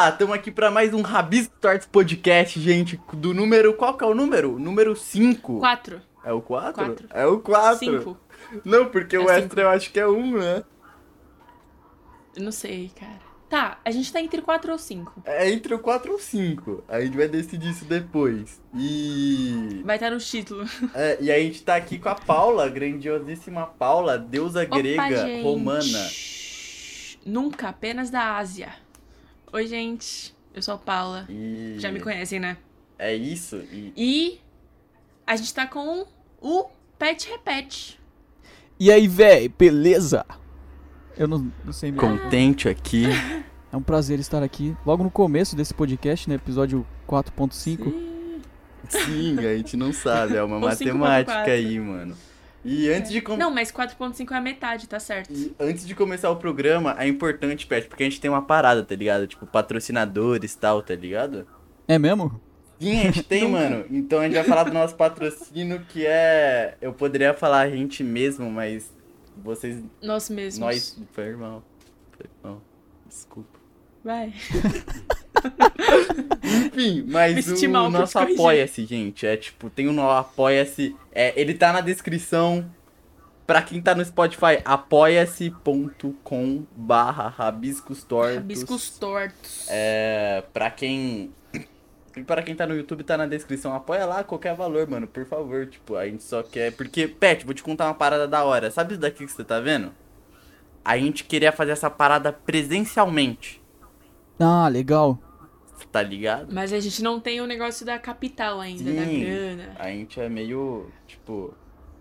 Opa, estamos aqui para mais um Rabisco Tortos Podcast, gente, do número... Qual que é o número? Número 5. Quatro. É o 4? Quatro. É o 4. Cinco. Não, porque o É extra cinco. eu acho que é 1, um, né? Eu não sei, cara. Tá, a gente tá entre quatro ou cinco. É entre o 4 ou 5. A gente vai decidir isso depois. E... Vai estar no título. É, e a gente tá aqui com a Paula, grandiosíssima Paula, deusa grega, Opa, gente. romana. Nunca, apenas da Ásia. Oi, gente. Eu sou a Paula. E... Já me conhecem, né? É isso. E... E a gente tá com o Pet Repete. E aí, véi, beleza? Eu não, não sei mesmo. Contente aqui. É um prazer estar aqui. Logo no começo desse podcast, né? Episódio 4.5. Sim, a gente não sabe, é uma Ou 5.4. matemática aí, mano. E antes de com- Não, mas 4.5 é a metade, tá certo. e antes de começar o programa, é importante, Pet, porque a gente tem uma parada, tá ligado? Tipo, patrocinadores e tal, tá ligado? É mesmo? Sim, a gente tem, mano. Então a gente vai falar do nosso patrocínio, que é. Eu poderia falar a gente mesmo, mas vocês. Nós mesmos. Nós. Foi irmão. Foi irmão. Desculpa. Vai. Enfim, mas o nosso. Apoia-se, gente. É tipo, tem o no Apoia-se. É, ele tá na descrição. Pra quem tá no Spotify, apoia-se.com barra rabiscos tortos. Rabiscos tortos. É, pra quem... E pra quem tá no YouTube, tá na descrição. Apoia lá qualquer valor, mano, por favor. Tipo, a gente só quer... Porque, Pet, vou te contar uma parada da hora. Sabe isso daqui que você tá vendo? A gente queria fazer essa parada presencialmente. Ah, legal. Tá ligado? Mas a gente não tem o negócio da capital ainda, da Sim. grana. A gente é meio, tipo...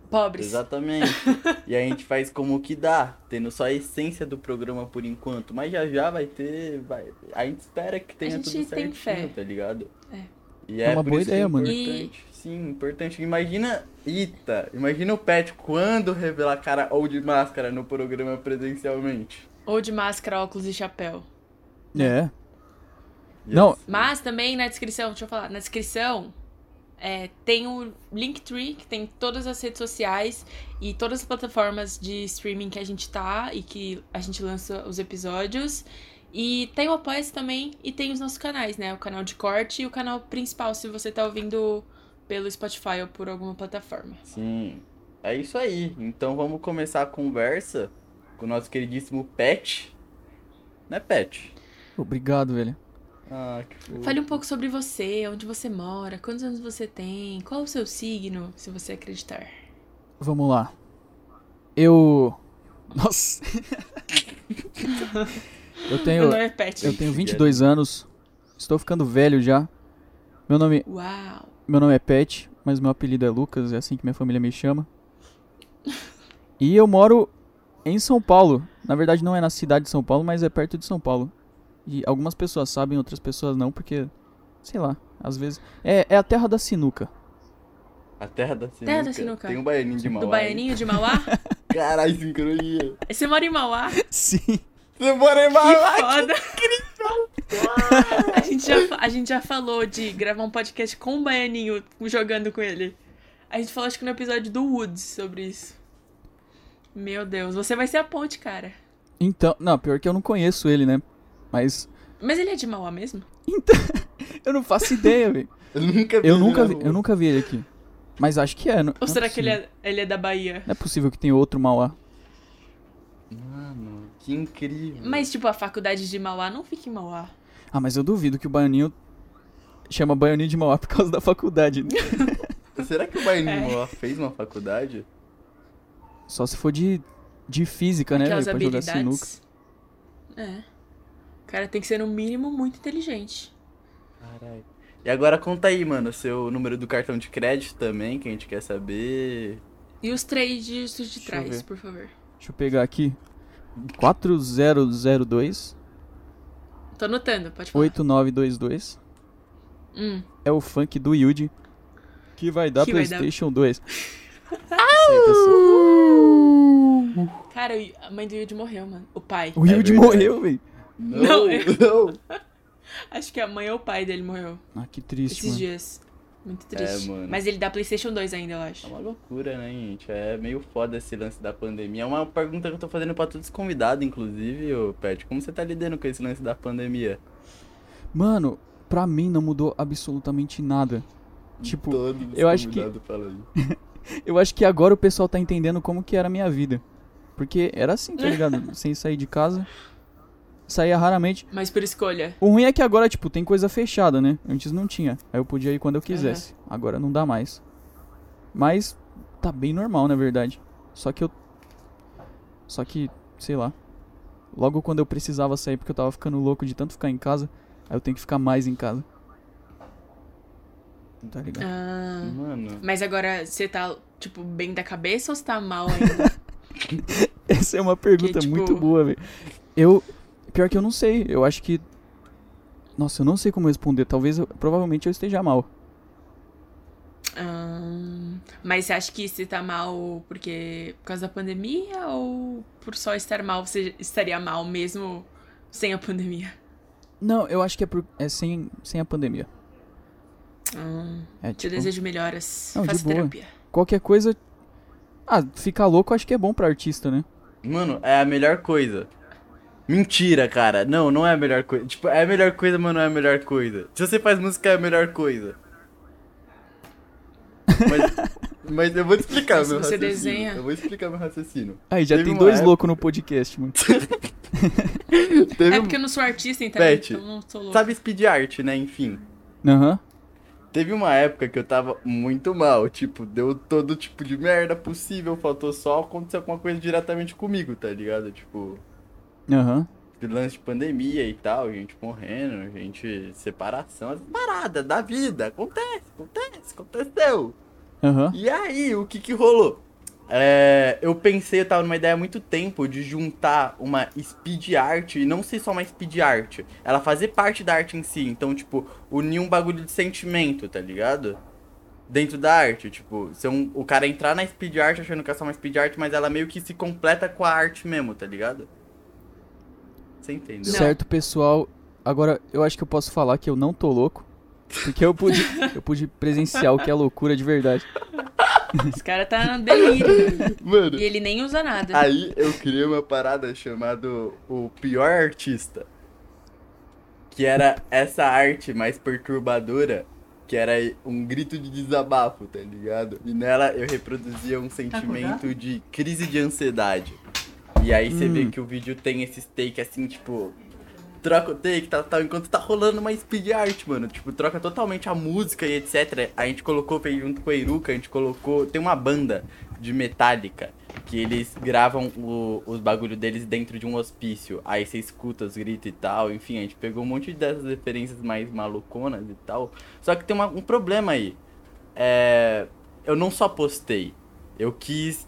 Pobres. Exatamente. e a gente faz como que dá, tendo só a essência do programa por enquanto. Mas já já vai ter. Vai... A gente espera que tenha gente tudo tem certinho, fé. tá ligado? É. E É é, uma por boa isso ideia, é mano. importante. Sim, importante. Imagina. Eita, imagina o Pet quando revelar cara ou de máscara no programa presencialmente. Ou de máscara, óculos e chapéu. É. Yes. Não. Mas também na descrição, deixa eu falar, na descrição é, tem o Linktree, que tem todas as redes sociais e todas as plataformas de streaming que a gente tá e que a gente lança os episódios. E tem o apoia também e tem os nossos canais, né? O canal de corte e o canal principal, se você tá ouvindo pelo Spotify ou por alguma plataforma. Sim. É isso aí. Então vamos começar a conversa com o nosso queridíssimo Pet. Né, Pet? Obrigado, velho. Ah, que fofo. Fale um pouco sobre você, onde você mora, quantos anos você tem, qual o seu signo, se você acreditar. Vamos lá. Eu. Nossa. eu tenho. Meu nome é Pet. Eu tenho 22 anos. Estou ficando velho já. Meu nome, Uau. meu nome é Pet, mas meu apelido é Lucas, é assim que minha família me chama. E eu moro em São Paulo. Na verdade, não é na cidade de São Paulo, mas é perto de São Paulo. E algumas pessoas sabem, outras pessoas não, porque, sei lá, às vezes. É, é a terra da sinuca. A terra da sinuca. Terra da sinuca. Tem um baianinho de Mauá. Do Baianinho de Mauá? Caralho, sincronia. Você mora em Mauá? Sim. Você mora em Que Mauá? foda! a, gente já, a gente já falou de gravar um podcast com o Baianinho jogando com ele. A gente falou acho que no episódio do Woods sobre isso. Meu Deus, você vai ser a ponte, cara. Então, não, pior que eu não conheço ele, né? Mas. Mas ele é de Mauá mesmo? Eu não faço ideia, velho. Eu nunca vi Eu ele nunca vi, rua. eu nunca vi ele aqui. Mas acho que é. Não, Ou não será é que ele é, ele é da Bahia? Não é possível que tenha outro Mauá. Mano, que incrível. Mas, tipo, a faculdade de Mauá não fica em Mauá. Ah, mas eu duvido que o Baianinho chama Baianinho de Mauá por causa da faculdade. Será que o Baianinho É. de Mauá fez uma faculdade? Só se for de, de física, né, velho? Aquelas Pra jogar sinuca. É. O cara tem que ser, no mínimo, muito inteligente. Caralho. E agora conta aí, mano, seu número do cartão de crédito também, que a gente quer saber. E os três dígitos de trás, por favor. Deixa eu pegar aqui. 4002 Tô anotando, pode falar. 8922. Hum. É o funk do Yuji. Que vai dar Que vai dar- PlayStation 2. Sei, pessoal. Cara, a mãe do Yuji morreu, mano. O pai. O É Yuji verdade. morreu, velho. Não, Não, é- não. Acho que a mãe ou o pai dele morreu Ah, que triste, esses mano. dias. Muito triste. É, mano. Mas ele dá PlayStation 2 ainda, eu É acho. uma loucura, né, gente? É meio foda esse lance da pandemia. É uma pergunta que eu tô fazendo pra todos os convidados, inclusive, ô Pet. Como você tá lidando com esse lance da pandemia? Mano, pra mim não mudou absolutamente nada. Tipo, Todos os eu acho que- eu acho que agora o pessoal tá entendendo como que era a minha vida. Porque era assim, tá ligado? Sem sair de casa. Saía raramente. Mas por escolha. O ruim é que agora, tipo, tem coisa fechada, né? Antes não tinha. Aí eu podia ir quando eu quisesse. Agora não dá mais. Mas tá bem normal, na verdade. Só que eu. Só que, sei lá. Logo quando eu precisava sair porque eu tava ficando louco de tanto ficar em casa, aí eu tenho que ficar mais em casa. Tá ligado? Ah, Mano, mas agora você tá, tipo, bem da cabeça ou você tá mal ainda? Essa é uma pergunta tipo- muito boa, velho. Eu. Pior que eu não sei. Eu acho que. Nossa, eu não sei como responder. Talvez eu. Provavelmente eu esteja mal. Ah, mas você acha que você tá mal porque por causa da pandemia ou por só estar mal você estaria mal mesmo sem a pandemia? Não, eu acho que é, por, é sem, sem a pandemia. Ah, É te tipo. desejo melhoras. Não, de Faça boa. terapia. Qualquer coisa. Ah, ficar louco eu acho que é bom pra artista, né? mano, é a melhor coisa. Mentira, cara. Não, não é a melhor coisa. Tipo, é a melhor coisa, mas não é a melhor coisa. Se você faz música, é a melhor coisa. Mas, mas eu vou te explicar se meu você raciocínio. desenha- Eu vou explicar meu raciocínio. Aí já Teve tem uma dois época- loucos no podcast, mano. Teve É um- porque eu não sou artista, então, Pet, então eu não sou louco. Sabe speed art, né? Enfim. Aham. Teve uma época que eu tava muito mal, tipo, deu todo tipo de merda possível, faltou só acontecer alguma coisa diretamente comigo, tá ligado? Tipo, Aham. lance de pandemia e tal, gente morrendo, gente, separação, as paradas da vida, acontece, acontece, aconteceu. Aham. E aí, o que que rolou? É, eu pensei, eu tava numa ideia há muito tempo de juntar uma speed art, e não ser só uma speed art, ela fazer parte da arte em si, então, tipo, unir um bagulho de sentimento, tá ligado? Dentro da arte, tipo, ser um, o cara entrar na speed art achando que é só uma speed art, mas ela meio que se completa com a arte mesmo, tá ligado? Você entendeu? Certo, pessoal. Agora, eu acho que eu posso falar que eu não tô louco. Porque eu pude, eu pude presenciar o que é loucura de verdade. Esse cara tá no delírio. Mano, e ele nem usa nada. Aí eu criei uma parada chamada o pior artista. Que era essa arte mais perturbadora, que era um grito de desabafo, tá ligado? E nela eu reproduzia um sentimento de crise de ansiedade. E aí você vê Hum. que o vídeo tem esse take assim, tipo. Troca o take, tal, tal, enquanto tá rolando uma speed art, mano. Tipo, troca totalmente a música e etc. A gente colocou, fez junto com a Iruka, a gente colocou. Tem uma banda de Metallica que eles gravam o- os bagulho deles dentro de um hospício. Aí você escuta os gritos e tal. Enfim, a gente pegou um monte dessas referências mais maluconas e tal. Só que tem uma- um problema aí. É, eu não só postei. Eu quis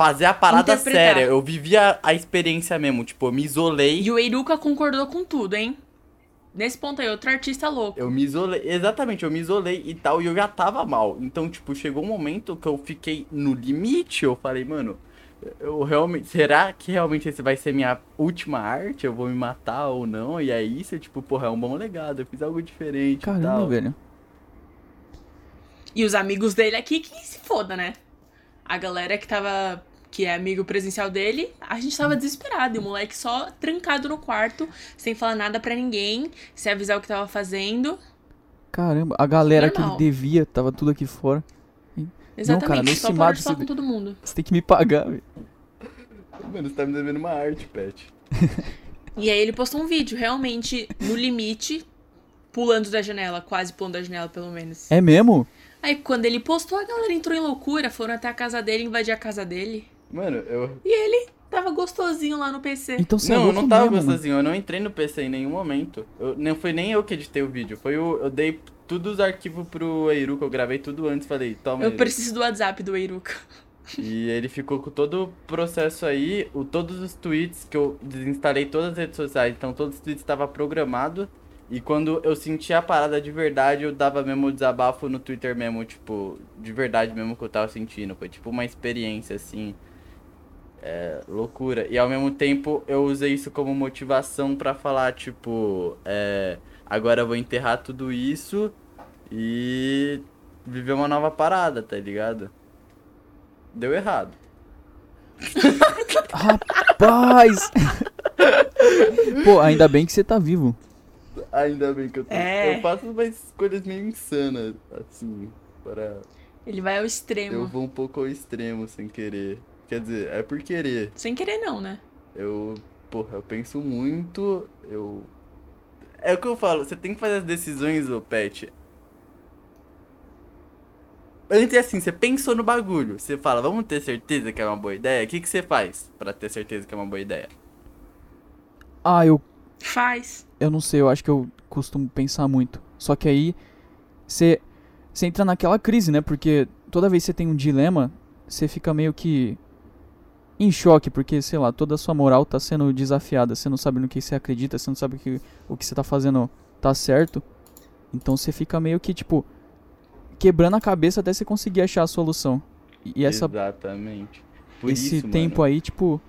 fazer a parada Interpretar. séria. Eu vivia a experiência mesmo. Tipo, eu me isolei. E o Eiruka concordou com tudo, hein? Nesse ponto aí, outro artista louco. Eu me isolei, exatamente, eu me isolei e tal, e eu já tava mal. Então, tipo, chegou um momento que eu fiquei no limite, eu falei, mano, eu realmente, será que realmente esse vai ser minha última arte? Eu vou me matar ou não? E é isso, tipo, porra, é um bom legado, eu fiz algo diferente e Caramba, tal. velho. E os amigos dele aqui, que se foda, né? A galera que tava. Que é amigo presencial dele, a gente tava desesperado. E o moleque só trancado no quarto, sem falar nada pra ninguém, sem avisar o que tava fazendo. Caramba, a galera que ele Normal. devia tava tudo aqui fora. Exatamente, cara, só nesse parou mato de falar você- com todo mundo. Você tem que me pagar, velho. Mano, você tá me devendo uma arte, Pet. E aí ele postou um vídeo, realmente, no limite, pulando da janela, quase pulando da janela, pelo menos. É mesmo? Aí quando ele postou, a galera entrou em loucura, foram até a casa dele, invadir a casa dele. Mano, eu. E ele tava gostosinho lá no PC. Então você é não, eu não tava mesmo, mano. gostosinho, eu não entrei no PC em nenhum momento. Eu, não foi nem eu que editei o vídeo, foi o. Eu dei todos os arquivos pro Eiru, que eu gravei tudo antes, falei, toma Eu preciso do WhatsApp do Eiruka. E ele ficou com todo o processo aí, o, todos os tweets que eu desinstalei todas as redes sociais, então todos os tweets estavam programados. E quando eu sentia a parada de verdade, eu dava mesmo o desabafo no Twitter mesmo, tipo, de verdade mesmo que eu tava sentindo. Foi tipo uma experiência assim. É, loucura. E ao mesmo tempo eu usei isso como motivação pra falar, tipo, é, agora eu vou enterrar tudo isso e viver uma nova parada, tá ligado? Deu errado. Rapaz! Pô, ainda bem que você tá vivo. Ainda bem que eu tô. É. Eu faço umas escolhas meio insanas, assim, para. Ele vai ao Eu extremo. vou um pouco ao extremo sem querer. Quer dizer, é por querer. Sem querer, não, né? Eu, porra, eu penso muito, eu... É o que eu falo, você tem que fazer as decisões, ô Pet. Antes é assim, você pensou no bagulho, você fala, vamos ter certeza que é uma boa ideia? O que, que você faz pra ter certeza que é uma boa ideia? Ah, eu, Faz. eu não sei, eu acho que eu costumo pensar muito. Só que aí você você entra naquela crise, né? Porque toda vez que você tem um dilema, você fica meio que em choque, porque, sei lá, toda a sua moral tá sendo desafiada. Você não sabe no que você acredita, você não sabe que o que você tá fazendo tá certo. Então você fica meio que, tipo, quebrando a cabeça até você conseguir achar a solução. E e essa, Exatamente. Por esse isso, tempo mano, aí, tipo,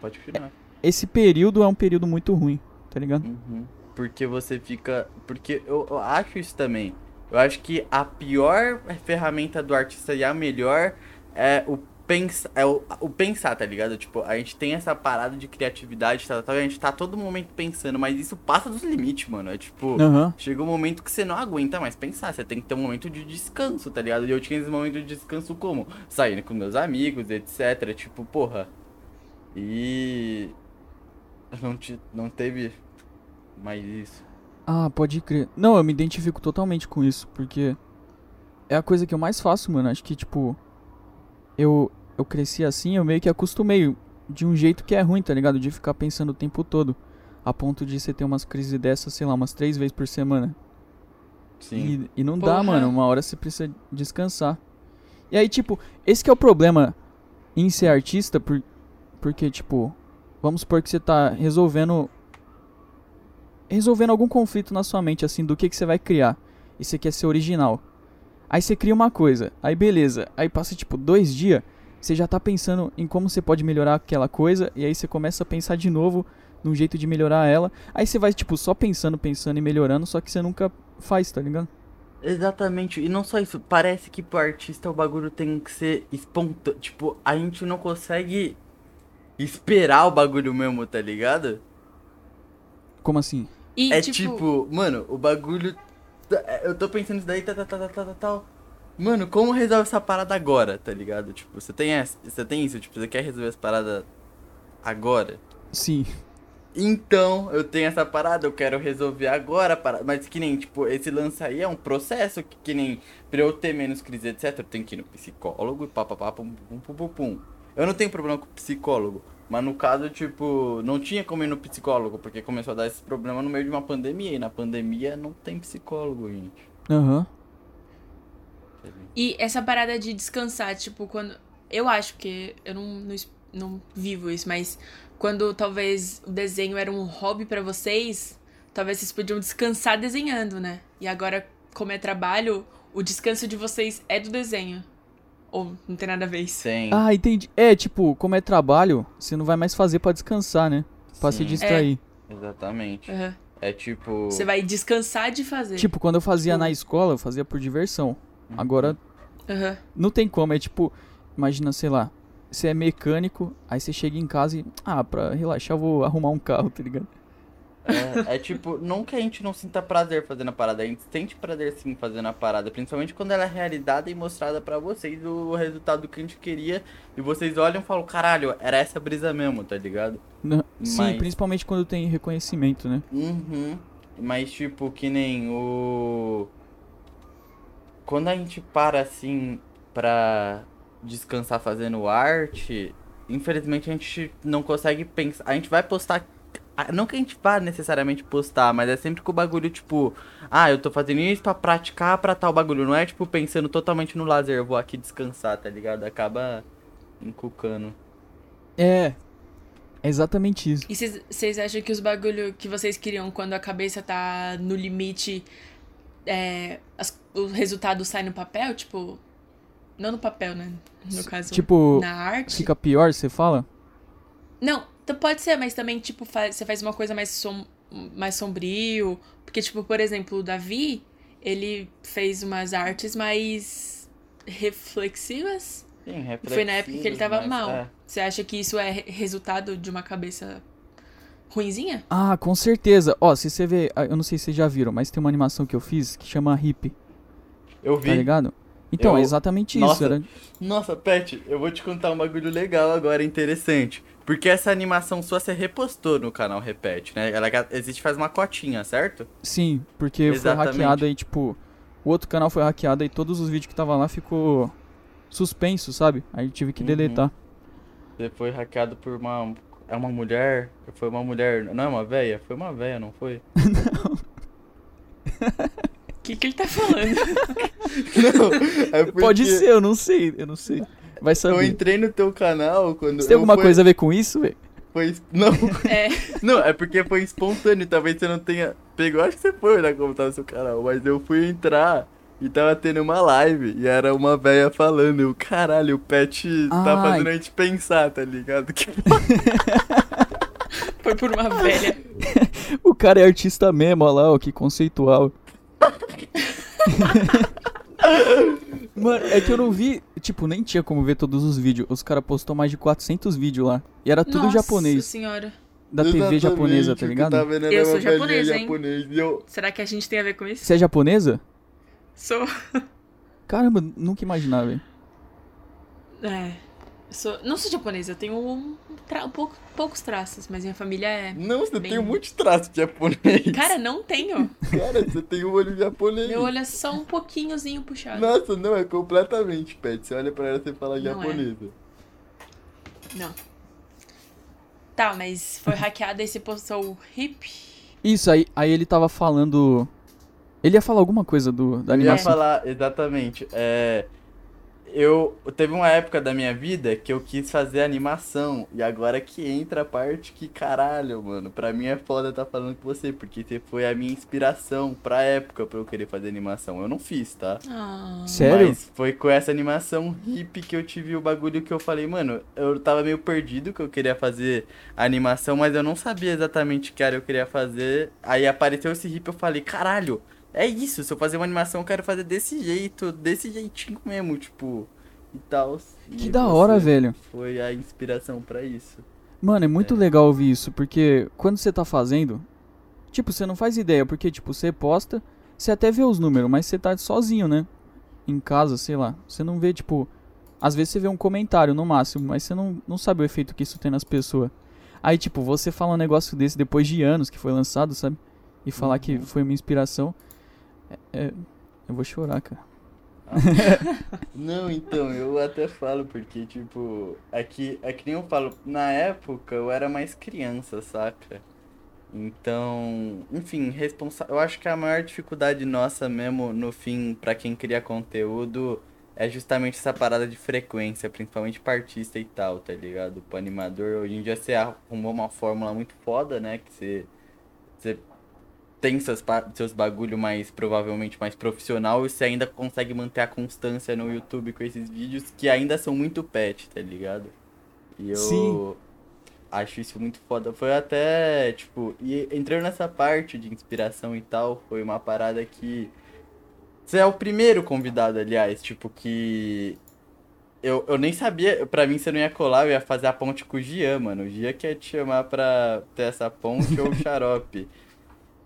Pode continuar. esse período é um período muito ruim, tá ligado? Uhum. Porque você fica. Porque eu, eu acho isso também. Eu acho que a pior ferramenta do artista e a melhor é o pensar. É o, o pensar, tá ligado? Tipo, a gente tem essa parada de criatividade, tá, tá, a gente tá todo momento pensando, mas isso passa dos limites, mano. É tipo. Aham. Chega um momento que você não aguenta mais pensar, você tem que ter um momento de descanso, tá ligado? E eu tinha esse momento de descanso como? Saindo com meus amigos, etc. Tipo, porra. E. Não, te, não teve mais isso. Ah, pode crer. Não, eu me identifico totalmente com isso, porque é a coisa que eu mais faço, mano. Acho que, tipo, eu, eu cresci assim, eu meio que acostumei de um jeito que é ruim, tá ligado? De ficar pensando o tempo todo. A ponto de você ter umas crises dessas, sei lá, umas três vezes por semana. Sim. E, e não dá, Porra. mano. Uma hora você precisa descansar. E aí, tipo, esse que é o problema em ser artista, por, porque, tipo, vamos supor que você tá resolvendo. Resolvendo algum conflito na sua mente, assim, do que, que você vai criar. E você quer ser original. Aí você cria uma coisa, aí beleza. Aí passa, tipo, dois dias, você já tá pensando em como você pode melhorar aquela coisa. E aí você começa a pensar de novo num jeito de melhorar ela. Aí você vai, tipo, só pensando, pensando e melhorando, só que você nunca faz, tá ligado? Exatamente. E não só isso, parece que pro artista o bagulho tem que ser espontâneo. Tipo, a gente não consegue esperar o bagulho mesmo, tá ligado? Como assim? E, é tipo, tipo, mano, o bagulho. Tá- Eu tô pensando isso daí, tá, tá, tá, tá, tal. Mano, como resolve essa parada agora, tá ligado? Tipo, você tem, essa, você tem isso, tipo, você quer resolver essa parada agora? Sim. Então, eu tenho essa parada, eu quero resolver agora a parada. Mas que nem, tipo, esse lance aí é um processo que, que nem, pra eu ter menos crise, etc, eu tenho que ir no psicólogo e papapá, pum, pum, pum, pum, pum. Eu não tenho problema com psicólogo, mas no caso, tipo, não tinha como ir no psicólogo, porque começou a dar esse problema no meio de uma pandemia, e na pandemia não tem psicólogo, gente. Aham. E essa parada de descansar, tipo, quando. Eu acho que eu não, não, não vivo isso, mas quando talvez o desenho era um hobby pra vocês, talvez vocês podiam descansar desenhando, né? E agora, como é trabalho, o descanso de vocês é do desenho. Ou não tem nada a ver isso. Tem. Ah, entendi. É, tipo, como é trabalho, você não vai mais fazer pra descansar, né? Pra se sim, distrair. Exatamente. Aham. É tipo. Você vai descansar de fazer. Tipo, quando eu fazia Tipo- na escola, eu fazia por diversão. Agora, Aham. não tem como. É tipo, imagina, sei lá, você é mecânico, aí você chega em casa e, ah, pra relaxar eu vou arrumar um carro, tá ligado? É, é tipo, não que a gente não sinta prazer fazendo a parada, a gente sente prazer sim fazendo a parada, principalmente quando ela é realizada e mostrada pra vocês o resultado que a gente queria e vocês olham e falam, caralho, era essa brisa mesmo, tá ligado? Não- Sim, Mas- principalmente quando tem reconhecimento, né? Uhum. Mas tipo, que nem o. Quando a gente para assim pra descansar fazendo arte, infelizmente a gente não consegue pensar. A gente vai postar. Ah, Não que a gente vá necessariamente postar, mas é sempre que o bagulho, tipo, ah, eu tô fazendo isso pra praticar pra tal bagulho. Não é tipo pensando totalmente no lazer, eu vou aqui descansar, tá ligado? Acaba encucando. É. É exatamente isso. E vocês- vocês acham que os bagulho que vocês queriam quando a cabeça tá no limite, é, as- o resultado sai no papel? Tipo. Não no papel, né? No caso. Tipo, na arte? fica pior, você fala? Não, então pode ser, mas também, tipo, faz- você faz uma coisa mais, som, mais sombrio. Porque, tipo, por exemplo, o Davi, ele fez umas artes mais reflexivas. Sim, Foi na época que ele tava reflexivas, mas, mal. é. Você acha que isso é re- resultado de uma cabeça Ruinzinha? Ah, com certeza. Ó, se você vê, ah, eu não sei se vocês já viram, mas tem uma animação que eu fiz que chama Hip, Eu tá vi. ligado? Então, Eu- é exatamente isso. Nossa. Era... Nossa, Pet, eu vou te contar um bagulho legal agora, interessante. Porque essa animação sua você repostou no canal Repete, né? Ela existe faz uma cotinha, certo? Sim, porque Exatamente. foi hackeado aí, tipo, o outro canal foi hackeado e todos os vídeos que tava lá ficou suspenso, sabe? Aí tive que Uhum. deletar. Você foi hackeado por uma. É uma mulher? Foi uma mulher. Não é uma véia? Foi uma véia, não foi? O que, que ele tá falando? Não, é porque Pode ser, eu não sei, eu não sei. Vai Eu saber. entrei no teu canal quando. Você tem eu alguma foi- coisa a ver com isso, velho? Foi. Não, é. não, é porque foi espontâneo. Talvez você não tenha. Pegou, acho que você foi olhar como tava o seu canal. Mas eu fui entrar e tava tendo uma live. E era uma véia falando. Eu, caralho, o pet tá Ah, fazendo a gente pensar, tá ligado? Que Foi por uma velha. O cara é artista mesmo, olha lá, ó, que conceitual. Mano, é que eu não vi, tipo, nem tinha como ver todos os vídeos. Os caras postou mais de 400 vídeos lá. E era tudo Nossa japonês, senhora. da TV Exatamente, japonesa, o tá ligado? Tá Eu sou japonesa, hein? japonês. Eu, Será que a gente tem a ver com isso? Você é japonesa? Sou. Caramba, nunca imaginava, velho. É. Sou... Não sou japonesa, eu tenho um tra- um pouco, poucos traços, mas minha família é. não, você Bem- tem um monte de japonês. Cara, não tenho. Cara, você tem um olho japonês. Meu olho é só um pouquinhozinho puxado. Nossa, não, é completamente, Pet. Você olha pra ela e fala Não é. japonesa. Não. Tá, mas foi hackeado e você postou hip. Isso, aí, aí ele tava falando. Ele ia falar alguma coisa do, da Eu ia animação. falar, exatamente. É, eu teve uma época da minha vida que eu quis fazer animação e agora que entra a parte que caralho, mano, pra mim é foda estar falando com você porque você foi a minha inspiração pra época pra eu querer fazer animação. Eu não fiz, tá? Ah. Sério? Mas foi com essa animação hippie que eu tive o bagulho que eu falei, mano, eu tava meio perdido que eu queria fazer animação, mas eu não sabia exatamente que área eu queria fazer. Aí apareceu esse hippie, eu falei, caralho, é isso, se eu fazer uma animação eu quero fazer desse jeito, desse jeitinho mesmo, tipo, e tal. Que da hora, velho. Foi a inspiração pra isso. Mano, é muito É. legal ouvir isso, porque quando você tá fazendo, tipo, você não faz ideia, porque, tipo, você posta, você até vê os números, mas você tá sozinho, né? Em casa, sei lá. Você não vê, tipo. Às vezes você vê um comentário no máximo, mas você não, não sabe o efeito que isso tem nas pessoas. Aí, tipo, você fala um negócio desse depois de anos que foi lançado, sabe? E falar que Uhum. foi uma inspiração. É, é- eu vou chorar, cara. Não, então, eu até falo porque, tipo, aqui, é que nem eu falo, na época eu era mais criança, saca? Então, enfim, responsa eu acho que a maior dificuldade nossa mesmo, no fim, pra quem cria conteúdo, é justamente essa parada de frequência, principalmente pra artista e tal, tá ligado? Pro animador, hoje em dia você arrumou uma fórmula muito foda, né? Que você, você tem seus, seus bagulho mais, provavelmente, mais profissional e você ainda consegue manter a constância no YouTube com esses vídeos que ainda são muito pet, tá ligado? E eu Sim. acho isso muito foda. Foi até, tipo, e entrando nessa parte de inspiração e tal, foi uma parada que. Você é o primeiro convidado, aliás, tipo, que. Eu, eu nem sabia, pra mim você não ia colar, eu ia fazer a ponte com o Gian, mano. O Gian que ia te chamar pra ter essa ponte ou o xarope.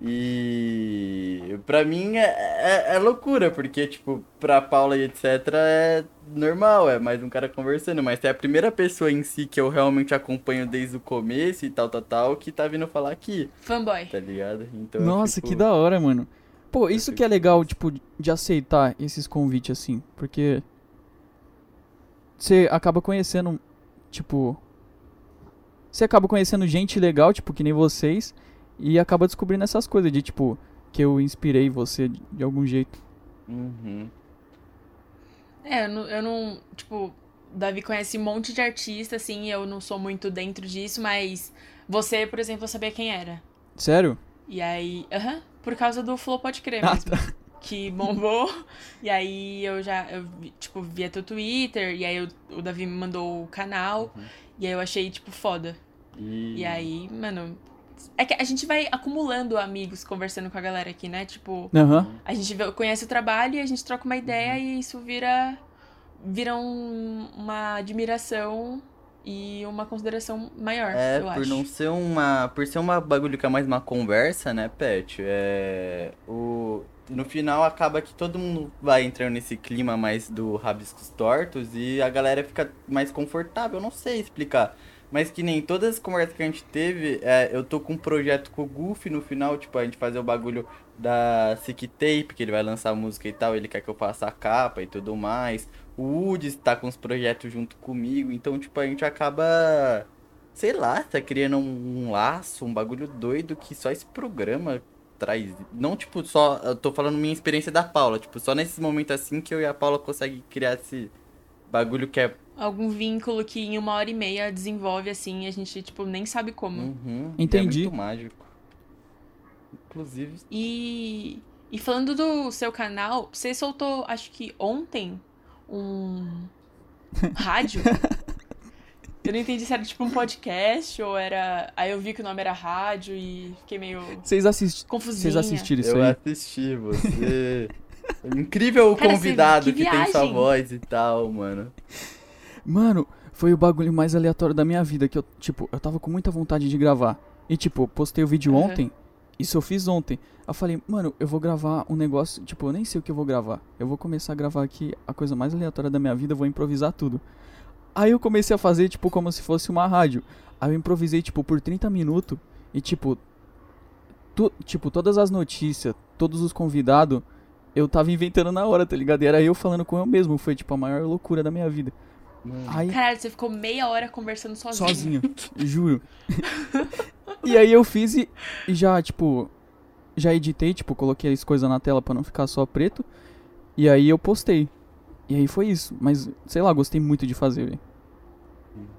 E pra mim é, é, é loucura, porque, tipo, pra Paula e etc é normal, é mais um cara conversando, mas é a primeira pessoa em si que eu realmente acompanho desde o começo e tal, tal, tal, que tá vindo falar aqui, Fanboy. tá ligado? Então Nossa, fico- que da hora, mano. Pô, isso que é legal, tipo, de aceitar esses convites assim, porque você acaba conhecendo, tipo, você acaba conhecendo gente legal, tipo, que nem vocês, e acaba descobrindo essas coisas de, tipo, que eu inspirei você de, de algum jeito. Uhum. É, eu não, eu não. Tipo, o Davi conhece um monte de artista, assim, e eu não sou muito dentro disso, mas você, por exemplo, eu sabia quem era. Sério? E aí. Aham, por causa do Flow Pode Crer Ah, mesmo. Que bombou. E aí eu já, eu, tipo, via teu Twitter, e aí eu- o Davi me mandou o canal, Uhum. e aí eu achei, tipo, foda. E... E aí, mano. É que a gente vai acumulando amigos conversando com a galera aqui, né? Tipo, Aham. a gente vê- conhece o trabalho e a gente troca uma ideia e isso vira vira um- uma admiração e uma consideração maior, É, eu por acho. não ser uma. Por ser uma bagulho que é mais uma conversa, né, Pet? É. O. No final acaba que todo mundo vai entrando nesse clima mais do rabiscos tortos e a galera fica mais confortável. Eu não sei explicar. Mas que nem todas as conversas que a gente teve, é, eu tô com um projeto com o Goofy no final, tipo, a gente fazer o bagulho da Sick Tape, que ele vai lançar música e tal, ele quer que eu faça a capa e tudo mais. O Woods tá com os projetos junto comigo, então, tipo, a gente acaba sei lá, tá criando um, um laço, um bagulho doido que só esse programa traz. Não, tipo, só. Eu tô falando minha experiência da Paula, tipo, só nesses momentos assim que eu e a Paula conseguem criar esse bagulho que é. Algum vínculo que em uma hora e meia desenvolve assim, a gente, tipo, nem sabe como. Uhum, Entendi. É muito mágico. Inclusive. E, e falando do seu canal, você soltou, acho que ontem, um rádio. Eu não entendi se era tipo um podcast ou era. Aí eu vi que o nome era rádio e fiquei meio Vocês assisti- confusinha. vocês assistiram isso eu aí? assisti você. Incrível o Cara, convidado que que, tem sua voz e tal, mano. Mano, foi o bagulho mais aleatório da minha vida que eu, tipo, eu tava com muita vontade de gravar. E tipo, postei o vídeo Uhum. ontem. Isso eu fiz ontem. Eu falei, mano, eu vou gravar um negócio, tipo, eu nem sei o que eu vou gravar. Eu vou começar a gravar aqui a coisa mais aleatória da minha vida, eu vou improvisar tudo. Aí eu comecei a fazer, tipo, como se fosse uma rádio. Aí eu improvisei, tipo, por 30 minutos. E, tipo, tu, tipo, todas as notícias, todos os convidados, eu tava inventando na hora, tá ligado? E era eu falando com eu mesmo. Foi, tipo, a maior loucura da minha vida. Mano. Aí, Caralho, você ficou meia hora conversando sozinho. sozinho, juro. e aí eu fiz e, e já, tipo, já editei, tipo, coloquei as coisas na tela pra não ficar só preto. E aí eu postei. E aí foi isso. Mas, sei lá, gostei muito de fazer, velho.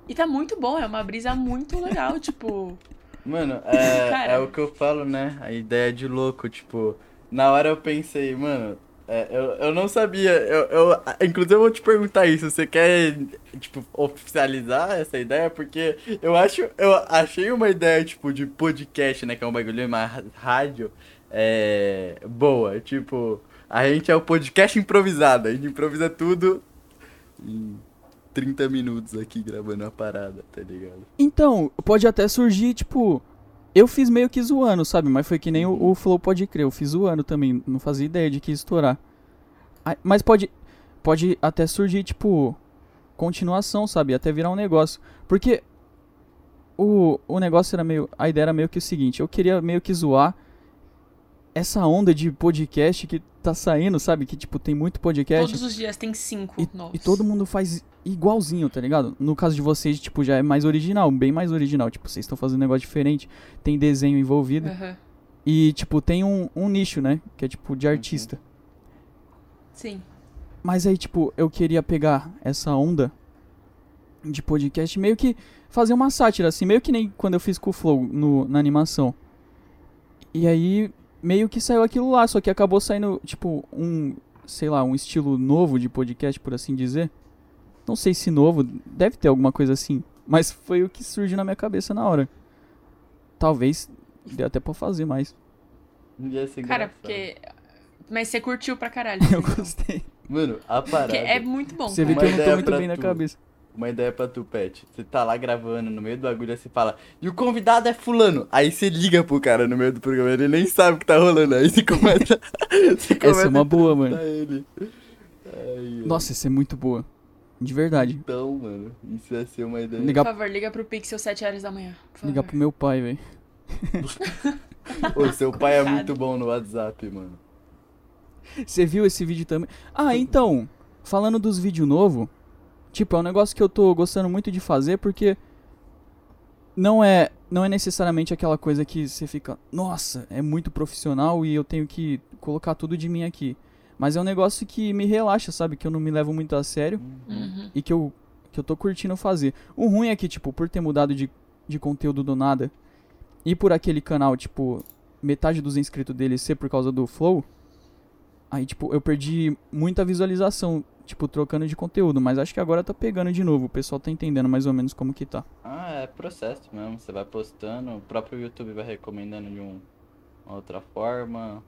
E tá muito bom, é uma brisa muito legal, tipo. Mano, é, Cara. é o que eu falo, né? A ideia de louco, tipo, na hora eu pensei, mano, é, eu, eu não sabia, eu, eu, inclusive eu vou te perguntar isso, você quer, tipo, oficializar essa ideia? Porque eu acho, eu achei uma ideia, tipo, de podcast, né, que é um bagulho mais rádio, é, boa, tipo, a gente é o podcast improvisado, a gente improvisa tudo em 30 minutos aqui gravando a parada, tá ligado? Então, pode até surgir, tipo. Eu fiz meio que zoando, sabe? Mas foi que nem o, o Flow pode crer. Eu fiz zoando também. Não fazia ideia de que ia estourar. Mas pode. Pode até surgir, tipo. Continuação, sabe? Até virar um negócio. Porque. O, o negócio era meio. A ideia era meio que o seguinte. Eu queria meio que zoar. Essa onda de podcast que tá saindo, sabe? Que, tipo, tem muito podcast. Todos os dias tem cinco E, novos. e todo mundo faz igualzinho, tá ligado? No caso de vocês, tipo, já é mais original, bem mais original. Tipo, vocês estão fazendo um negócio diferente, tem desenho envolvido. Aham. E, tipo, tem um, um nicho, né? Que é, tipo, de artista. Sim. Mas aí, tipo, eu queria pegar essa onda de podcast meio que fazer uma sátira, assim, meio que nem quando eu fiz com o Flow no, na animação. E aí, meio que saiu aquilo lá, só que acabou saindo, tipo, um, sei lá, um estilo novo de podcast, por assim dizer. Não sei se novo, deve ter alguma coisa assim. Mas foi o que surgiu na minha cabeça na hora. Talvez dê até pra fazer mais. Ia ser Cara, engraçado. porque. Mas você curtiu pra caralho. Eu então. gostei. Mano, a parada. Porque é muito bom. Você vê que eu não tô muito bem na tu. cabeça. Uma ideia pra tu, Pet. Você tá lá gravando no meio do bagulho, aí você fala, e o convidado é fulano. Aí você liga pro cara no meio do programa, ele nem sabe o que tá rolando. Aí você começa. você começa Essa é uma boa, mano. ele. Ai, Nossa, isso é muito boa. De verdade. Então, mano, isso ia ser uma ideia. Ligar, Por favor, liga pro Pixel 7 horas da manhã. ligar pro meu pai, velho. Ô, seu pai é muito bom no WhatsApp, mano. Você viu esse vídeo também? Ah, então, falando dos vídeos novos, tipo, é um negócio que eu tô gostando muito de fazer porque não é, não é necessariamente aquela coisa que você fica, nossa, é muito profissional e eu tenho que colocar tudo de mim aqui. Mas é um negócio que me relaxa, sabe? Que eu não me levo muito a sério Uhum. e que eu, que eu tô curtindo fazer. O ruim é que, tipo, por ter mudado de, de conteúdo do nada e por aquele canal, tipo, metade dos inscritos dele ser por causa do Flow, aí, tipo, eu perdi muita visualização, tipo, trocando de conteúdo. Mas acho que agora tá pegando de novo. O pessoal tá entendendo mais ou menos como que tá. Ah, é processo mesmo. Você vai postando, o próprio YouTube vai recomendando de um, uma outra forma.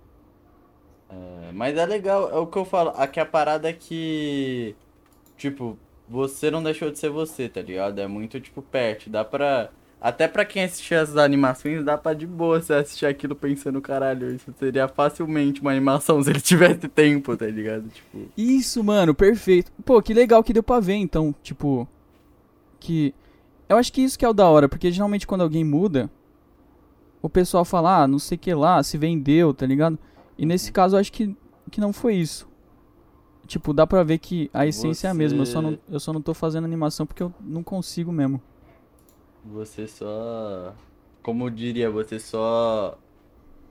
É, mas é legal, é o que eu falo. Aqui a parada é que. Tipo, você não deixou de ser você, tá ligado? É muito, tipo, perto. Dá pra. Até pra quem assistir as animações, dá pra de boa você assistir aquilo pensando, caralho, isso seria facilmente uma animação se ele tivesse tempo, tá ligado? Tipo. Isso, mano, perfeito. Pô, que legal que deu pra ver, então, tipo. Que. Eu acho que isso que é o da hora, porque geralmente quando alguém muda, o pessoal fala, ah, não sei que lá, se vendeu, tá ligado? E nesse caso eu acho que, que não foi isso. Tipo, dá pra ver que a essência é a mesma, eu só, não, Você- eu só não tô fazendo animação porque eu não consigo mesmo. Você só. Como eu diria, você só.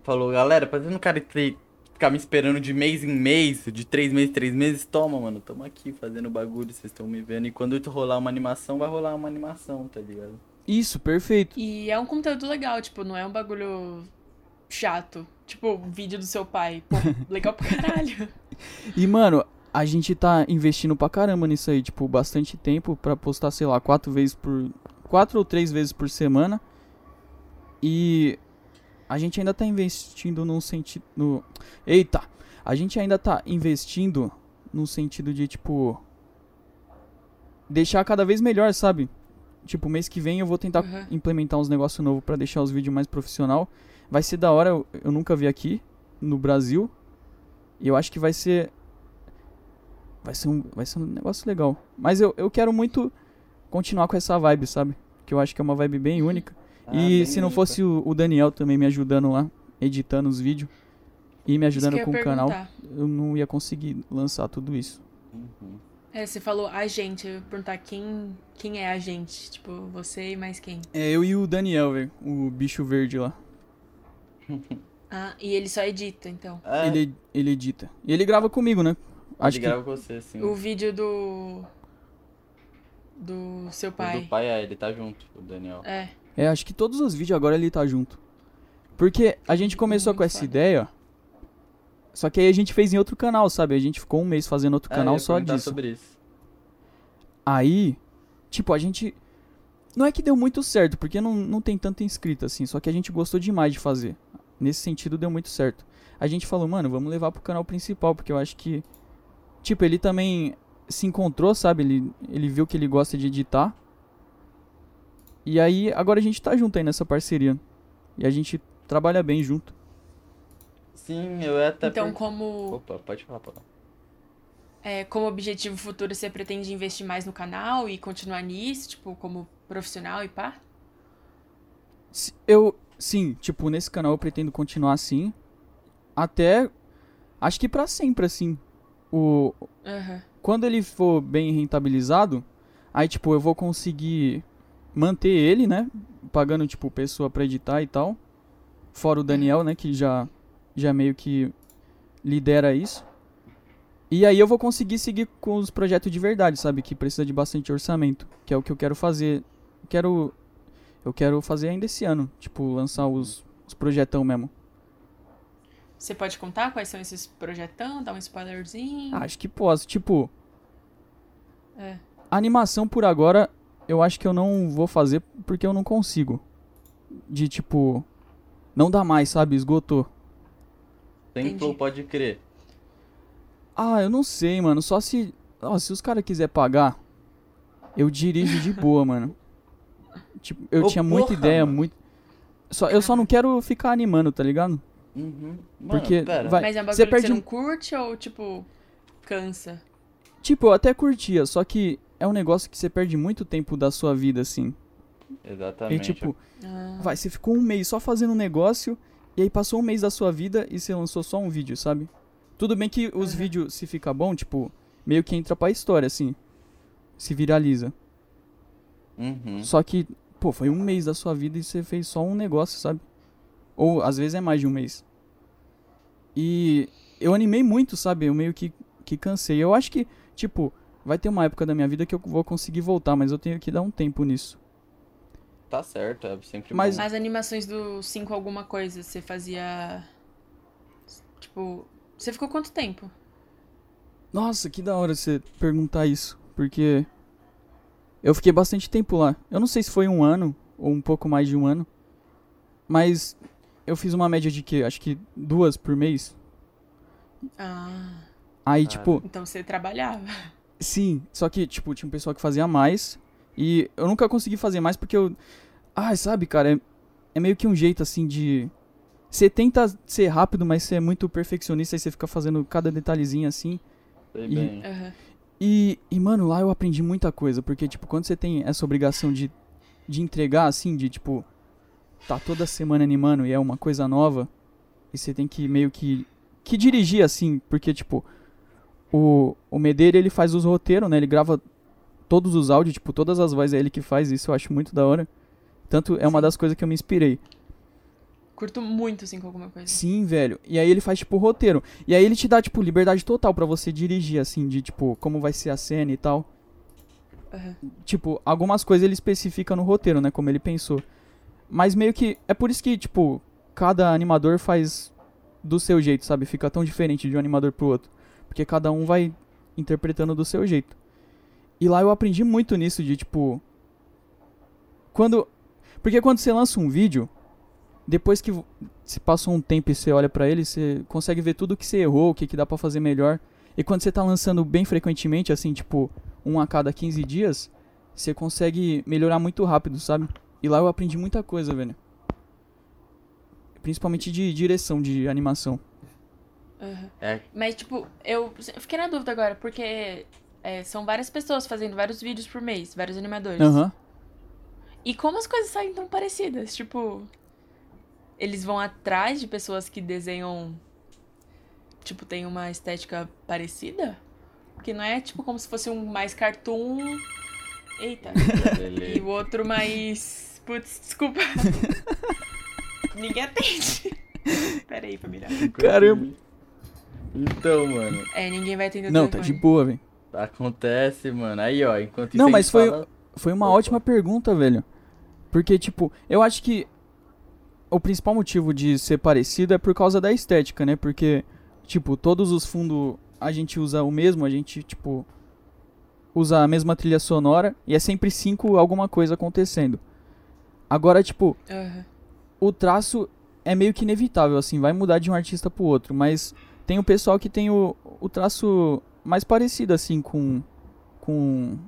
Falou, galera, pra não cara tre- ficar me esperando de mês em mês, de três meses em três meses, toma, mano, tamo aqui fazendo bagulho, vocês estão me vendo. E quando rolar uma animação, vai rolar uma animação, tá ligado? Isso, perfeito. E é um conteúdo legal, tipo, não é um bagulho chato. Tipo, vídeo do seu pai. Pô, legal pra caralho. E, mano, a gente tá investindo pra caramba nisso aí, tipo, bastante tempo pra postar, sei lá, quatro vezes por. quatro ou três vezes por semana. E a gente ainda tá investindo num sentido. No... Eita! A gente ainda tá investindo no sentido de, tipo. Deixar cada vez melhor, sabe? Tipo, mês que vem eu vou tentar Uhum. implementar uns negócios novos pra deixar os vídeos mais profissional. Vai ser da hora, eu, eu nunca vi aqui no Brasil. E eu acho que vai ser. Vai ser um, vai ser um negócio legal. Mas eu, eu quero muito continuar com essa vibe, sabe? Que eu acho que é uma vibe bem única. Ah, e bem se não fosse o, o Daniel também me ajudando lá, editando os vídeos e me ajudando com o canal, eu não ia conseguir lançar tudo isso. Uhum. É, você falou a gente, eu ia perguntar quem, quem é a gente. Tipo, você e mais quem. É eu e o Daniel, velho, o bicho verde lá. Ah, e ele só edita, então. É, Ele, ele edita. E ele grava comigo, né? Acho ele que grava com você, sim. O vídeo do. Do seu O pai. do pai, é, ele tá junto, o Daniel. É. É, acho que todos os vídeos agora ele tá junto. Porque a gente começou Muito com essa foda. ideia. Só que aí a gente fez em outro canal, sabe? A gente ficou um mês fazendo outro É, canal só disso. sobre isso. Aí, tipo, a gente. Não é que deu muito certo, porque não, não tem tanta inscrita assim. Só que a gente gostou demais de fazer. Nesse sentido, deu muito certo. A gente falou, mano, vamos levar pro canal principal, porque eu acho que. Tipo, ele também se encontrou, sabe? Ele, ele viu que ele gosta de editar. E aí, agora a gente tá junto aí nessa parceria. E a gente trabalha bem junto. Sim, eu até. Então, per- como, Opa, pode falar, pode falar. é, como objetivo futuro, você pretende investir mais no canal e continuar nisso, tipo, como profissional e pá? Eu, sim, tipo, nesse canal eu pretendo continuar assim. Até. Acho que pra sempre, assim. O, Aham. quando ele for bem rentabilizado, aí, tipo, eu vou conseguir manter ele, né? Pagando, tipo, pessoa pra editar e tal. Fora o Daniel, né? Que já, já meio que lidera isso. E aí eu vou conseguir seguir com os projetos de verdade, sabe? Que precisa de bastante orçamento. Que é o que eu quero fazer. Quero. Eu quero fazer ainda esse ano. Tipo, lançar os, os projetão mesmo. Você pode contar quais são esses projetão? Dar um spoilerzinho? Acho que posso. Tipo, É. A animação por agora, eu acho que eu não vou fazer porque eu não consigo. De tipo. Não dá mais, sabe? Esgotou. Tem Entendi. flow, pode crer. Ah, eu não sei, mano. Só se. ó, se os caras quiserem pagar, eu dirijo de boa, mano. Tipo, eu Ô, tinha muita porra, ideia, mano. muito. Só, eu só não quero ficar animando, tá ligado? Uhum. Mano, Porque pera. vai- Mas é um você bagulho que perde você um- não curte ou, tipo, cansa? Tipo, eu até curtia, só que é um negócio que você perde muito tempo da sua vida, assim. E Exatamente. tipo, Ah, Vai, você ficou um mês só fazendo um negócio, e aí passou um mês da sua vida e você lançou só um vídeo, sabe? Tudo bem que os Uhum. vídeos, se fica bom, tipo, meio que entra pra história, assim. Se viraliza. Uhum. Só que, pô, foi um mês da sua vida e você fez só um negócio, sabe? Ou às vezes é mais de um mês. E eu animei muito, sabe? Eu meio que, que cansei. Eu acho que, tipo, vai ter uma época da minha vida que eu vou conseguir voltar, mas eu tenho que dar um tempo nisso. Tá certo, é sempre Mas- bom. As animações do 5 alguma coisa, você fazia. Tipo. Você ficou quanto tempo? Nossa, que da hora você perguntar isso, porque eu fiquei bastante tempo lá. Eu não sei se foi um ano ou um pouco mais de um ano, mas eu fiz uma média de que, acho que duas por mês. Ah. Aí, Ah. tipo, Então você trabalhava. Sim, só que, tipo, tinha um pessoal que fazia mais. E eu nunca consegui fazer mais porque eu. Ah, sabe, cara, é, é meio que um jeito assim de. Você tenta ser rápido, mas você é muito perfeccionista e você fica fazendo cada detalhezinho assim. Sei E- bem. Aham. E, e, mano, lá eu aprendi muita coisa, porque, tipo, quando você tem essa obrigação de, de entregar, assim, de, tipo, tá toda semana animando e é uma coisa nova, e você tem que meio que, que dirigir, assim, porque, tipo, o, o Medeira, ele faz os roteiros, né, ele grava todos os áudios, tipo, todas as vozes é ele que faz, isso eu acho muito da hora. Tanto é uma das coisas que eu me inspirei. Curto muito, assim, com alguma coisa. Sim, velho. E aí ele faz, tipo, roteiro. E aí ele te dá, tipo, liberdade total pra você dirigir, assim, de, tipo, como vai ser a cena e tal. Aham. tipo, algumas coisas ele especifica no roteiro, né? Como ele pensou. Mas meio que. É por isso que, tipo, cada animador faz do seu jeito, sabe? Fica tão diferente de um animador pro outro. Porque cada um vai interpretando do seu jeito. E lá eu aprendi muito nisso de, tipo. Quando. Porque quando você lança um vídeo, depois que se passou um tempo e você olha pra ele, você consegue ver tudo que você errou, o que, que dá pra fazer melhor. E quando você tá lançando bem frequentemente, assim, tipo, um a cada 15 dias, você consegue melhorar muito rápido, sabe? E lá eu aprendi muita coisa, velho. Principalmente de direção de animação. Aham. É, Mas, tipo, eu, fiquei na dúvida agora, porque é, são várias pessoas fazendo vários vídeos por mês, vários animadores. Aham. E como as coisas saem tão parecidas? Tipo, eles vão atrás de pessoas que desenham. Tipo, tem uma estética parecida? Porque não é tipo como se fosse um mais cartoon. Eita. E o outro mais. Putz, desculpa. Ninguém atende. Pera aí, família. Caramba. Então, mano, É, ninguém vai atender o Não, tá de boa, velho. acontece, mano. Aí, ó, enquanto Não, mas foi- fala- Foi uma Opa. ótima pergunta, velho. Porque, tipo, eu acho que o principal motivo de ser parecido é por causa da estética, né? Porque, tipo, todos os fundos a gente usa o mesmo, a gente, tipo, usa a mesma trilha sonora e é sempre cinco alguma coisa acontecendo. Agora, tipo, Aham. o traço é meio que inevitável, assim, vai mudar de um artista pro outro, mas tem o pessoal que tem o, o traço mais parecido, assim, com, com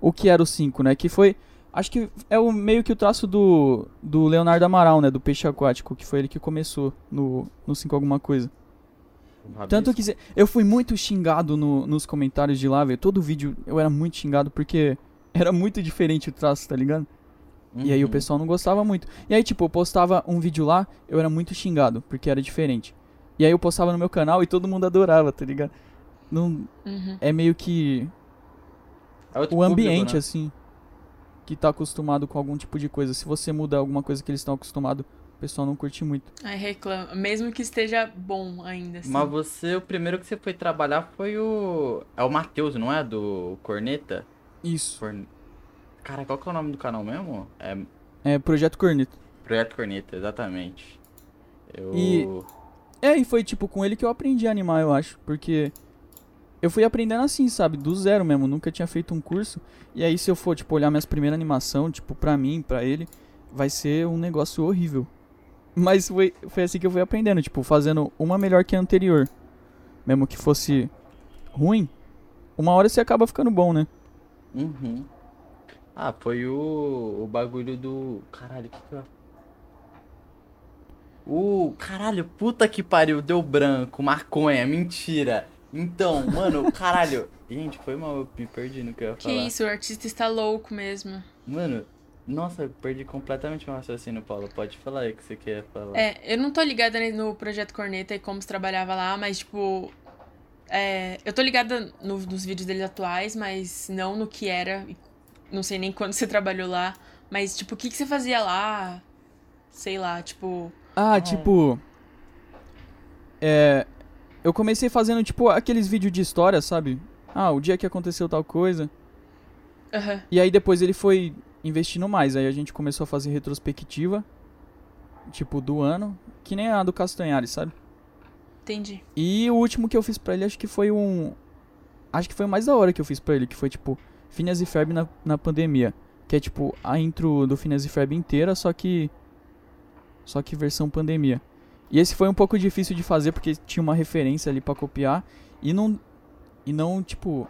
o que era o 5, né? Que foi, acho que é o meio que o traço do, do Leonardo Amaral, né? Do Peixe Aquático, que foi ele que começou no, no 5 alguma coisa. um Tanto que eu fui muito xingado no- nos comentários de lá, velho. Todo vídeo eu era muito xingado porque era muito diferente o traço, tá ligado? E aí o Uhum. pessoal não gostava muito. E aí, tipo, eu postava um vídeo lá, eu era muito xingado, porque era diferente. E aí eu postava no meu canal e todo mundo adorava, tá ligado? Não, Uhum. é meio que É o ambiente, público, né? assim, que tá acostumado com algum tipo de coisa. Se você muda alguma coisa que eles estão acostumados, o pessoal não curte muito. Aí reclama. Mesmo que esteja bom ainda, assim. Mas você, o primeiro que você foi trabalhar foi o. É o Matheus, não é? Do Corneta? Isso. Corn... Cara, qual que é o nome do canal mesmo? É É Projeto Corneto. Projeto Corneta, exatamente. Eu. E- É, e foi tipo com ele que eu aprendi a animar, eu acho, porque eu fui aprendendo assim, sabe, do zero mesmo, nunca tinha feito um curso. E aí se eu for tipo olhar minhas primeiras animação, tipo pra mim, pra ele, vai ser um negócio horrível. Mas foi, foi assim que eu fui aprendendo, tipo, fazendo uma melhor que a anterior. Mesmo que fosse ruim, uma hora você acaba ficando bom, né? Uhum. Ah, foi o, o bagulho do. Caralho, o que que eu. O. Caralho, puta que pariu, deu branco, maconha, mentira. Então, mano, caralho. Gente, foi mal, eu me perdi no que eu ia Que falar. isso, o artista está louco mesmo. Mano, nossa, eu perdi completamente meu raciocínio, Paulo. Pode falar aí o que você quer falar. É, eu não tô ligada no Projeto Corneta e como se trabalhava lá, mas, tipo. é, eu tô ligada no- nos vídeos deles atuais, mas não no que era. Não sei nem quando você trabalhou lá. Mas, tipo, o que, que você fazia lá? Sei lá, tipo. Ah, tipo. É. Eu comecei fazendo, tipo, aqueles vídeos de história, sabe? Ah, o dia que aconteceu tal coisa. aham, E aí depois ele foi investindo mais. Aí a gente começou a fazer retrospectiva. Tipo, do ano. Que nem a do Castanhari, sabe? entendi. E o último que eu fiz pra ele, acho que foi um. Acho que foi o mais da hora que eu fiz pra ele, que foi tipo Phineas e Ferb na, na pandemia. Que é tipo a intro do Phineas e Ferb inteira, só que. Só que versão pandemia. E esse foi um pouco difícil de fazer porque tinha uma referência ali pra copiar. E não. E não, tipo.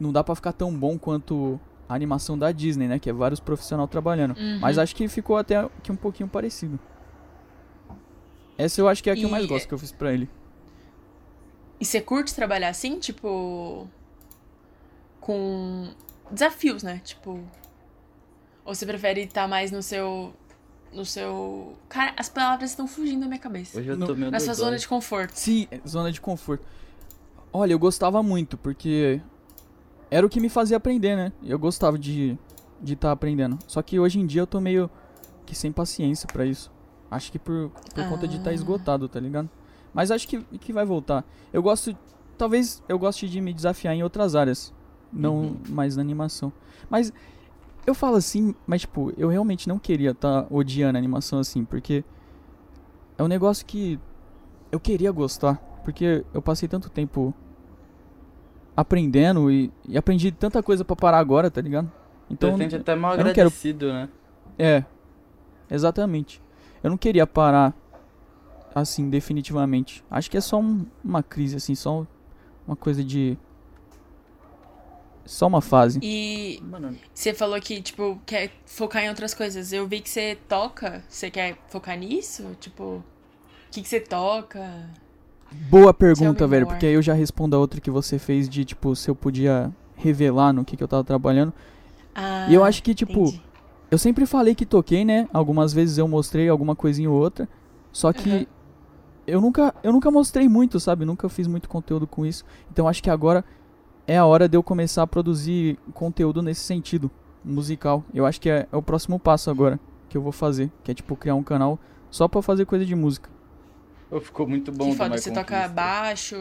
não dá pra ficar tão bom quanto a animação da Disney, né? Que é vários profissionais trabalhando. Uhum. Mas acho que ficou até que um pouquinho parecido. Essa eu acho que é a que eu mais E- gosto que eu fiz pra ele. E você curte trabalhar assim, tipo. Com desafios, né? Tipo. Ou você prefere estar mais no seu. No seu. Cara, as palavras estão fugindo da minha cabeça. Hoje eu Não. tô meio Na sua dodói. zona de conforto. Sim, zona de conforto. Olha, eu gostava muito, porque era o que me fazia aprender, né? Eu gostava de de estar aprendendo. Só que hoje em dia eu tô meio que sem paciência pra isso. Acho que por, por conta de estar Ah. esgotado, tá ligado? Mas acho que, que vai voltar. Eu gosto. Talvez eu goste de me desafiar em outras áreas. Não Uhum. mais na animação. Mas eu falo assim, mas tipo, eu realmente não queria estar odiando a animação assim, porque é um negócio que eu queria gostar. Porque eu passei tanto tempo aprendendo e, e aprendi tanta coisa pra parar agora, tá ligado? Então, sente até mal eu não quero- agradecido, né? é. Exatamente. Eu não queria parar assim, definitivamente. Acho que é só um- uma crise, assim, só uma coisa de. Só uma fase. E você falou que, tipo, quer focar em outras coisas. Eu vi que você toca. Você quer focar nisso? Tipo, o que, que você toca? Boa pergunta, velho, more. porque aí eu já respondo a outra que você fez de, tipo, se eu podia revelar no que, que eu tava trabalhando. Ah, e eu acho que, tipo, entendi. eu sempre falei que toquei, né? Algumas vezes eu mostrei alguma coisinha ou outra. Só que Aham. eu nunca eu nunca mostrei muito, sabe? Nunca fiz muito conteúdo com isso. Então acho que agora é a hora de eu começar a produzir conteúdo nesse sentido, musical. Eu acho que é, é o próximo passo agora que eu vou fazer, que é tipo criar um canal só pra fazer coisa de música. pô, ficou muito bom Que foda, você toca baixo.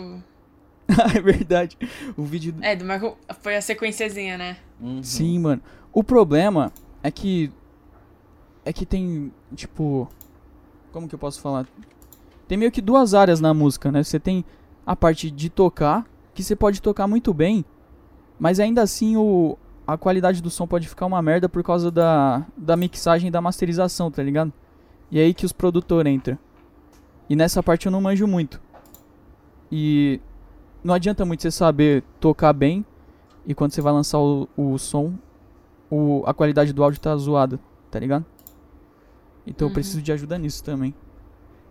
é verdade. O vídeo É, do Marco. Foi a sequenciazinha, né? Uhum. Sim, mano. O problema é que. É que tem, tipo. Como que eu posso falar? Tem meio que duas áreas na música, né? Você tem a parte de tocar, que você pode tocar muito bem, mas ainda assim o, a qualidade do som pode ficar uma merda por causa da, da mixagem e da masterização, tá ligado? E é aí que os produtores entram. E nessa parte eu não manjo muito. E não adianta muito você saber tocar bem e quando você vai lançar o, o som, o, a qualidade do áudio tá zoada, tá ligado? Então eu Uhum. preciso de ajuda nisso também.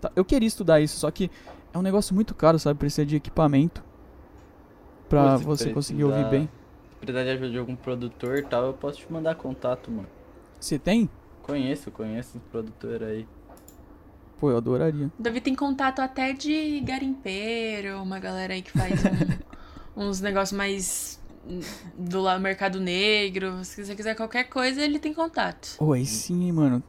Tá, eu queria estudar isso, só que é um negócio muito caro, sabe? Precisa de equipamento pra você conseguir ouvir bem. Se precisar de ajuda de algum produtor e tal, eu posso te mandar contato, mano. Você tem? Conheço, conheço um produtor aí. Pô, eu adoraria. Davi tem contato até de garimpeiro, uma galera aí que faz um- uns negócios mais do lá mercado negro. Se você quiser qualquer coisa, ele tem contato. Aí sim, hein, mano.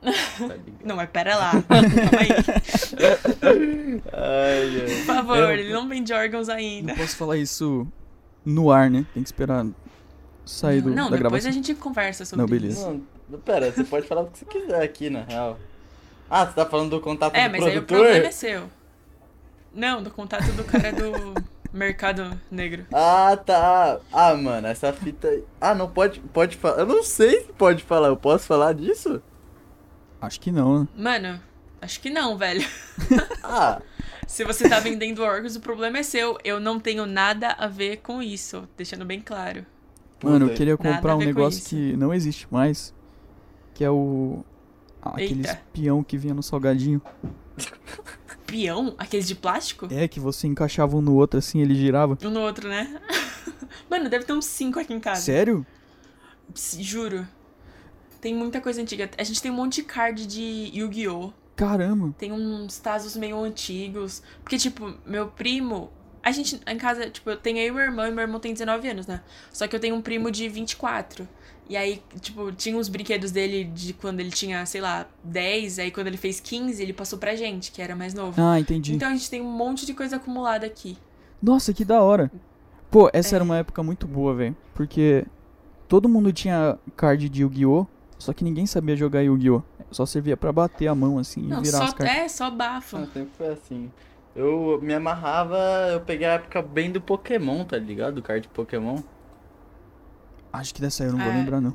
Tá? Não, mas pera lá. Calma aí. Ai, ai. Por favor, Eu- ele não vende órgãos ainda. Não posso falar isso no ar, né? Tem que esperar sair do, não, da depois gravação. a gente conversa sobre Não, beleza. isso. Não, pera, você pode falar o que você quiser aqui, na real. Ah, você tá falando do contato É, do mas aí o produtor? problema é seu. Não, do contato do cara do mercado negro. Ah, tá. Ah, mano, essa fita aí. Ah, não pode, pode falar. Eu não sei se pode falar. Eu posso falar disso? Acho que não, né? Mano, acho que não, velho. Ah, Se você tá vendendo órgãos, o problema é seu. Eu não tenho nada a ver com isso. Deixando bem claro. Mano, eu queria comprar um negócio que não existe mais. Que é o. Aquele Eita. espião que vinha no salgadinho. Peão? Aqueles de plástico? É, que você encaixava um no outro assim, ele girava. Um no outro, né? Mano, deve ter uns cinco aqui em casa. Sério? Juro. Tem muita coisa antiga. A gente tem um monte de card de Yu-Gi-Oh! Caramba. Tem uns tazos meio antigos. Porque, tipo, meu primo. A gente, em casa, tipo, eu tenho eu e meu irmão, e meu irmão tem 19 anos, né? Só que eu tenho um primo de 24. E aí, tipo, tinha os brinquedos dele de quando ele tinha, sei lá, 10. Aí quando ele fez 15, ele passou pra gente, que era mais novo. Ah, entendi. Então a gente tem um monte de coisa acumulada aqui. Nossa, que da hora. Pô, essa É. era uma época muito boa, velho. Porque todo mundo tinha card de Yu-Gi-Oh! Só que ninguém sabia jogar Yu-Gi-Oh! Só servia pra bater a mão assim Não, e virar só as cartas. é, só bafo. ah, sempre foi assim. Eu me amarrava, eu peguei a época bem do Pokémon, tá ligado? Do card de Pokémon. Acho que dessa aí eu não vou É. lembrar, não.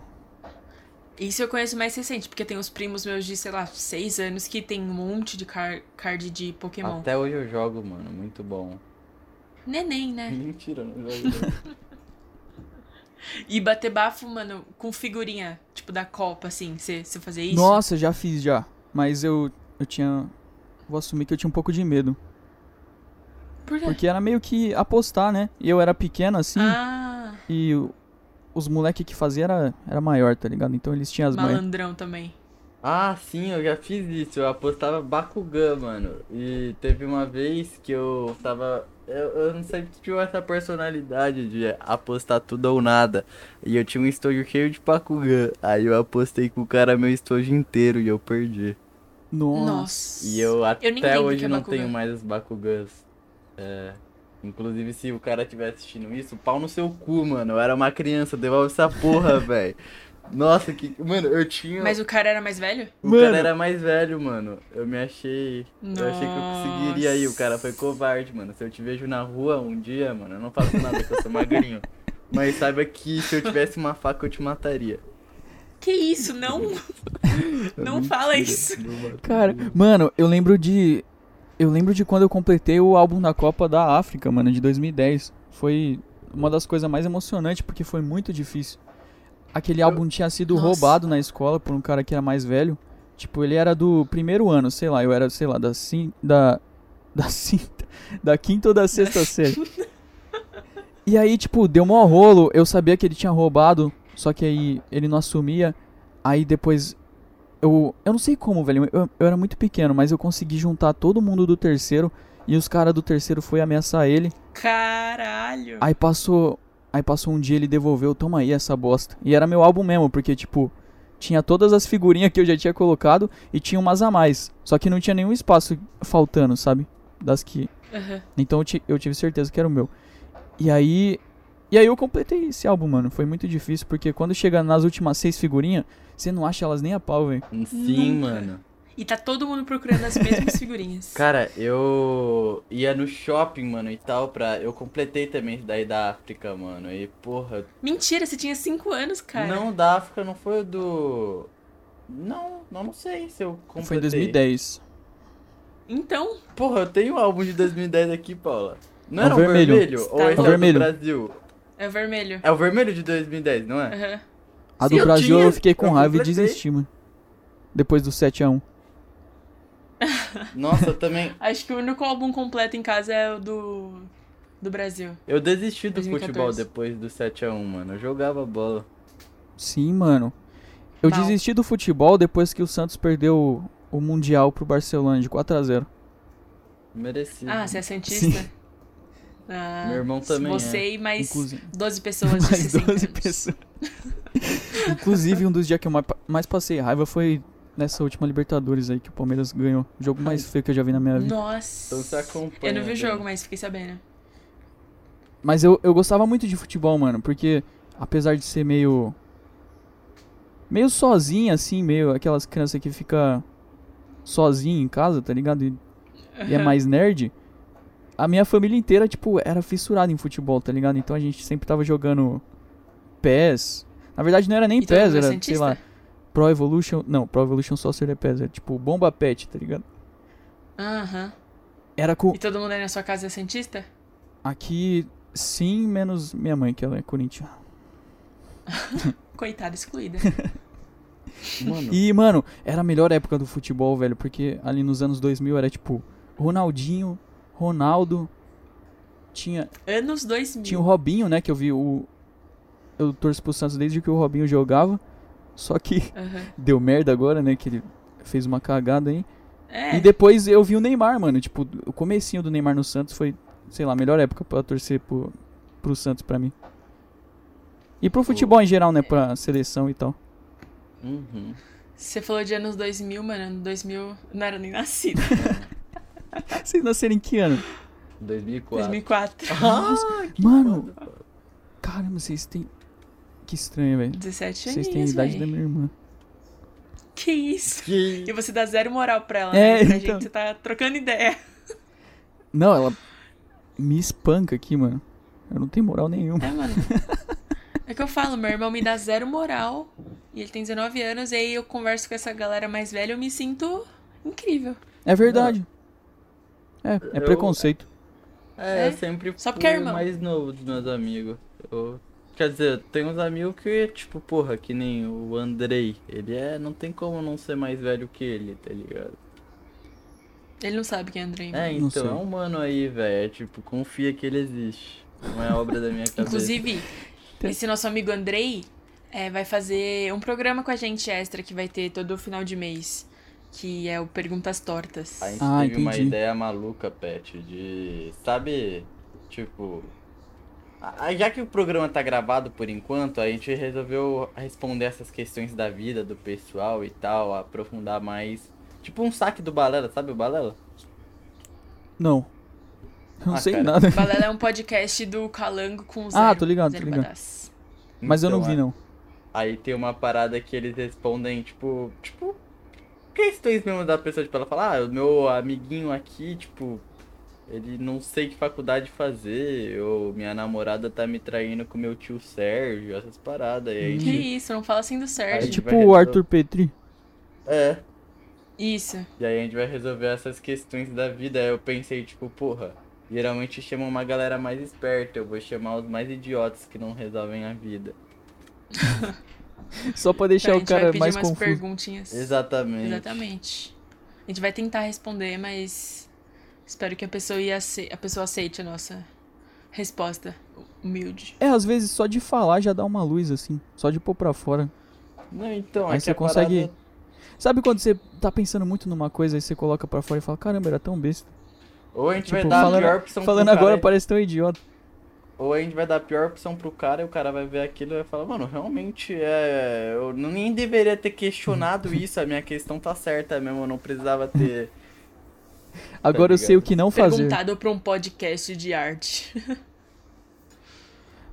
Isso eu conheço mais recente, porque tem os primos meus de, sei lá, 6 anos que tem um monte de car card de Pokémon. Até hoje eu jogo, mano. Muito bom. Neném, né? Mentira, não jogo. E bater bafo, mano, com figurinha, tipo, da Copa, assim, você fazer isso? Nossa, já fiz já. Mas eu, eu tinha. Vou assumir que eu tinha um pouco de medo. Por quê? Porque era meio que apostar, né? E eu era pequeno assim. Ah, E o- os moleque que fazia era, era maior, tá ligado? Então eles tinham as manhas. malandrão também. Ah, sim, eu já fiz isso. Eu apostava Bakugan, mano. E teve uma vez que eu tava. Eu, eu não sei se tinha essa personalidade de apostar tudo ou nada. E eu tinha um estojo cheio de Bakugan. Aí eu apostei com o cara meu estojo inteiro e eu perdi. Nossa. E eu até lembro hoje que é não Bakugan. tenho mais os Bakugans. É. Inclusive, se o cara estiver assistindo isso, pau no seu cu, mano. Eu era uma criança, devolve essa porra, velho. Nossa, que. Mano, eu tinha. Mas o cara era mais velho? O Mano. cara era mais velho, mano. Eu me achei. Eu achei que eu conseguiria aí. O cara foi covarde, mano. Se eu te vejo na rua um dia, mano, eu não faço nada, que eu sou magrinho. Mas saiba que se eu tivesse uma faca, eu te mataria. Que isso? Não, não fala isso. Não. Cara, mano, eu lembro de. Eu lembro de quando eu completei o álbum da Copa da África, mano, de 2010. Foi uma das coisas mais emocionantes, porque foi muito difícil. Aquele álbum tinha sido Nossa. roubado na escola por um cara que era mais velho. Tipo, ele era do primeiro ano, sei lá, eu era, sei lá, da cin... da da cinta, da quinta ou da sexta série. E aí, tipo, deu mó rolo, eu sabia que ele tinha roubado, só que aí ele não assumia. Aí depois eu, eu não sei como, velho. Eu, eu era muito pequeno, mas eu consegui juntar todo mundo do terceiro e os caras do terceiro foi ameaçar ele. Caralho. Aí passou, aí passou um dia ele devolveu, toma aí essa bosta. E era meu álbum mesmo, porque tipo, tinha todas as figurinhas que eu já tinha colocado e tinha umas a mais. Só que não tinha nenhum espaço faltando, sabe? Das que Aham. então eu, eu tive certeza que era o meu. E aí. E aí eu completei esse álbum, mano. Foi muito difícil, porque quando chega nas últimas seis figurinhas, você não acha elas nem a pau, velho. Sim, Nunca. mano. E tá todo mundo procurando as mesmas figurinhas. Cara, eu ia no shopping, mano, e tal, pra. Eu completei também isso daí da África, mano. E, porra. Mentira, você tinha 5 anos, cara. Não, da África não foi o do. Não, não, não sei se eu completei. Foi em 2010. Então, Porra, eu tenho o álbum de 2010 aqui, Paula. Não É o era o vermelho. vermelho? Ou Tá. esse É o é vermelho. do Brasil? é o vermelho. É o vermelho de 2010, não é? Aham. A Sim, do eu Brasil tinha, eu fiquei com eu raiva e desisti, mano. Depois do 7x1. Nossa, eu também. Acho que o único álbum completo em casa é o do. do Brasil. Eu desisti do 2014. futebol depois do 7x1, mano. Eu jogava bola. Sim, mano. Eu Mal. desisti do futebol depois que o Santos perdeu o, o Mundial pro Barcelona de 4x0. Merecido. Ah, você é cientista? Ah, Meu irmão também Você e mais Inclusive. 12 pessoas de Mais 60 12 anos. pessoas. Inclusive, um dos dias que eu mais passei raiva foi nessa última Libertadores aí que o Palmeiras ganhou. O jogo mais feio que eu já vi na minha vida. Nossa. Então você acompanha. Eu não vi o bem. jogo, mas fiquei sabendo. Mas eu, eu gostava muito de futebol, mano, porque apesar de ser meio. meio sozinha, assim, meio aquelas crianças que fica sozinha em casa, tá ligado? E, e é mais nerd. A minha família inteira, tipo, era fissurada em futebol, tá ligado? Então a gente sempre tava jogando PES. Na verdade não era nem E mundo é era, sei lá, Pro Evolution. Não, Pro Evolution Soccer é PES, era tipo Bomba Pet, tá ligado? Aham. Era com. E todo mundo aí na sua casa é cientista? Aqui, sim, menos minha mãe, que ela é corintiana. Coitada, excluída. Mano, E, mano, era a melhor época do futebol, velho, porque ali nos anos 2000 era tipo Ronaldinho, Ronaldo, tinha, Anos 2000. tinha o Robinho, né, que eu vi o eu torço pro Santos desde que o Robinho jogava, só que Aham. deu merda agora, né, que ele fez uma cagada aí. É. E depois eu vi o Neymar, mano, tipo, o comecinho do Neymar no Santos foi, sei lá, a melhor época pra torcer pro, pro Santos pra mim. E pro futebol em geral, né, pra seleção e tal. uhum. Você falou de anos 2000, mano. Ano 2000 não era nem nascido. Vocês nasceram em que ano? 2004. 2004. Ah, que Mano, foda. caramba, vocês têm. Que estranho, velho. 17 Vocês têm a idade véi. da minha irmã. Que isso? Que... E você dá zero moral pra ela, É, né? Pra então. gente, você tá trocando ideia. Não, ela me espanca aqui, mano. Eu não tenho moral nenhuma. É, mano. É que eu falo, meu irmão me dá zero moral. E ele tem 19 anos, e aí eu converso com essa galera mais velha, eu me sinto incrível. É verdade. É, é Eu- preconceito. É, É? eu sempre Só porque é irmão. mais novo dos meus amigos. Eu Quer dizer, tem uns amigos que, tipo, porra, que nem o Andrei. Ele é. Não tem como não ser mais velho que ele, tá ligado? Ele não sabe quem é Andrei. É, Não então, sei. é um mano aí, velho. É tipo, confia que ele existe. Não é obra da minha cabeça. Inclusive, esse nosso amigo Andrei é, vai fazer um programa com a gente extra que vai ter todo final de mês. Que é o Perguntas Tortas. A gente Ah, teve uma entendi. ideia maluca, Pet, de. Sabe? Tipo. A- Já que o programa tá gravado por enquanto, a gente resolveu responder essas questões da vida do pessoal e tal, aprofundar mais. Tipo um saque do Balela, sabe o Balela? Não. Não Ah, sei cara. nada. Balela é um podcast do Calango com o Zero. Ah, tô ligado, tô ligado. Badass. Mas eu não Então, vi, não. Aí tem uma parada que eles respondem, tipo, tipo, questões mesmo da pessoa, tipo, ela fala, ah, o meu amiguinho aqui, tipo, ele não sei que faculdade fazer, ou minha namorada tá me traindo com meu tio Sérgio, essas paradas. Aí, Que isso, não fala assim do É Sérgio. gente tipo o. Arthur Petri. é, Isso. e aí a gente vai resolver essas questões da vida. Aí eu pensei, tipo, porra, geralmente chamam uma galera mais esperta, eu vou chamar os mais idiotas que não resolvem a vida. Só pra Então, deixar a o gente vai cara pedir mais umas confuso. perguntinhas. Exatamente. Exatamente. A gente vai tentar responder, mas espero que a pessoa, ia ace- a pessoa aceite a nossa resposta humilde. É, às vezes só de falar já dá uma luz, assim. Só de pôr pra fora. Não, então, Aí é que você a consegue- parada- Sabe quando você tá pensando muito numa coisa e você coloca pra fora e fala, caramba, era tão besta. Ou a gente vai Tipo, dar a falando, pior opção falando pro agora cara, parece tão idiota. Ou a gente vai dar a pior opção pro cara e o cara vai ver aquilo e vai falar, mano, realmente é. Eu não- nem deveria ter questionado isso, a minha questão tá certa mesmo, eu não precisava ter. Agora eu sei o que não fazer. Perguntado pra um podcast de arte.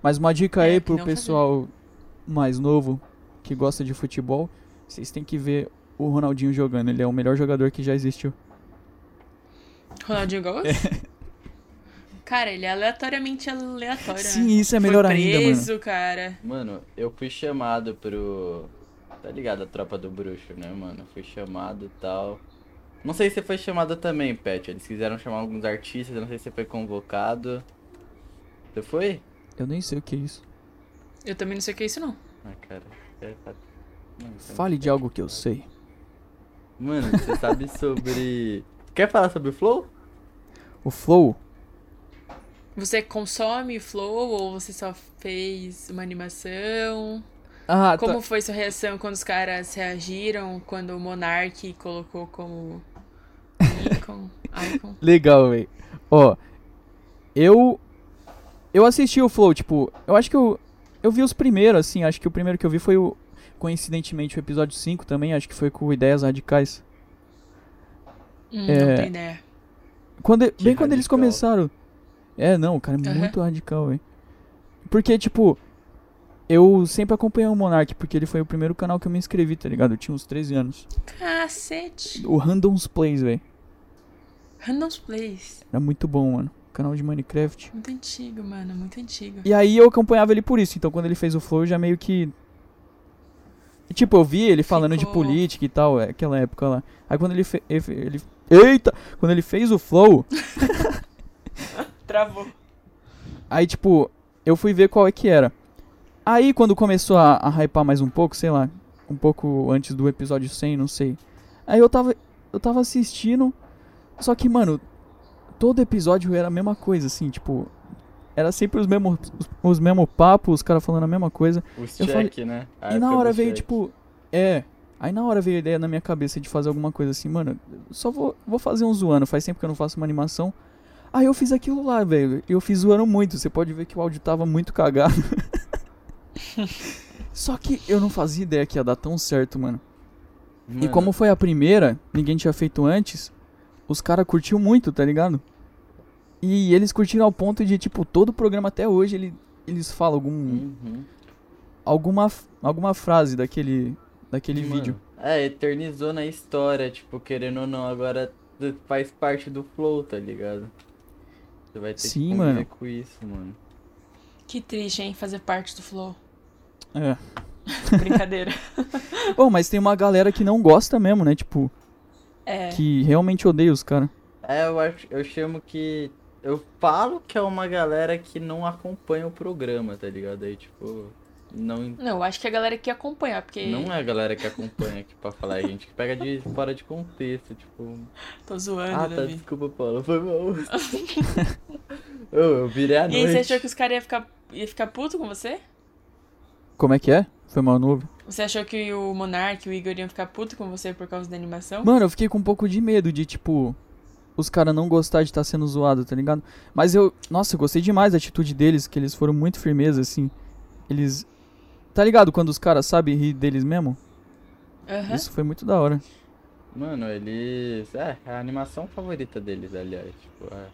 Mas uma dica É, aí pro pessoal mais novo que gosta de futebol, vocês têm que ver o Ronaldinho jogando. Ele é o melhor jogador que já existiu. Ronaldinho Gaúcho? Cara, ele é aleatoriamente aleatório, Sim, né? isso é melhor Foi ainda, mano. preso, cara. Mano, eu fui chamado pro. Tá ligado? A tropa do bruxo, né, mano? Fui chamado e tal. Não sei se você foi chamado também, Pet. Eles quiseram chamar alguns artistas, eu não sei se você foi convocado. Você foi? Eu nem sei o que é isso. Eu também não sei o que é isso, não. Ah, cara. é- tá- Mano, não Fale de algo que eu sei. Mano, você sabe sobre. Quer falar sobre o Flow? O Flow, Você consome Flow ou você só fez uma animação? Ah, Como tá. foi sua reação quando os caras reagiram quando o Monark colocou como icon? icon? Legal, velho. Ó, eu. Eu assisti o Flow, tipo, eu acho que eu. Eu vi os primeiros, assim, acho que o primeiro que eu vi foi o. Coincidentemente, o episódio 5 também, acho que foi com Ideias Radicais. Hum, É. Não tenho ideia. Quando, bem quando eles radical. começaram. É, não, o cara é Aham. muito radical, velho. Porque, tipo, eu sempre acompanhei o Monark, porque ele foi o primeiro canal que eu me inscrevi, tá ligado? Eu tinha uns 13 anos. Cacete. O Randoms Plays, velho. Random's Plays. Era muito bom, mano. Canal de Minecraft. Muito antigo, mano. Muito antigo. E aí eu acompanhava ele por isso. Então quando ele fez o Flow, eu já meio que. Tipo, eu vi ele falando de Ficou- política e tal, é, aquela época lá. Aí quando ele, fe... ele- ele. Eita! Quando ele fez o Flow, Travou. aí tipo, eu fui ver qual é que era. Aí quando começou a, a hypar mais um pouco, sei lá, um pouco antes do episódio 100, não sei. Aí eu tava. Eu tava assistindo. Só que, mano, todo episódio era a mesma coisa, assim, tipo. Era sempre os mesmos, os, os mesmos papos, os caras falando a mesma coisa. Os Eu check, falei- né? A E na hora veio, check. tipo. É. Aí na hora veio a ideia na minha cabeça de fazer alguma coisa assim, mano. Só vou, vou fazer um zoando. Faz tempo que eu não faço uma animação. Aí eu fiz aquilo lá, velho. Eu fiz zoando muito. Você pode ver que o áudio tava muito cagado. Só que eu não fazia ideia que ia dar tão certo, mano. E Mano, como foi a primeira, ninguém tinha feito antes, os caras curtiu muito, tá ligado? E eles curtiram ao ponto de, tipo, todo o programa até hoje ele, eles falam algum, Uhum. alguma, alguma frase daquele, daquele Mano, vídeo. É, eternizou na história, tipo, querendo ou não, agora faz parte do flow, tá ligado? Você vai ter Sim, que mano. com isso, mano. Que triste, hein? Fazer parte do Flow. É. Brincadeira. Bom, mas tem uma galera que não gosta mesmo, né? Tipo, É. que realmente odeia os caras. É, eu acho, eu chamo que eu falo que é uma galera que não acompanha o programa, tá ligado? Aí, tipo, não, Não, eu acho que a galera que acompanha, porque. não é a galera que acompanha aqui pra falar, é gente que pega de fora de contexto, tipo. Tô zoando, Ah, tá, Davi. desculpa, Paula, foi mal. Ô, eu virei a E aí, você noite. achou que os caras iam ficar, ia ficar puto com você? Como é que é? Foi mal novo. Você achou que o Monark e o Igor iam ficar puto com você por causa da animação? Mano, eu fiquei com um pouco de medo de, tipo, os caras não gostar de estar sendo zoado, tá ligado? Mas eu, nossa, eu gostei demais da atitude deles, que eles foram muito firmeza, assim. Eles. Tá ligado quando os caras sabem rir deles mesmo? Aham. Isso foi muito da hora. Mano, eles. É, é a animação favorita deles, aliás. Tipo, é.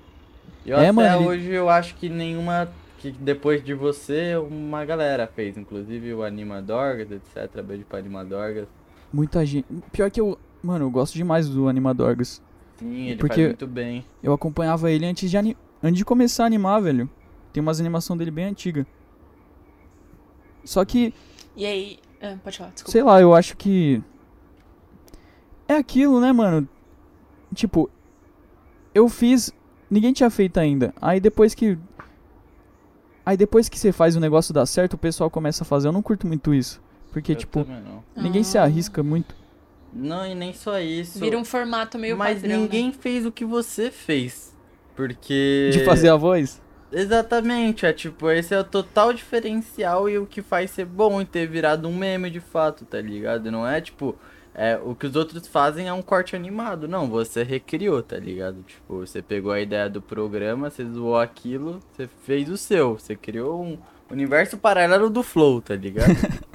Eu É, até mano, ele- hoje eu acho que nenhuma. Que depois de você, uma galera fez. Inclusive o Animadorgas, etc. Beijo pra Animadorgas. Muita gente. Pior que eu. Mano, eu gosto demais do Animadorgas. Sim, ele Porque- faz muito bem. Eu acompanhava ele antes de, ani- antes de começar a animar, velho. Tem umas animação dele bem antiga. Só que, E aí. ah, pode falar, desculpa. sei lá, eu acho que. É aquilo, né, mano? Tipo, eu fiz. Ninguém tinha feito ainda. Aí depois que. Aí depois que você faz o negócio dar certo, o pessoal começa a fazer. Eu não curto muito isso. Porque, Eu tipo, ninguém se Ah. arrisca muito. Não, e nem só isso. Vira um formato meio Mas padrão, né? ninguém fez o que você fez. Porque. De fazer a voz. Exatamente, é tipo, esse é o total diferencial e o que faz ser bom e ter virado um meme de fato, tá ligado? Não é tipo, é, o que os outros fazem é um corte animado, não, você recriou, tá ligado? Tipo, você pegou a ideia do programa, você zoou aquilo, você fez o seu, você criou um universo paralelo do Flow, tá ligado?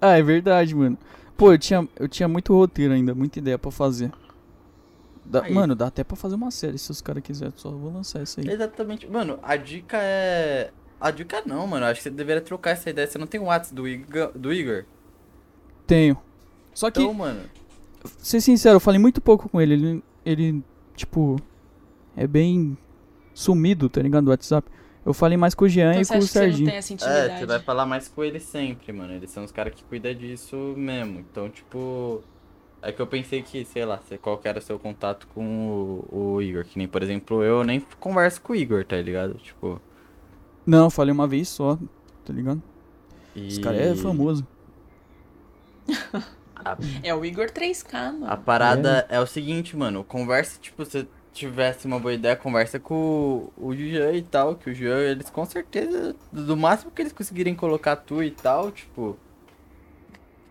Ah, é verdade, mano. Pô, eu tinha, eu tinha muito roteiro ainda, muita ideia pra fazer. Dá- mano, dá até pra fazer uma série se os caras quiserem. Só vou lançar isso aí. Exatamente, mano, a dica é. A dica não, mano, acho que você deveria trocar essa ideia, você não tem o WhatsApp do Igor? Do Igor? Tenho. Só que, Então, mano. ser sincero, eu falei muito pouco com ele. Ele, ele, tipo, é bem sumido, tá ligado? Do WhatsApp. Eu falei mais com o Jean Então e com o Serginho. tem essa intimidade? É, você vai falar mais com ele sempre, mano. Eles são os caras que cuidam disso mesmo. Então, tipo. É que eu pensei que, sei lá, se- qual que era o seu contato com o, o Igor. Que nem, por exemplo, eu nem converso com o Igor, tá ligado? Tipo. Não, eu falei uma vez só, tá ligado? E... Esse cara é famoso. É o Igor 3K, mano. A parada é. o seguinte, mano. Conversa, tipo, se tivesse uma boa ideia, conversa com o, o Jean e tal. Que o Jean, eles com certeza, do máximo que eles conseguirem colocar tu e tal, tipo.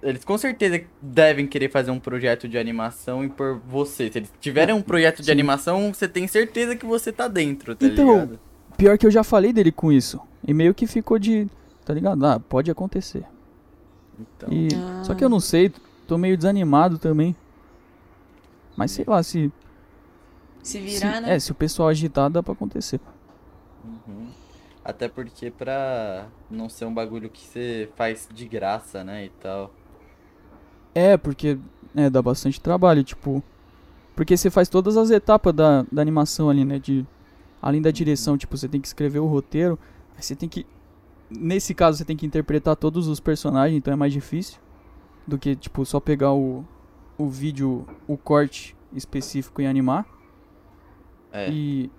Eles com certeza devem querer fazer um projeto de animação e por você. Se eles tiverem um projeto de Sim. animação, você tem certeza que você tá dentro, tá Então, ligado? Pior que eu já falei dele com isso. E meio que ficou de. Tá ligado? Ah, pode acontecer. Então, E, Ah. Só que eu não sei, tô meio desanimado também. Mas sei lá, se. Se se- virar, né? É, se o pessoal agitar, dá pra acontecer. uhum. Até porque pra não ser um bagulho que você faz de graça, né, e tal. É, porque é, dá bastante trabalho, tipo. Porque você faz todas as etapas da, da animação ali, né? De, além da direção, tipo, você tem que escrever o roteiro. Aí você tem que. Nesse caso, você tem que interpretar todos os personagens, então é mais difícil. Do que, tipo, só pegar o, o vídeo, o corte específico e animar. É. E.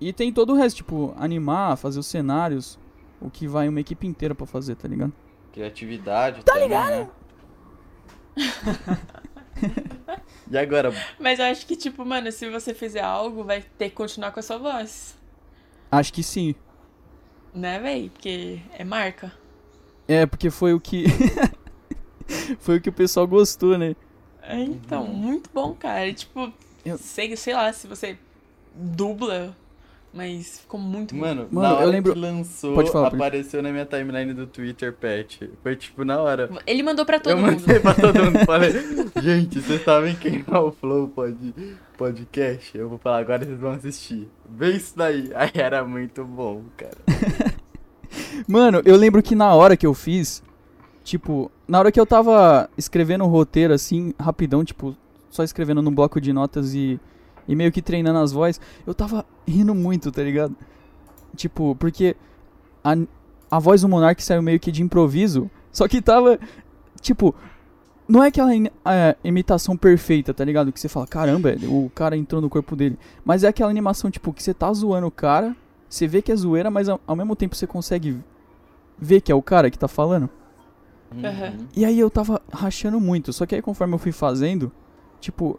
E tem todo o resto, tipo, animar, fazer os cenários. O que vai uma equipe inteira pra fazer, tá ligado? Criatividade. Tá ligado? Né? e agora? Mas eu acho que, tipo, mano, se você fizer algo, vai ter que continuar com a sua voz. Acho que sim. Né, véi? Porque é marca. É, porque foi o que. foi o que o pessoal gostou, né? É, então, Uhum. muito bom, cara. Tipo, Eu- sei, sei lá, se você dubla, mas ficou muito bom. Mano, Mano, na hora eu lembro- que lançou, Pode falar, pode. apareceu na minha timeline do Twitter, Pet. Foi tipo na hora. Ele mandou pra todo eu mundo. mandei pra todo mundo falei, gente, vocês sabem quem é o Flow pod, Podcast? Eu vou falar, agora vocês vão assistir. Vê isso daí. Aí era muito bom, cara. Mano, eu lembro que na hora que eu fiz, tipo, na hora que eu tava escrevendo o roteiro assim, rapidão, tipo, só escrevendo num bloco de notas e, e meio que treinando as vozes, eu tava rindo muito, tá ligado? Tipo, porque a, a voz do Monark saiu meio que de improviso, só que tava, tipo, Não é aquela é, imitação perfeita, tá ligado? Que você fala, caramba, o cara entrou no corpo dele. Mas é aquela animação, tipo, que você tá zoando o cara, você vê que é zoeira, mas ao, ao mesmo tempo você consegue ver que é o cara que tá falando. Uhum. E aí eu tava rachando muito, só que aí conforme eu fui fazendo, tipo.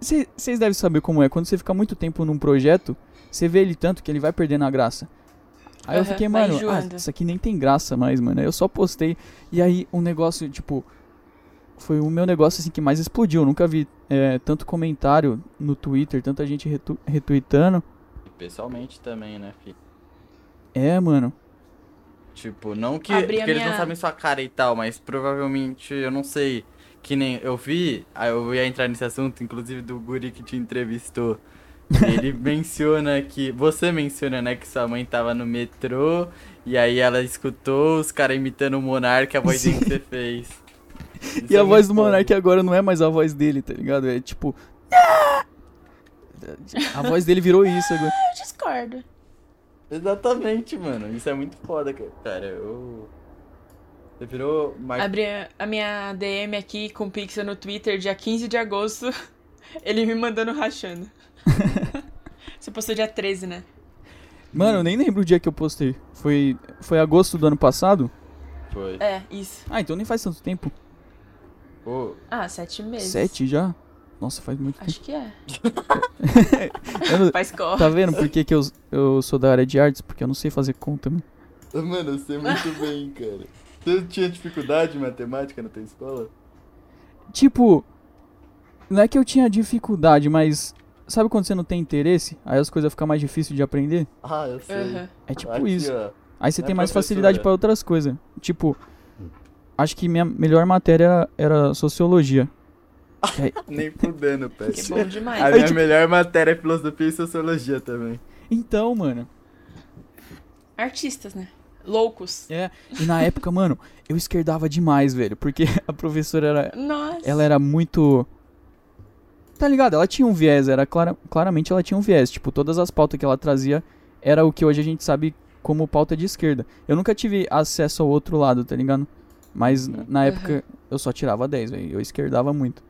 Vocês devem saber como é, quando você fica muito tempo num projeto, você vê ele tanto que ele vai perdendo a graça. Aí eu Aham, fiquei, mano, ah, isso aqui nem tem graça mais, mano. Aí eu só postei. E aí um negócio, tipo. Foi o meu negócio assim que mais explodiu. Eu nunca vi é, tanto comentário no Twitter, tanta gente retu retweetando. Pessoalmente também, né, fi? É, mano. Tipo, não que. Abri Porque eles não minha- sabem sua cara e tal, mas provavelmente, eu não sei. Que nem eu vi, eu ia entrar nesse assunto, inclusive do Guri que te entrevistou. Ele menciona que. Você menciona, né, que sua mãe tava no metrô e aí ela escutou os caras imitando o Monark, a voz dele que você fez. Isso E é a voz do. Monark agora não é mais a voz dele, tá ligado? É tipo. A voz dele virou isso agora. Eu discordo. Exatamente, mano. Isso é muito foda, cara. Eu. Você virou mais. Abri a- minha DM aqui com o Pixel no Twitter, dia 15 de agosto. Ele me mandando rachando. Você postou dia 13, né? Mano, eu nem lembro o dia que eu postei. Foi, foi agosto do ano passado? Foi. É, isso. Ah, então nem faz tanto tempo. Pô, Ah, sete meses. Sete já? Nossa, faz muito tempo. Acho que é. Eu Faz cor. tá vendo por que, que eu, eu sou da área de artes? Porque eu não sei fazer conta, mano. Mano, eu sei muito bem, cara. Você tinha dificuldade em matemática na tua escola? Tipo, não é que eu tinha dificuldade, mas sabe quando você não tem interesse? Aí as coisas ficam mais difíceis de aprender? Ah, eu sei. Aham. É tipo Aqui, isso. ó. Aí você é tem mais professora. facilidade pra outras coisas. Tipo, acho que minha melhor matéria era, era sociologia. Que Nem fudendo, Que Pet. bom demais. A minha tipo- melhor matéria é filosofia e sociologia também. Então, mano. Artistas, né? Loucos. É, e na época, mano, eu esquerdava demais, velho. Porque a professora era. Nossa. Ela era muito. Tá ligado? Ela tinha um viés, era clara, claramente ela tinha um viés. Tipo, todas as pautas que ela trazia era o que hoje a gente sabe como pauta de esquerda. Eu nunca tive acesso ao outro lado, tá ligado? Mas Uhum. na época eu só tirava 10, velho. Eu esquerdava muito.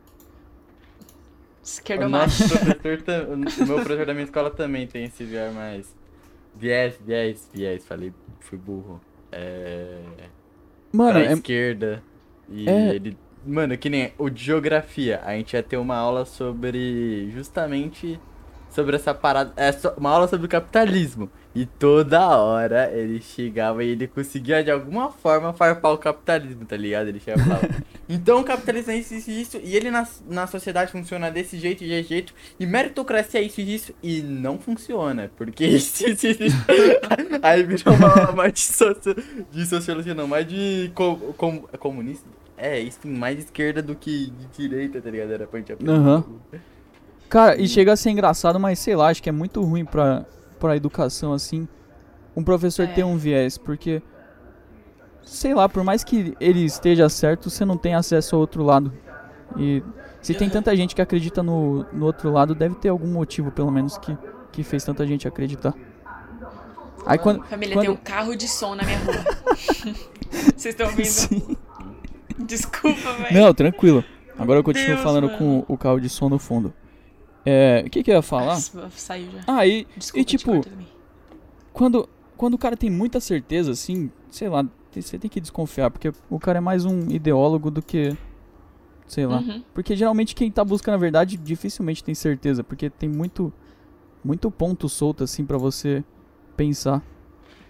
O Esquerdomacho. nosso professor, tam- o meu professor da minha escola também tem esse viés mais. Viés, viés, viés, falei, fui burro. É. Mano, pra é, esquerda. E É. ele. Mano, que nem o de geografia. A gente ia ter uma aula sobre. Justamente. Sobre essa parada. É uma aula sobre o capitalismo. E toda hora ele chegava e ele conseguia de alguma forma farpar o capitalismo, tá ligado? Ele chegava então o capitalismo é isso, isso e isso. E ele na, na sociedade funciona desse jeito e desse jeito. E meritocracia é isso e isso. E não funciona. Porque isso, isso, isso. Aí virou uma aula mais de, socio, de sociologia, não, mais de co, com- comunista. É, isso mais de esquerda do que de direita, tá ligado? Era pra gente aprender. Aham. Cara, e chega a ser engraçado, mas sei lá, acho que é muito ruim pra, pra educação, assim, um professor É. ter um viés, porque, sei lá, por mais que ele esteja certo, você não tem acesso ao outro lado. E se tem tanta gente que acredita no, no outro lado, deve ter algum motivo, pelo menos, que, que fez tanta gente acreditar. Aí quando. Família, quando... tem um carro de som na minha rua. Vocês estão ouvindo? Sim. Desculpa, velho. Não, tranquilo. Agora eu continuo Deus, falando mano. com o carro de som no fundo. É. O que, que eu ia falar? Nossa, saiu já. Ah, e, Desculpa, e tipo, quando, quando o cara tem muita certeza, assim, sei lá, você tem que desconfiar, porque o cara é mais um ideólogo do que. Sei lá. Uhum. Porque geralmente quem tá buscando a verdade dificilmente tem certeza, porque tem muito. Muito ponto solto, assim, pra você pensar.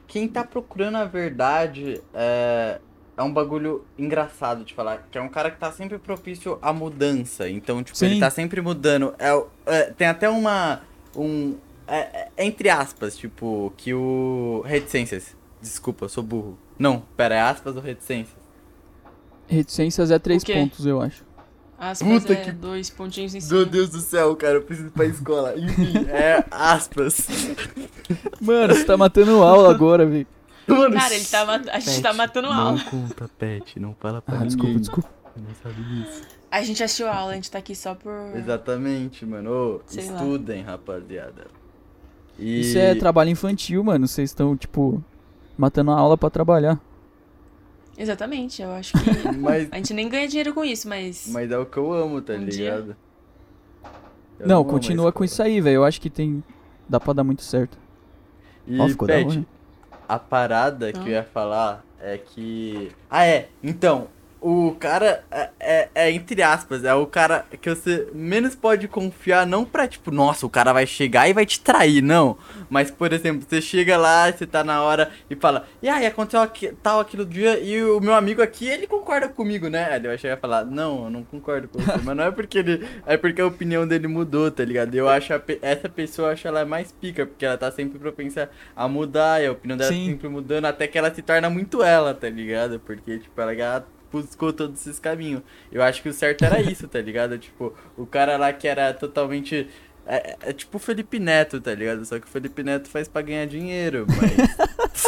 Quem tá procurando a verdade é, é um bagulho engraçado de falar. Que é um cara que tá sempre propício à mudança. Então, tipo, ele Sim. tá sempre mudando. É, é, tem até uma. Um. é- é, entre aspas, tipo, que o. Reticências. Desculpa, eu sou burro. Não, pera, é aspas ou reticências? Reticências é três pontos, eu acho. Aspas Puta é que- dois pontinhos em cima. Meu Deus do céu, cara, eu preciso ir pra escola. Enfim, é aspas. Mano, você tá matando aula agora, velho. Mano, Cara, ele tá mat- a gente Pet, tá matando Não aula. conta, Pet, não fala pra Ah, ninguém. desculpa, desculpa. Não sabe disso. A gente assistiu a aula, a gente tá aqui só por. Exatamente, mano. Ô, Sei lá. estudem, rapaziada. E... Isso é trabalho infantil, mano. Vocês estão, tipo, matando a aula pra trabalhar. Exatamente, eu acho que. Mas, A gente nem ganha dinheiro com isso, mas. mas é o que eu amo, tá Um ligado? Eu Não, a continua com isso aí, velho. Eu acho que tem. Dá pra dar muito certo. E, Ó, ficou da Pet, hora. A parada que eu ia falar é que. Ah, é. Então, o cara é, é- é entre aspas, é o cara que você menos pode confiar, não pra tipo, nossa, o cara vai chegar e vai te trair, não. Mas, por exemplo, você chega lá, você tá na hora e fala, e aí, aconteceu aqui, tal aquilo dia, e o meu amigo aqui, ele concorda comigo, né? Ele vai chegar e falar, não, eu não concordo com você. Mas não é porque ele. É porque a opinião dele mudou, tá ligado? Eu acho a essa pessoa, acho ela mais pica, porque ela tá sempre propensa a mudar, e a opinião dela tá Sim. sempre mudando, até que ela se torna muito ela, tá ligado? Porque, tipo, ela buscou todos esses caminhos. Eu acho que o certo era isso, tá ligado? Tipo, o cara lá que era totalmente. É, é tipo o Felipe Neto, tá ligado? Só que o Felipe Neto faz pra ganhar dinheiro, mas.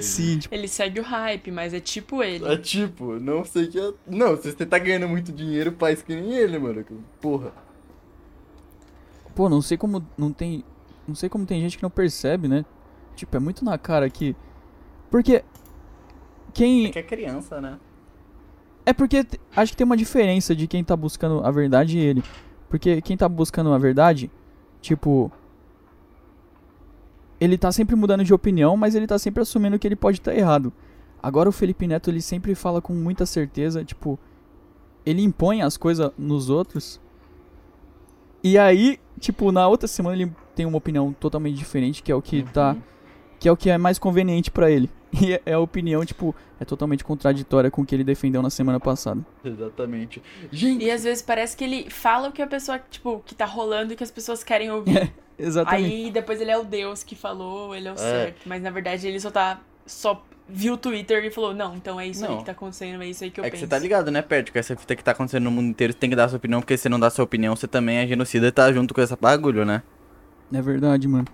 Sim, tipo, Ele segue o hype, mas é tipo ele. É tipo, não sei que. eu- Não, se você tá ganhando muito dinheiro, faz que nem ele, mano. Porra. pô, não sei como não tem. Não sei como tem gente que não percebe, né? Tipo, é muito na cara que. Porque. Quem. É que é criança, né? É porque acho que tem uma diferença de quem tá buscando a verdade e ele. Porque quem tá buscando a verdade, tipo. Ele tá sempre mudando de opinião, mas ele tá sempre assumindo que ele pode estar errado. Agora o Felipe Neto, ele sempre fala com muita certeza, tipo. Ele impõe as coisas nos outros. E aí, tipo, na outra semana ele tem uma opinião totalmente diferente, que é o que tá Uhum. Que é o que é mais conveniente pra ele. E é- é a opinião, tipo, é totalmente contraditória com o que ele defendeu na semana passada. Exatamente. Gente, E às vezes parece que ele fala o que a pessoa, tipo, que tá rolando e que as pessoas querem ouvir. Exatamente. Aí depois ele é o Deus que falou, ele é o certo. Mas na verdade ele só tá. Só viu o Twitter e falou, não, então é isso aí Não. que tá acontecendo, é isso aí que eu é que penso. você tá ligado, né, Pet? Com essa fita que tá acontecendo no mundo inteiro, você tem que dar sua opinião, porque se não dá sua opinião, você também é genocida e tá junto com essa bagulho, né? É verdade, mano.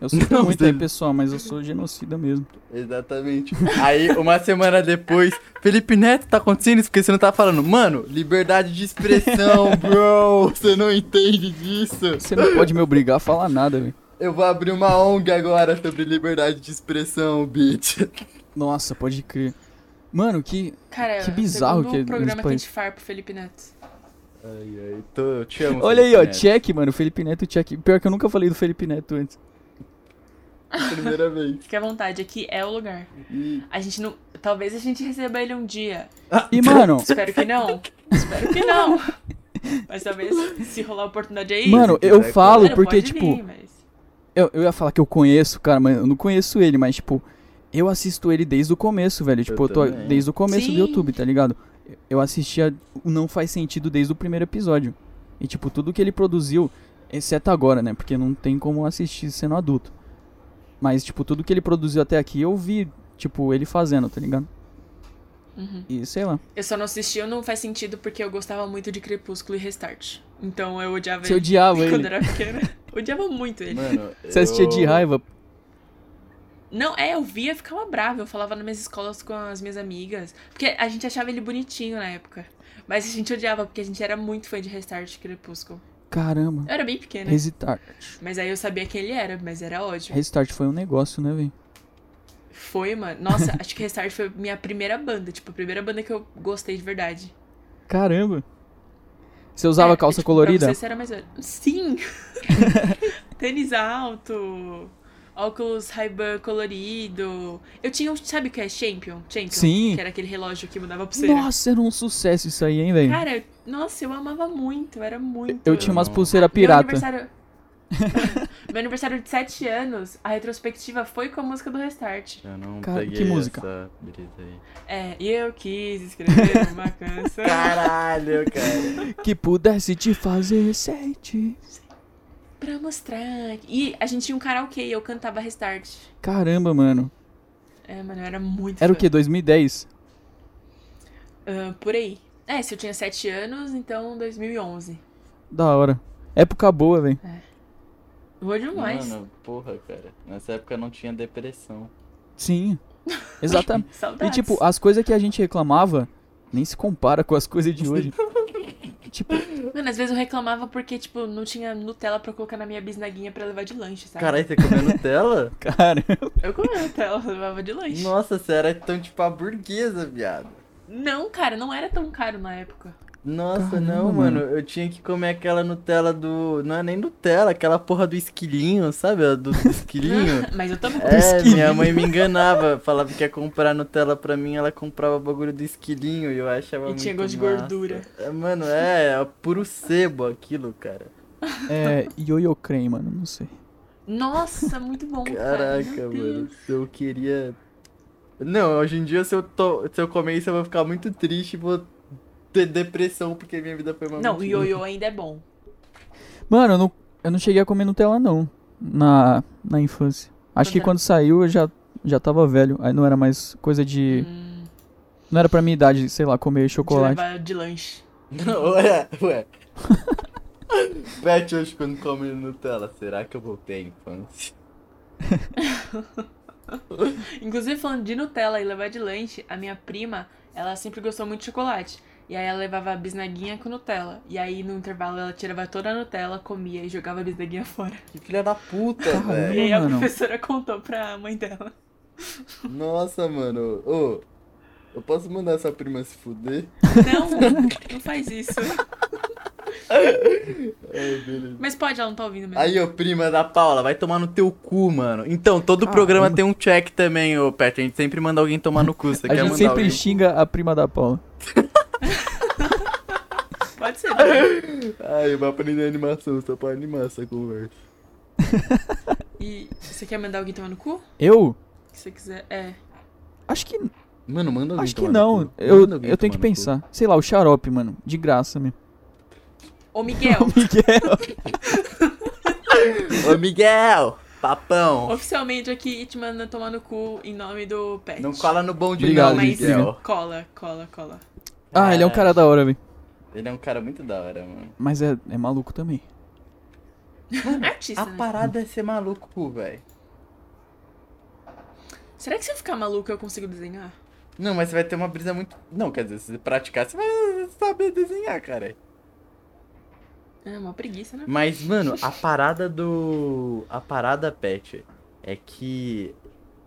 Eu sinto Não, muito aí, pessoal, mas eu sou genocida mesmo. Exatamente. Aí, uma semana depois, Felipe Neto, tá acontecendo isso? Porque você não tá falando, mano, liberdade de expressão, bro, você não entende disso. Você não pode me obrigar a falar nada, velho. Eu vou abrir uma ONG agora sobre liberdade de expressão, bitch. Nossa, pode crer. Mano, que. Cara, Que bizarro que é o programa que a gente faz pro Felipe Neto. Ai, ai, tô, eu te amo. Olha aí, ó, Felipe Neto. check, mano. Felipe Neto, check. Pior que eu nunca falei do Felipe Neto antes. Primeira vez. Fique à vontade, aqui é o lugar. E... A gente não. Talvez a gente receba ele um dia. E, mano, Espero que não. Espero que não. Mas talvez, se rolar a oportunidade aí. mano, eu falo Mano, porque, tipo. vir, mas- Eu, eu ia falar que eu conheço, cara, mas eu não conheço ele, mas, tipo, eu assisto ele desde o começo, velho. Tipo, eu, tô também. desde o começo do Sim. YouTube, tá ligado? Eu assistia o Não Faz Sentido desde o primeiro episódio. E, tipo, tudo que ele produziu, exceto agora, né? Porque não tem como assistir sendo adulto. Mas, tipo, tudo que ele produziu até aqui, eu vi, tipo, ele fazendo, tá ligado? Uhum. E sei lá. Eu só não assisti, não faz sentido porque eu gostava muito de Crepúsculo e Restart. Então eu odiava Você ele. odiava Quando ele. era pequena. odiava muito ele. Mano, Você assistia de eu- raiva. Não, é, eu via ficava brava. Eu falava nas minhas escolas com as minhas amigas. Porque a gente achava ele bonitinho na época. Mas a gente odiava, porque a gente era muito fã de Restart e Crepúsculo. Caramba. Eu era bem pequena. Restart. Mas aí eu sabia quem ele era, mas era ódio. Restart foi um negócio, né, velho? Foi, mano. Nossa, acho que Restart foi minha primeira banda. Tipo, a primeira banda que eu gostei de verdade. Caramba. Você usava É, calça tipo, colorida? Você, você era mais velho. Sim! Tênis alto, óculos Ray-Ban colorido. Eu tinha, um- sabe o que é Champion? Champion? Sim. Que era aquele relógio que mudava pulseira. Nossa, era um sucesso isso aí, hein, velho? Cara, nossa, eu amava muito, era muito. Eu tinha umas Não. pulseiras Meu pirata. aniversário... Meu aniversário de 7 anos, a retrospectiva foi com a música do Restart. Eu não Cara, peguei que música? essa brisa aí. É, e eu quis escrever uma canção. Caralho, cara. Que pudesse te fazer sete. Pra mostrar. E a gente tinha um karaokê e eu cantava Restart. Caramba, mano. É, mano, eu era muito Era o fã. que? 2010? Ah, por aí. É, se eu tinha 7 anos, então 2011. Da hora. Época boa, velho. Vou demais. Mano, porra, cara. Nessa época não tinha depressão. Sim. Exatamente. E tipo, as coisas que a gente reclamava nem se compara com as coisas de hoje. Tipo, Mano, às vezes eu reclamava porque, tipo, não tinha Nutella pra colocar na minha bisnaguinha pra levar de lanche, sabe? Caralho, você comeu Nutella? cara. Eu comia Nutella, eu levava de lanche. Nossa, você era tão tipo a burguesa, viado. Não, cara, não era tão caro na época. Nossa, Caramba, não, mano. mano. Eu tinha que comer aquela Nutella do. Não é nem Nutella, aquela porra do esquilinho, sabe? Do, do esquilinho. Mas eu também É, esquilinho. minha mãe me enganava. Falava que ia comprar Nutella pra mim, ela comprava o bagulho do esquilinho e eu achava E muito tinha gosto de gordura. É, Mano, é, é puro sebo aquilo, cara. É, Yoyo Creme, mano, não sei. Nossa, muito bom, cara. Caraca, Meu mano. Eu queria. Não, hoje em dia, se eu, to... se eu comer isso, eu vou ficar muito triste e vou ter depressão porque minha vida foi uma Não, o mentira. ioiô ainda é bom. Mano, eu não, eu não cheguei a comer Nutella, não. Na, na infância. Acho que Quando era- quando saiu eu já, já tava velho. Aí não era mais coisa de. Hum, Não era pra minha idade, sei lá, comer de chocolate. levar de lanche. ué, ué. Pet hoje quando come Nutella, será que eu voltei à infância? Inclusive, falando de Nutella e levar de lanche, a minha prima, ela sempre gostou muito de chocolate. E aí ela levava a bisnaguinha com Nutella. E aí no intervalo ela tirava toda a Nutella, comia e jogava a bisnaguinha fora. Que filha da puta, velho. E aí a mano. professora contou pra mãe dela. Nossa, mano. Ô, eu posso mandar essa prima se fuder? Não, não faz isso. Ai, beleza. Mas pode, ela não tá ouvindo mesmo. Aí, ô prima da Paula, vai tomar no teu cu, mano. Então, todo Caramba. programa tem um check também, ô Pet. A gente sempre manda alguém tomar no cu. Você A quer gente sempre alguém? xinga a prima da Paula. Pode ser. Ai, eu vou aprender animação, só pra animar essa conversa. E você quer mandar alguém tomar no cu? Eu? Se você quiser. É. Acho que. Mano, manda alguém Acho que tomar no não. cu. Eu, Manda eu tenho que no cu. pensar. Sei lá, o xarope, mano. De graça mesmo. Ô, Miguel, Miguel. Ô, Miguel! Papão! oficialmente aqui te mandando tomar no cu em nome do Pet. Não cola no bonde Obrigado, não, Mas Miguel. cola, cola, cola. Ah, ele é um cara da hora, velho. Ele é um cara muito da hora, mano. Mas é, é maluco também. Artista, A né? parada é ser maluco, velho. Será que se eu ficar maluco eu consigo desenhar? Não, mas você vai ter uma brisa muito. Não, quer dizer, se você praticar, você vai saber desenhar, cara. É uma preguiça, né? Mas, mano, a parada do. A parada, Pet, é que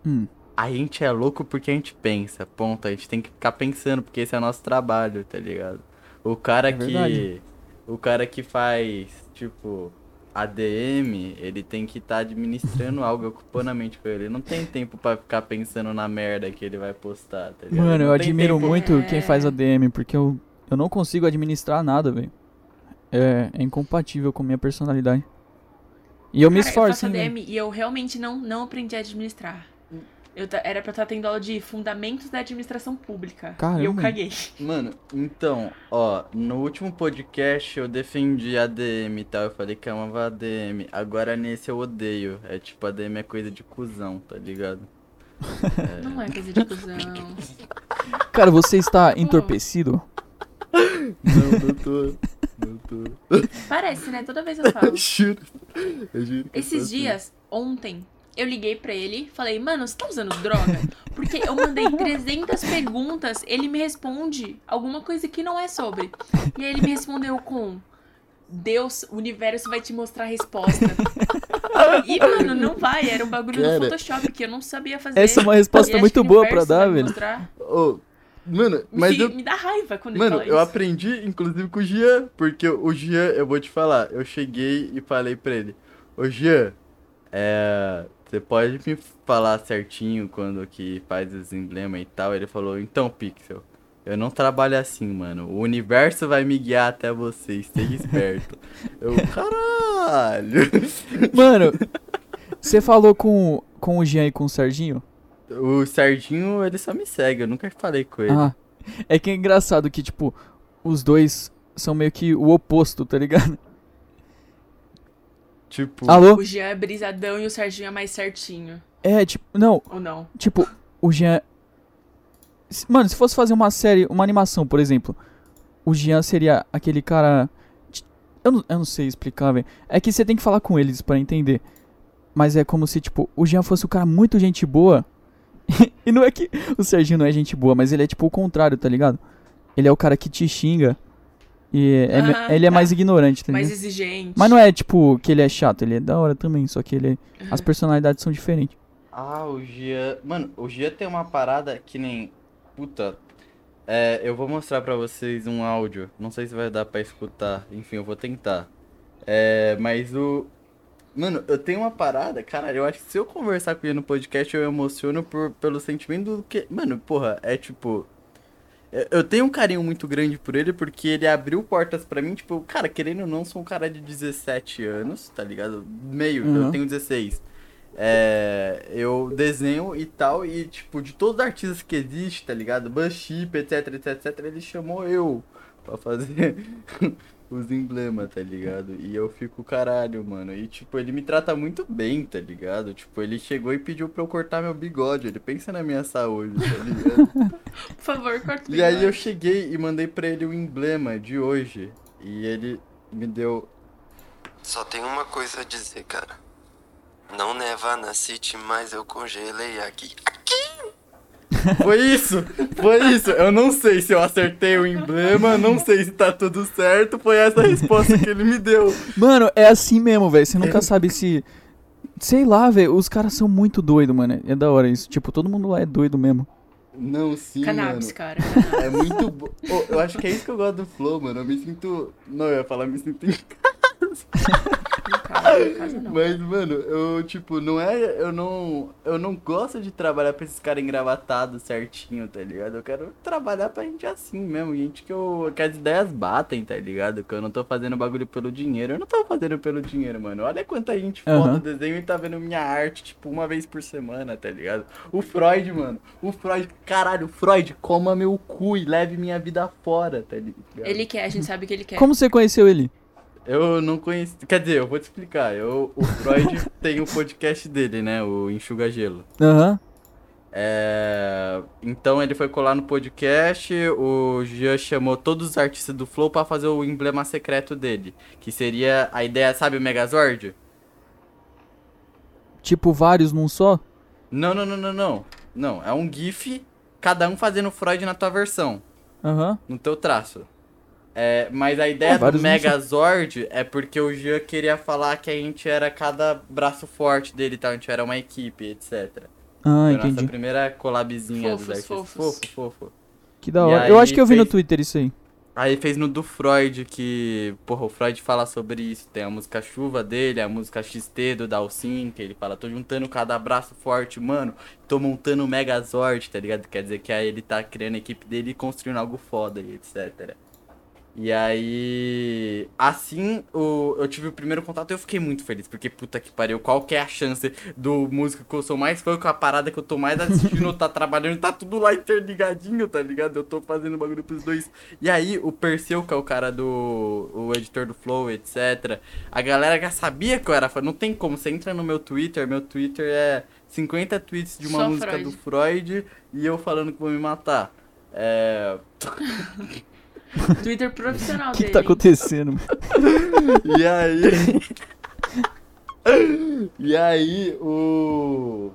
Hum. a gente é louco porque a gente pensa. Ponto. A gente tem que ficar pensando, porque esse é o nosso trabalho, tá ligado? O cara É que. O cara que faz, tipo, ADM, ele tem que estar administrando algo, ocupando a mente com ele. Ele não tem tempo pra ficar pensando na merda que ele vai postar, tá ligado? Mano, eu admiro tempo- muito É. quem faz ADM, porque eu, eu não consigo administrar nada, velho. É, é incompatível com minha personalidade. E eu me Cara, eu esforço, faço hein, velho. ADM e eu realmente não, não aprendi a administrar. Eu era pra estar tendo aula de fundamentos da administração pública. E eu Caramba. caguei. Mano, então, ó, no último podcast eu defendi ADM e tal, eu falei que amava ADM. Agora nesse eu odeio. É tipo, ADM é coisa de cuzão, tá ligado? Não é coisa de cuzão. Cara, você está entorpecido? Não, não tô. Não tô. Parece, né? Toda vez eu falo. Eu juro. Eu Esses assim. dias, ontem, eu liguei pra ele, falei, mano, você tá usando droga? Porque eu mandei 300 perguntas, ele me responde alguma coisa que não é sobre. E aí ele me respondeu com, Deus, o universo vai te mostrar a resposta. E, mano, não vai, era um bagulho Cara. do Photoshop que eu não sabia fazer. Essa é uma resposta muito boa pra dar, velho. mostrar. Mano, mas me, eu. me dá raiva quando Mano, ele eu fala isso. aprendi, inclusive, com o Jean, porque o Jean, eu vou te falar, eu cheguei e falei pra ele, ô Jean, é, você pode me falar certinho quando que faz os emblemas e tal? Ele falou, então, Pixel, eu não trabalho assim, mano, o universo vai me guiar até você, esteja esperto. eu, caralho! Mano, você falou com, com o Jean e com o Serginho? O Serginho, ele só me segue, eu nunca falei com ele. Ah, é que é engraçado que, tipo, os dois são meio que o oposto, tá ligado? Tipo, Alô? O Jean é brisadão e o Serginho é mais certinho. É, tipo, não, Ou não? tipo, o Jean. Mano, se fosse fazer uma série, uma animação, por exemplo, o Jean seria aquele cara. Eu não, eu não sei explicar, velho. É que você tem que falar com eles pra entender. Mas é como se, tipo, o Jean fosse um cara muito gente boa. e não é que o Serginho não é gente boa, mas ele é tipo o contrário, tá ligado? Ele é o cara que te xinga. E é- Ah, ele é tá. mais ignorante, tá Mais ligado? exigente. Mas não é tipo que ele é chato, ele é da hora também, só que ele Uhum. as personalidades são diferentes. Ah, o Gia. Mano, o Gia tem uma parada que nem. Puta. É, eu vou mostrar pra vocês um áudio. Não sei se vai dar pra escutar. Enfim, eu vou tentar. É, mas o. Mano, eu tenho uma parada, cara. Eu acho que se eu conversar com ele no podcast, eu emociono por, pelo sentimento do que. Mano, porra, é tipo. Eu- Eu tenho um carinho muito grande por ele porque ele abriu portas pra mim, tipo, cara, querendo ou não, sou um cara de 17 anos, tá ligado? Meio, eu Uhum. tenho 16. É, eu desenho e tal, e tipo, de todos os artistas que existem, tá ligado? Banship, etc, etc, etc, ele chamou eu pra fazer os emblemas, tá ligado? E eu fico caralho, mano. E tipo, ele me trata muito bem, tá ligado? Tipo, ele chegou e pediu pra eu cortar meu bigode. Ele pensa na minha saúde, tá ligado? Por favor, corta o E aí eu bigode. cheguei e mandei pra ele o emblema de hoje. E ele me deu. Só tem uma coisa a dizer, cara. Não neva na City, mas eu congelei aqui. Foi isso! Foi isso! Eu não sei se eu acertei o emblema, não sei se tá tudo certo. Foi essa a resposta que ele me deu. Mano, é assim mesmo, velho. Você nunca É. sabe se. Sei lá, velho. Os caras são muito doidos, mano. É da hora isso. Tipo, todo mundo lá é doido mesmo. Não, sim, Cannabis, mano. cara. É muito bom. eu acho que é isso que eu gosto do Flow, mano. Eu me sinto. Não, eu ia falar, me sinto em No Mas, mano, eu, tipo, não é. Eu não. Eu não gosto de trabalhar pra esses caras engravatados certinho, tá ligado? Eu quero trabalhar pra gente assim mesmo. Gente que, eu, que as ideias batem, tá ligado? Que eu não tô fazendo bagulho pelo dinheiro. Eu não tô fazendo pelo dinheiro, mano. Olha quanta gente foda Aham. desenho e tá vendo minha arte, tipo, uma vez por semana, tá ligado? O Freud, mano. O Freud, caralho, Freud, coma meu cu e leve minha vida fora, tá ligado? Ele quer, a gente sabe que ele quer. Como você conheceu ele? Eu não conheci. Quer dizer, eu vou te explicar. Eu, o Freud tem o podcast dele, né? O Enxuga Gelo. Aham. É... Então ele foi colar no podcast. O Jean chamou todos os artistas do Flow pra fazer o emblema secreto dele. Que seria a ideia, sabe, o Megazord? Tipo, vários num só? Não, não, não, não, não. Não, é um GIF, cada um fazendo Freud na tua versão. Aham. no teu traço. É, mas a ideia Ah, do Megazord é porque o Jean queria falar que a gente era cada braço forte dele, tá? A gente era uma equipe, etc. Ah, Foi a nossa entendi. primeira collabzinha dos Fofos, artistas. fofos. Fofo, fofo. Que da hora. Eu acho que eu vi no fez- Twitter isso aí. Aí fez no do Freud, que, porra, o Freud fala sobre isso. Tem a música Chuva dele, a música XT do Dalsin, que ele fala, tô juntando cada braço forte, mano, tô montando o Megazord, tá ligado? Quer dizer que aí ele tá criando a equipe dele e construindo algo foda e etc. E aí, assim, o, eu tive o primeiro contato e eu fiquei muito feliz, porque puta que pariu, qual que é a chance do músico que eu sou mais fã, com a parada que eu tô mais assistindo, tá trabalhando, tá tudo lá interligadinho, tá ligado? Eu tô fazendo bagulho pros dois. E aí, o Perseu, que é o cara do. o editor do Flow, etc. A galera já sabia que eu era fã. Não tem como. Você entra no meu Twitter, meu Twitter é 50 tweets de uma Só música Freud. do Freud e eu falando que vou me matar. É. Twitter profissional O que, que tá acontecendo? mano? E aí. e aí, o.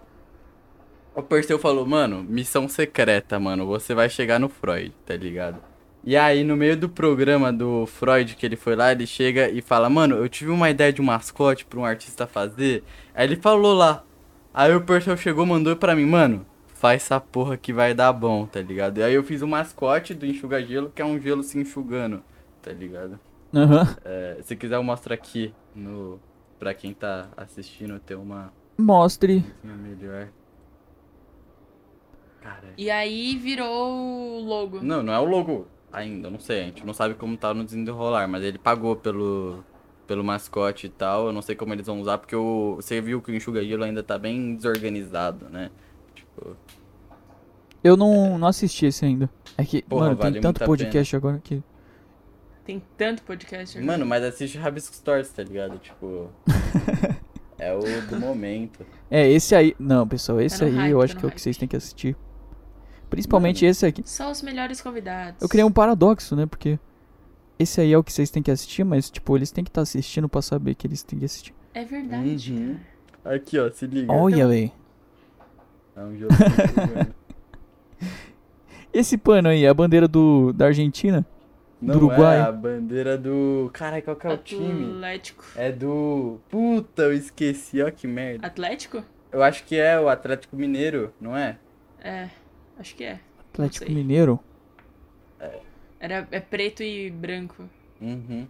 O Perseu falou, mano, missão secreta, mano. Você vai chegar no Freud, tá ligado? E aí, no meio do programa do Freud, que ele foi lá, ele chega e fala, mano, eu tive uma ideia de um mascote pra um artista fazer. Aí ele falou lá. Aí o Perseu chegou mandou pra mim, mano, faz essa porra que vai dar bom, tá ligado? E aí eu fiz o mascote do Enxuga Gelo, que é um gelo se enxugando, tá ligado? Aham. É, se quiser eu mostro aqui no para quem tá assistindo ter uma Mostre. uma melhor. Cara, E aí virou o logo. não, não é o logo ainda, não sei, a gente não sabe como tá no desenrolar, mas ele pagou pelo pelo mascote e tal. Eu não sei como eles vão usar porque o você viu que o enxuga gelo ainda tá bem desorganizado, né? Eu não, não assisti esse ainda. É que, Porra, mano, vale tem tanto podcast agora que. Tem tanto podcast agora. mano, mas assiste Rabisco Stories, tá ligado? Tipo, é o do momento. É, esse aí. Não, pessoal, esse no aí hype, eu tá acho no que é o que vocês têm que assistir. Principalmente Mano. esse aqui. Só os melhores convidados. Eu criei um paradoxo, né? Porque esse aí é o que vocês têm que assistir, mas, tipo, eles têm que estar assistindo pra saber que eles têm que assistir. É verdade, Uhum. Aqui, ó, se liga. Olha, véi. É um jogo Esse pano aí, é a bandeira do, da Argentina? Não Do Uruguai? é a bandeira do. Caralho, qual que é o time? Atlético. É do. Puta, eu esqueci, ó que merda. Atlético? Eu acho que é o Atlético Mineiro, não é? É, acho que é. Atlético. Mineiro. Era, é preto e branco. Uhum.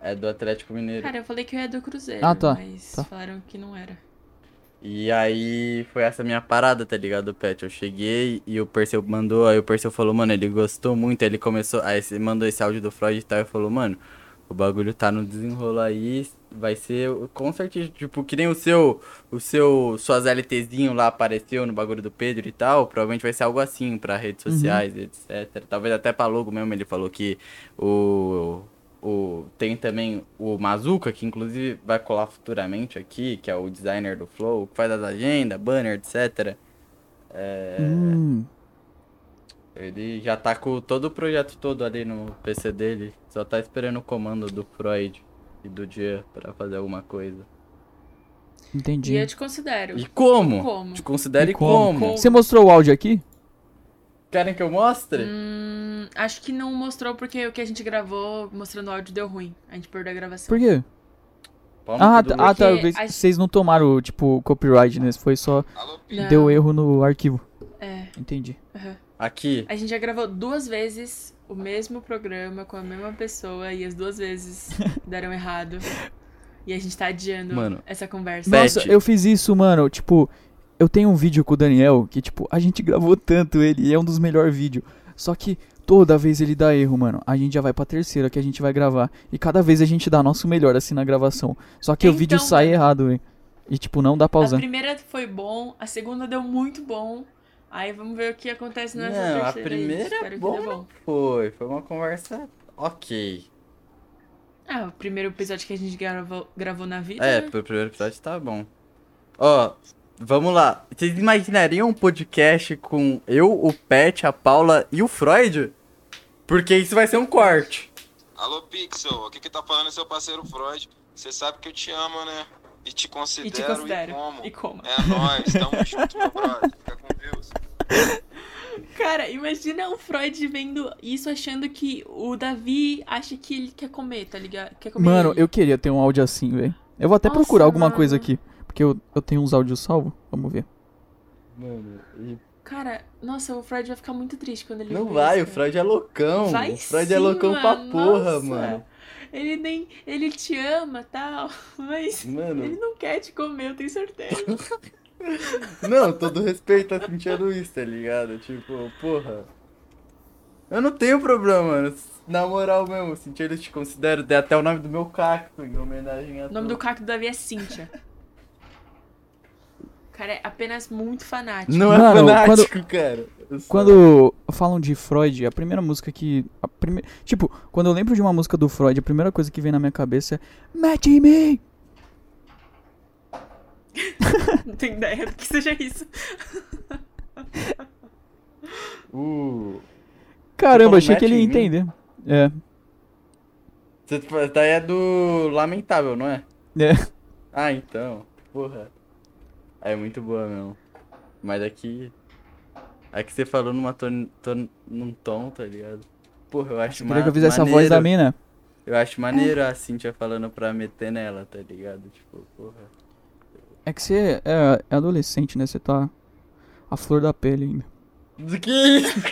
É do Atlético Mineiro. Cara, eu falei que eu ia do Cruzeiro, Ah, tá, mas tá. falaram que não era. E aí foi essa minha parada, tá ligado, Pet? Eu cheguei e o Perseu mandou, aí o Perseu falou, mano, ele gostou muito, aí ele começou, aí ele mandou esse áudio do Freud e tal, e falou, mano, o bagulho tá no desenrolo aí, vai ser, com certeza, tipo, que nem o seu, o seu, suas LTzinho lá apareceu no bagulho do Pedro e tal, provavelmente vai ser algo assim pra redes sociais, etc. Talvez até pra logo mesmo, ele falou que o... O, tem também o Mazuka, que inclusive vai colar futuramente aqui, que é o designer do Flow, que faz as agendas, banner, etc. É, Hum. Ele já tá com todo o projeto todo ali no PC dele, só tá esperando o comando do Freud e do Dia pra fazer alguma coisa. Entendi. E eu te considero. E como? Como? Te considere E como? como? Você mostrou o áudio aqui? Querem que eu mostre? Hum, acho que não mostrou porque o que a gente gravou mostrando o áudio deu ruim. A gente perdeu a gravação. Por quê? Ah, tá, ah, tá. a- Vocês não tomaram, tipo, copyright, né? Foi só. Não. Deu erro no arquivo. É. Entendi. aham. Aqui. A gente já gravou duas vezes o mesmo programa com a mesma pessoa e as duas vezes deram errado. E a gente tá adiando Mano. essa conversa. Beth. Nossa, eu fiz isso, mano. Tipo, eu tenho um vídeo com o Daniel que, tipo, a gente gravou tanto ele e é um dos melhores vídeos. Só que toda vez ele dá erro, mano. A gente já vai pra terceira que a gente vai gravar. E cada vez a gente dá nosso melhor assim na gravação. Só que o Então, vídeo sai errado, velho. E, tipo, não dá pra A primeira foi bom, a segunda deu muito bom. Aí vamos ver o que acontece nessa Não, a terceira. aí. primeira Espero que bom dê bom. Foi, foi uma conversa ok. Ah, o primeiro episódio que a gente gravou, gravou na vida. É, né? pro primeiro episódio tá bom. Ó, vamos lá. Vocês imaginariam um podcast com eu, o Pet, a Paula e o Freud? Porque isso vai ser um corte. Alô, Pixel, aqui que tá falando é seu parceiro Freud. Você sabe que eu te amo, né? E te considero E te considero. e como. E como? É nóis, tamo junto, meu brother. Fica com Deus. Cara, imagina o Freud vendo isso achando que o Davi acha que ele quer comer, tá ligado? Quer comer Mano, ele. eu queria ter um áudio assim, velho. Eu vou até Nossa, procurar alguma mano. coisa aqui. Porque eu, eu tenho uns áudios salvos. Vamos ver. Mano, e Cara, nossa, o Freud vai ficar muito triste quando ele não vai, o isso, cara. Freud é loucão. Vai o Freud sim, é loucão pra mano, porra, nossa. mano. Ele nem. Ele te ama tal, mas. Mano. Ele não quer te comer, eu tenho certeza. Não, todo respeito a Cintia Luiz, tá ligado? Tipo, porra. Eu não tenho problema, mano. Na moral mesmo, Cintia Luiz te considero. Dei até o nome do meu cacto em homenagem a O nome tu. do caco do Davi é Cíntia. O cara é apenas muito fanático. Não é Mano, fanático, cara. Eu só- Quando falam de Freud, a primeira música que. A prime... Tipo, quando eu lembro de uma música do Freud, a primeira coisa que vem na minha cabeça é. Mete em mim! Não tenho ideia do que seja isso. Uh. Caramba, achei que ele ia entender. É. Você fa- daí é do Lamentável, não é? É. Ah, então. Porra. É muito boa mesmo. Mas aqui. Aqui você falou numa ton, ton, num tom, tá ligado? Porra, eu acho Queria ma que eu fizesse a maneiro. voz da mina. Eu acho maneiro a Cintia falando pra meter nela, tá ligado? Tipo, porra. É que você é, é adolescente, né? Você tá. A flor da pele ainda. Do que isso,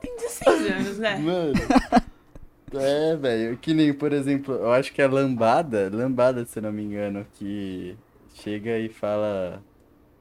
Tem 16 anos, né? mano? É, velho. Que nem, por exemplo, eu acho que é Lambada, Lambada, se não me engano, que chega e fala.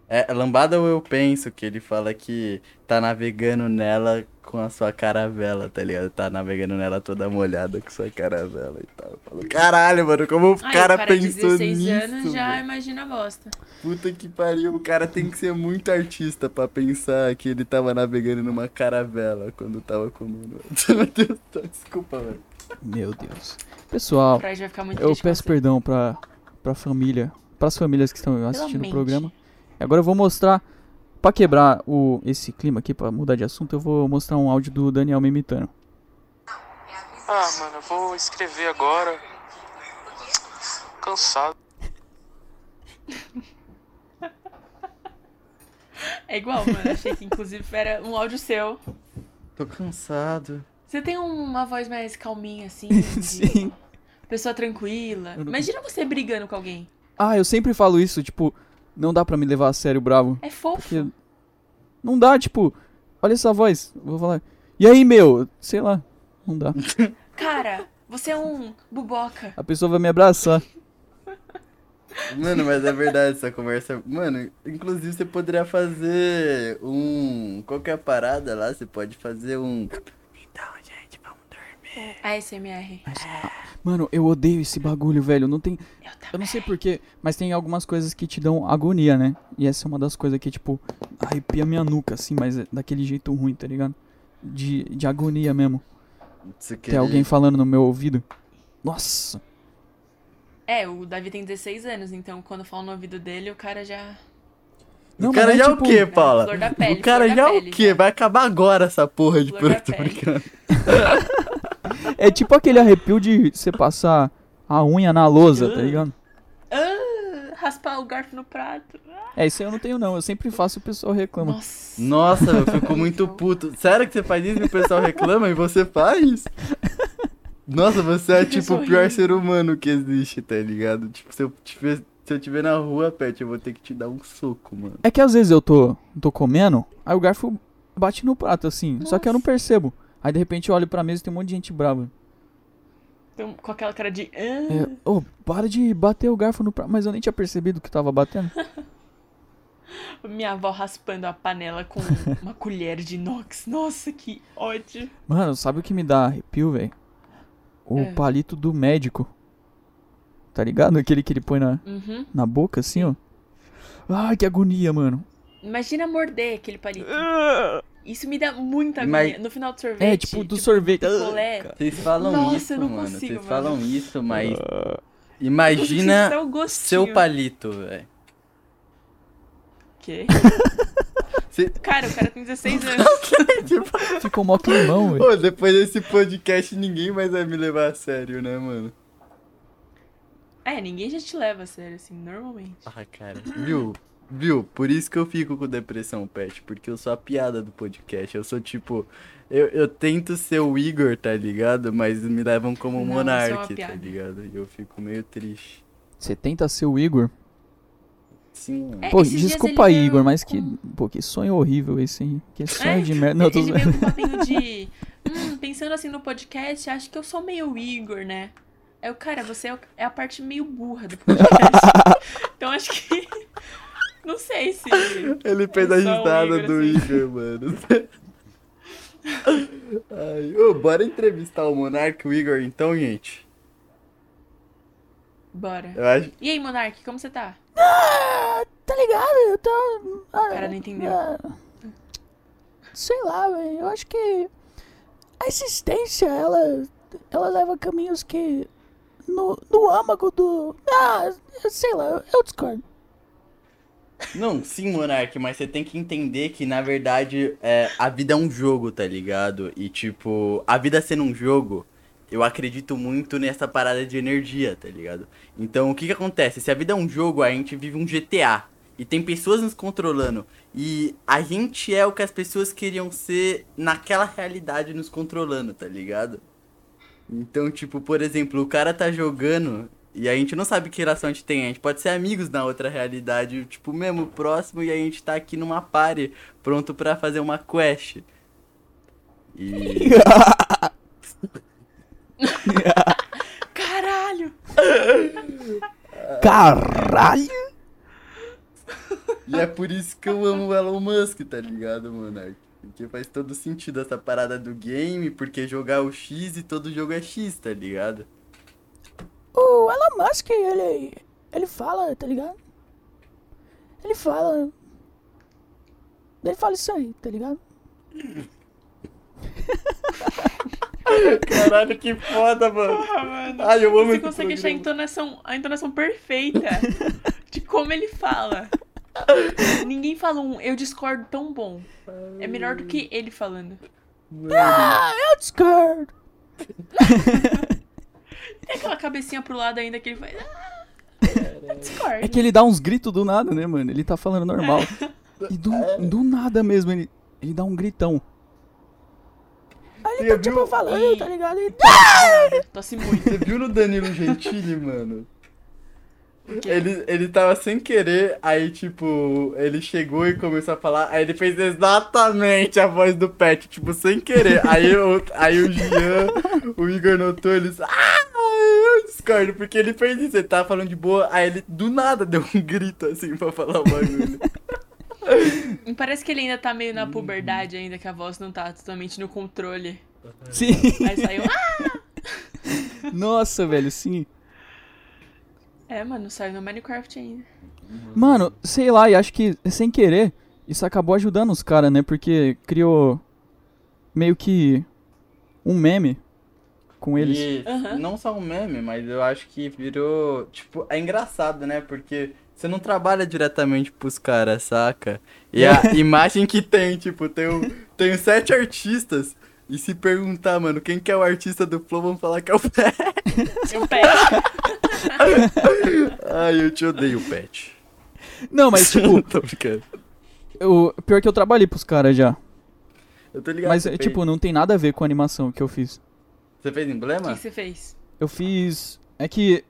É, Lambada ou eu penso que ele fala que tá navegando nela com a sua caravela, tá ligado? Tá navegando nela toda molhada com sua caravela e tal. Eu falo, caralho, mano, como o Ai, cara o cara pensou 16 nisso? anos já velho? imagina a bosta. Puta que pariu, o cara tem que ser muito artista pra pensar que ele tava navegando numa caravela quando tava comendo. Meu Deus, tá, desculpa, velho. Meu Deus. Pessoal, O eu peço perdão pra, pra família. Pras famílias que estão assistindo o mente. programa. Agora eu vou mostrar. Pra quebrar o, esse clima aqui, pra mudar de assunto, eu vou mostrar um áudio do Daniel me imitando. Ah, mano, eu vou escrever agora. Cansado. É igual, mano. Achei que inclusive era um áudio seu. Tô cansado. Você tem uma voz mais calminha, assim? de Sim. Pessoa tranquila. Imagina você brigando com alguém. Ah, eu sempre falo isso, tipo, não dá pra me levar a sério bravo. É fofo. Porque não dá, tipo, olha essa voz. Vou falar. E aí, meu? Sei lá. Não dá. Cara, você é um buboca. A pessoa vai me abraçar. Mano, mas é verdade essa conversa. Mano, inclusive você poderia fazer um. Qualquer parada lá, você pode fazer um. Então, gente, vamos dormir. ASMR. Mano, eu odeio esse bagulho, velho. Não tem. Eu. Eu não sei porquê, mas tem algumas coisas que te dão agonia, né? E essa é uma das coisas que, tipo, arrepia minha nuca, assim, mas é daquele jeito ruim, tá ligado? De, de agonia mesmo. Você Tem alguém falando no meu ouvido. Nossa. É, o Davi tem 16 anos, então quando falo no ouvido dele, o cara já. Não, o cara mas já é é o tipo- quê, Paula? Flor da pele, o cara flor já é o pele, quê? já. Vai acabar agora essa porra de Flor por da tô brincando. É tipo aquele arrepio de você passar a unha na lousa, tá ligado? Ah, raspar o garfo no prato. É, isso aí eu não tenho não. Eu sempre faço e o pessoal reclama. Nossa. Nossa, eu fico muito puto. Sério que você faz isso e o pessoal reclama e você faz? Nossa, você é tipo o pior ser humano que existe, tá ligado? Tipo, se eu te ver, se eu te ver na rua, Pet, eu vou ter que te dar um soco, mano. É que às vezes eu tô, tô comendo, aí o garfo bate no prato, assim. Só que eu não Nossa. percebo. Aí de repente eu olho pra mesa e tem um monte de gente brava. Então, com aquela cara de. Ah, É, Ô, para de bater o garfo no prato. Mas eu nem tinha percebido que tava batendo. Minha avó raspando a panela com uma colher de inox. Nossa, que ódio. Mano, sabe o que me dá arrepio, velho? O É. palito do médico. Tá ligado? Aquele que ele põe na, Uhum. na boca, assim, ó. Ai, que agonia, mano. Imagina morder aquele palito. Isso me dá muita Mas- agonia. No final do sorvete. É, tipo, do sorvete. picolé. Vocês falam Nossa, isso, eu não mano. consigo, Vocês mano. falam isso, mas Ah. imagina Dá um gostinho. seu palito, velho. Quê? Você- Cara, o cara tem 16 anos. Ficou mó climão, velho. Depois desse podcast ninguém mais vai me levar a sério, né, mano? É, ninguém já te leva a sério, assim, normalmente. Ah, cara. Viu? Viu? Por isso que eu fico com depressão, Pet. Porque eu sou a piada do podcast. Eu sou tipo. Eu, eu tento ser o Igor, tá ligado? Mas me levam como Não, Monark, uma tá ligado? E eu fico meio triste. Você tenta ser o Igor? Sim. É, Pô, desculpa aí, Igor, mas que. com- Pô, que sonho horrível esse, hein? Que sonho É, de merda. Não, eu tô ele com um de. Hum, pensando assim no podcast, acho que eu sou meio Igor, né? É o cara, você é é a parte meio burra do podcast. então acho que. Não sei se. Ele fez É a só o risada do assim. Igor, mano. Ai, ô, bora entrevistar o Monark, o Igor, então, gente. Bora. Eu acho. E aí, Monark, como você tá? Ah, tá ligado? Eu tô. ah, O cara não entendeu. ah, sei lá, velho. Eu acho que a existência, ela. Ela leva caminhos que. No, no âmago do. Ah, sei lá, eu discordo. Não, sim, Monark, mas você tem que entender que, na verdade, é, a vida é um jogo, tá ligado? E, tipo, a vida sendo um jogo, eu acredito muito nessa parada de energia, tá ligado? Então, o que que acontece? Se a vida é um jogo, a gente vive um GTA. E tem pessoas nos controlando. E a gente é o que as pessoas queriam ser naquela realidade nos controlando, tá ligado? Então, tipo, por exemplo, o cara tá jogando e a gente não sabe que relação a gente tem. A gente pode ser amigos na outra realidade, tipo, mesmo próximo, e a gente tá aqui numa party, pronto pra fazer uma quest. E. Caralho! Caralho! E é por isso que eu amo o Elon Musk, tá ligado, Monark? Porque faz todo sentido essa parada do game, porque jogar o X e todo jogo é X, tá ligado? O Elon Musk, ele. Ele fala, tá ligado? Ele fala. Ele fala isso aí, tá ligado? Caralho, que foda, mano. Porra, mano. Ai, eu amo Você consegue achar a entonação, a entonação perfeita de como ele fala. Ninguém fala um eu discordo tão bom. É melhor do que ele falando. Ah, eu discordo. É Tem aquela cabecinha pro lado ainda que ele faz. Ah, eu discordo. É que ele dá uns gritos do nada, né, mano? Ele tá falando normal. E do, É. do nada mesmo, ele, ele dá um gritão. Aí ele Você tá tipo viu? falando, tá ligado? E... Tosse muito. Você viu no Danilo Gentili, mano? Ele, ele tava sem querer, aí tipo, ele chegou e começou a falar, aí ele fez exatamente a voz do Pet, tipo, sem querer. Aí, o, aí o Jean, o Igor notou, eles. Ah! Discordo, porque ele fez isso, ele tava falando de boa, aí ele do nada deu um grito assim pra falar o bagulho. Parece que ele ainda tá meio na puberdade ainda, que a voz não tá totalmente no controle. Sim. Aí saiu, ah! Nossa, velho, sim. É, mano, saiu no Minecraft ainda. Mano, sei lá, e acho que sem querer, isso acabou ajudando os caras, né? Porque criou meio que um meme com eles. E Aham. não só um meme, mas eu acho que virou. Tipo, é engraçado, né? Porque você não trabalha diretamente pros caras, saca? E a imagem que tem, tipo, tem, o, tem sete artistas. E se perguntar, mano, quem que é o artista do Flow, vão falar que é o Pet. Eu pé. Ai, eu te odeio, Pet. Não, mas tipo, Tô brincando. eu, pior que eu trabalhei pros caras já. Eu tô ligado. Mas, tipo, não tem nada a ver com a animação que eu fiz. Você fez O que emblema? você fez? Eu fiz. É que,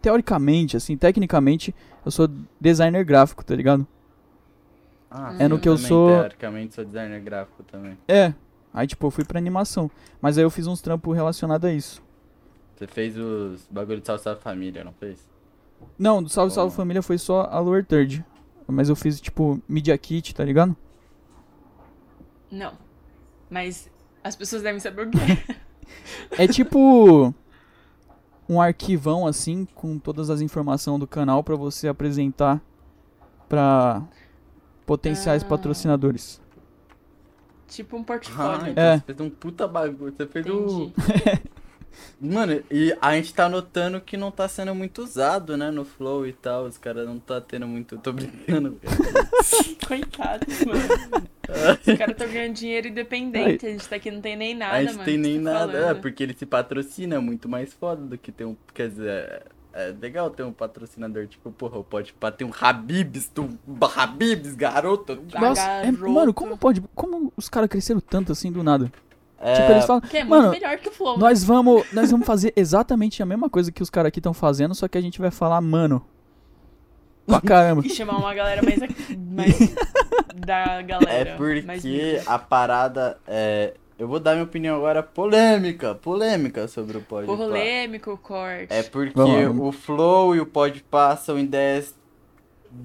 teoricamente, assim, tecnicamente, eu sou designer gráfico, tá ligado? Ah, É no que eu também, sou- Teoricamente, sou designer gráfico também. É. Aí, tipo, eu fui pra animação. Mas aí eu fiz uns trampos relacionados a isso. Você fez os bagulho de salsa da família, não fez? Não, do Salve Salve Toma. Família foi só a Lower Third. Mas eu fiz, tipo, Media Kit, tá ligado? Não. Mas as pessoas devem saber o que é. É tipo um arquivão assim com todas as informações do canal pra você apresentar pra potenciais Ah. patrocinadores. tipo um Ah, portfólio. então É. você fez um puta bagulho. Você fez. Entendi. Mano, e a gente tá notando que não tá sendo muito usado, né, no Flow e tal. Os caras não tá tendo muito. Tô brincando, cara. Coitado, mano. Os caras estão ganhando dinheiro independente. A gente tá aqui não tem nem nada, a gente mano. tem nem tá nada. É, falando? porque ele se patrocina é muito mais foda do que ter um. Quer dizer, é, é legal ter um patrocinador. Tipo, porra, pode ter um Habibs, tu, Habibs, garoto. Nossa, é- mano, como pode. Como os caras cresceram tanto assim do nada? É, Tipo, eles falam. Que é muito Mano, melhor que o Flow. né? nós vamos, nós vamos fazer exatamente a mesma coisa que os caras aqui estão fazendo, só que a gente vai falar, mano. Pra caramba. E chamar uma galera mais, mais da galera. É porque a parada é. Eu vou dar minha opinião agora polêmica, polêmica sobre o Pode Polêmico corte. É porque lá, o Flow e o Podpah são ideias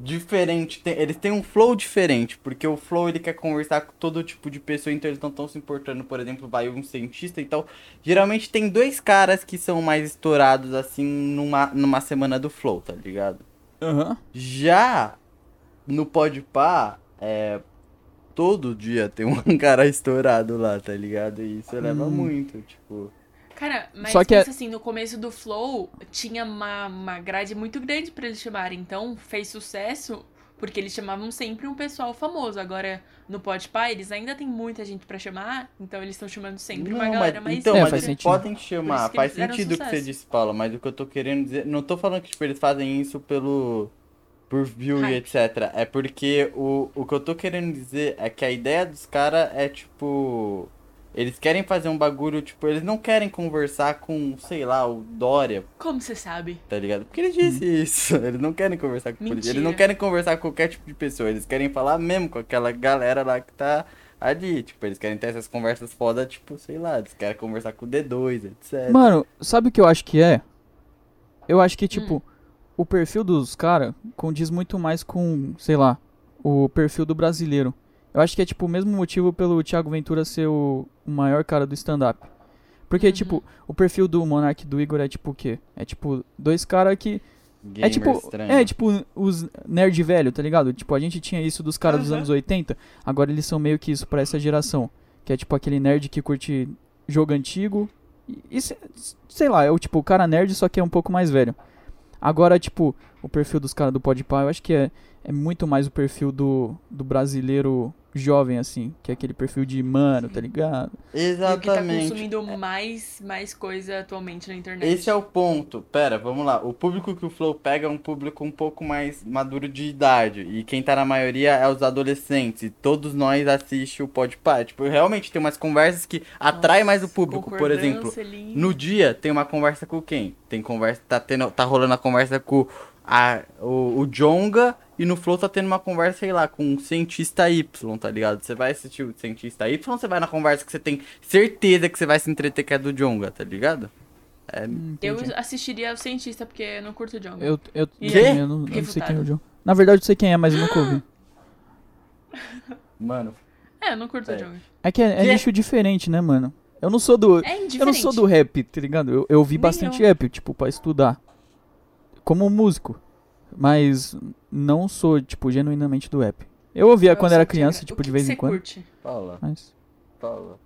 diferentes. Tem- eles têm um flow diferente, porque o Flow ele quer conversar com todo tipo de pessoa, então eles não estão se importando, por exemplo, vai um cientista e tal. Geralmente tem dois caras que são mais estourados assim numa, numa semana do Flow, tá ligado? Aham. Já no Podpah, é. Todo dia tem um cara estourado lá, tá ligado? E isso eleva Hum. muito, tipo. Cara, mas Só que é- pensa assim, no começo do Flow tinha uma, uma grade muito grande pra eles chamarem. Então fez sucesso porque eles chamavam sempre um pessoal famoso. Agora no Podpah eles ainda tem muita gente pra chamar, então eles estão chamando sempre uma Não, galera mas, mais então, É, mas faz eles sentido. podem chamar, faz sentido o que você disse, Paula, mas o que eu tô querendo dizer, não tô falando que tipo, eles fazem isso pelo por view e etc. É porque o, o que eu tô querendo dizer é que a ideia dos caras é tipo eles querem fazer um bagulho, tipo, eles não querem conversar com, sei lá, o Dória, Como você sabe? tá ligado? Porque ele disse isso. Eles não querem conversar com polícia. Eles não querem conversar com qualquer tipo de pessoa. Eles querem falar mesmo com aquela galera lá que tá ali. Tipo, eles querem ter essas conversas foda, tipo, sei lá, eles querem conversar com o D2, etc. Mano, sabe o que eu acho que é? Eu acho que, tipo, Hum. o perfil dos caras condiz muito mais com, sei lá, o perfil do brasileiro. Eu acho que é, tipo, o mesmo motivo pelo Thiago Ventura ser o, o maior cara do stand-up. Porque, Uhum. tipo, o perfil do Monark e do Igor é tipo o quê? É tipo, dois caras que. Gamer é tipo. estranho. É tipo os nerd velho, tá ligado? Tipo, a gente tinha isso dos caras dos Aham. anos 80, agora eles são meio que isso pra essa geração. Que é tipo aquele nerd que curte jogo antigo. E, e se- sei lá, é o tipo o cara nerd, só que é um pouco mais velho. Agora, tipo, o perfil dos caras do Podpah, eu acho que é, é muito mais o perfil do, do brasileiro jovem, assim. Que é aquele perfil de mano, tá ligado? E o que tá Exatamente. consumindo mais, mais coisa atualmente na internet. Esse é o ponto. Pera, vamos lá. O público que o Flow pega é um público um pouco mais maduro de idade. E quem tá na maioria é os adolescentes. E todos nós assistimos o Podpah. Tipo, realmente tem umas conversas que atraem mais o público. Por exemplo, linha. no dia tem uma conversa com quem? Tem conversa, tá, tendo, tá rolando a conversa com a, o, o Jonga. E no Flow tá tendo uma conversa, sei lá, com um cientista Y, tá ligado? Você vai assistir o cientista Y ou você vai na conversa que você tem certeza que você vai se entreter que é do Jonga, tá ligado? É, Hum, Eu assistiria o cientista, porque eu não curto Jungle. Eu, eu, E Quê? eu não, eu não sei quem é o John. Na verdade, eu sei quem é, mas eu nunca ouvi. Mano, É, eu não curto É. Jungle. É que é, é nicho diferente, né, mano? Eu não sou do. É indiferente. Eu não sou do rap, tá ligado? Eu, eu ouvi Nem bastante eu. rap, tipo, pra estudar. Como músico. Mas não sou, tipo, genuinamente do rap. Eu ouvia Eu quando era criança, agra- tipo, o que de vez que em você quando. curte? Paula, Mas. Paula.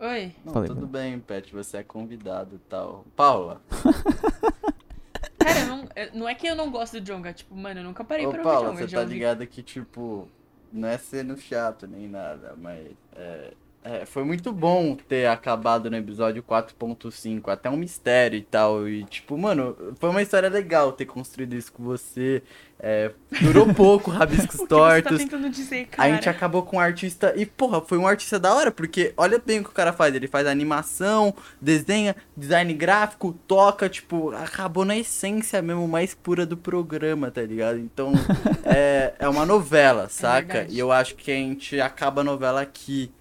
Oi? Não, Falei, tudo bem, Pet, você é convidado e tal. Paula, Cara, não, não é que eu não gosto do Jonga. Tipo, mano, eu nunca parei ô pra Paula, ouvir Jonga. você tá ouvi. ligado que, tipo, não é sendo chato nem nada, mas é, é, foi muito bom ter acabado no episódio 4.5, até um mistério e tal. E, tipo, mano, foi uma história legal ter construído isso com você. É, durou pouco, Rabiscos tá Tortos. tentando dizer, A gente acabou com um artista. E, porra, foi um artista da hora, porque olha bem o que o cara faz. Ele faz animação, desenha, design gráfico, toca, tipo, acabou na essência mesmo mais pura do programa, tá ligado? Então, é, é uma novela, saca? verdade. e eu acho que a gente acaba a novela aqui.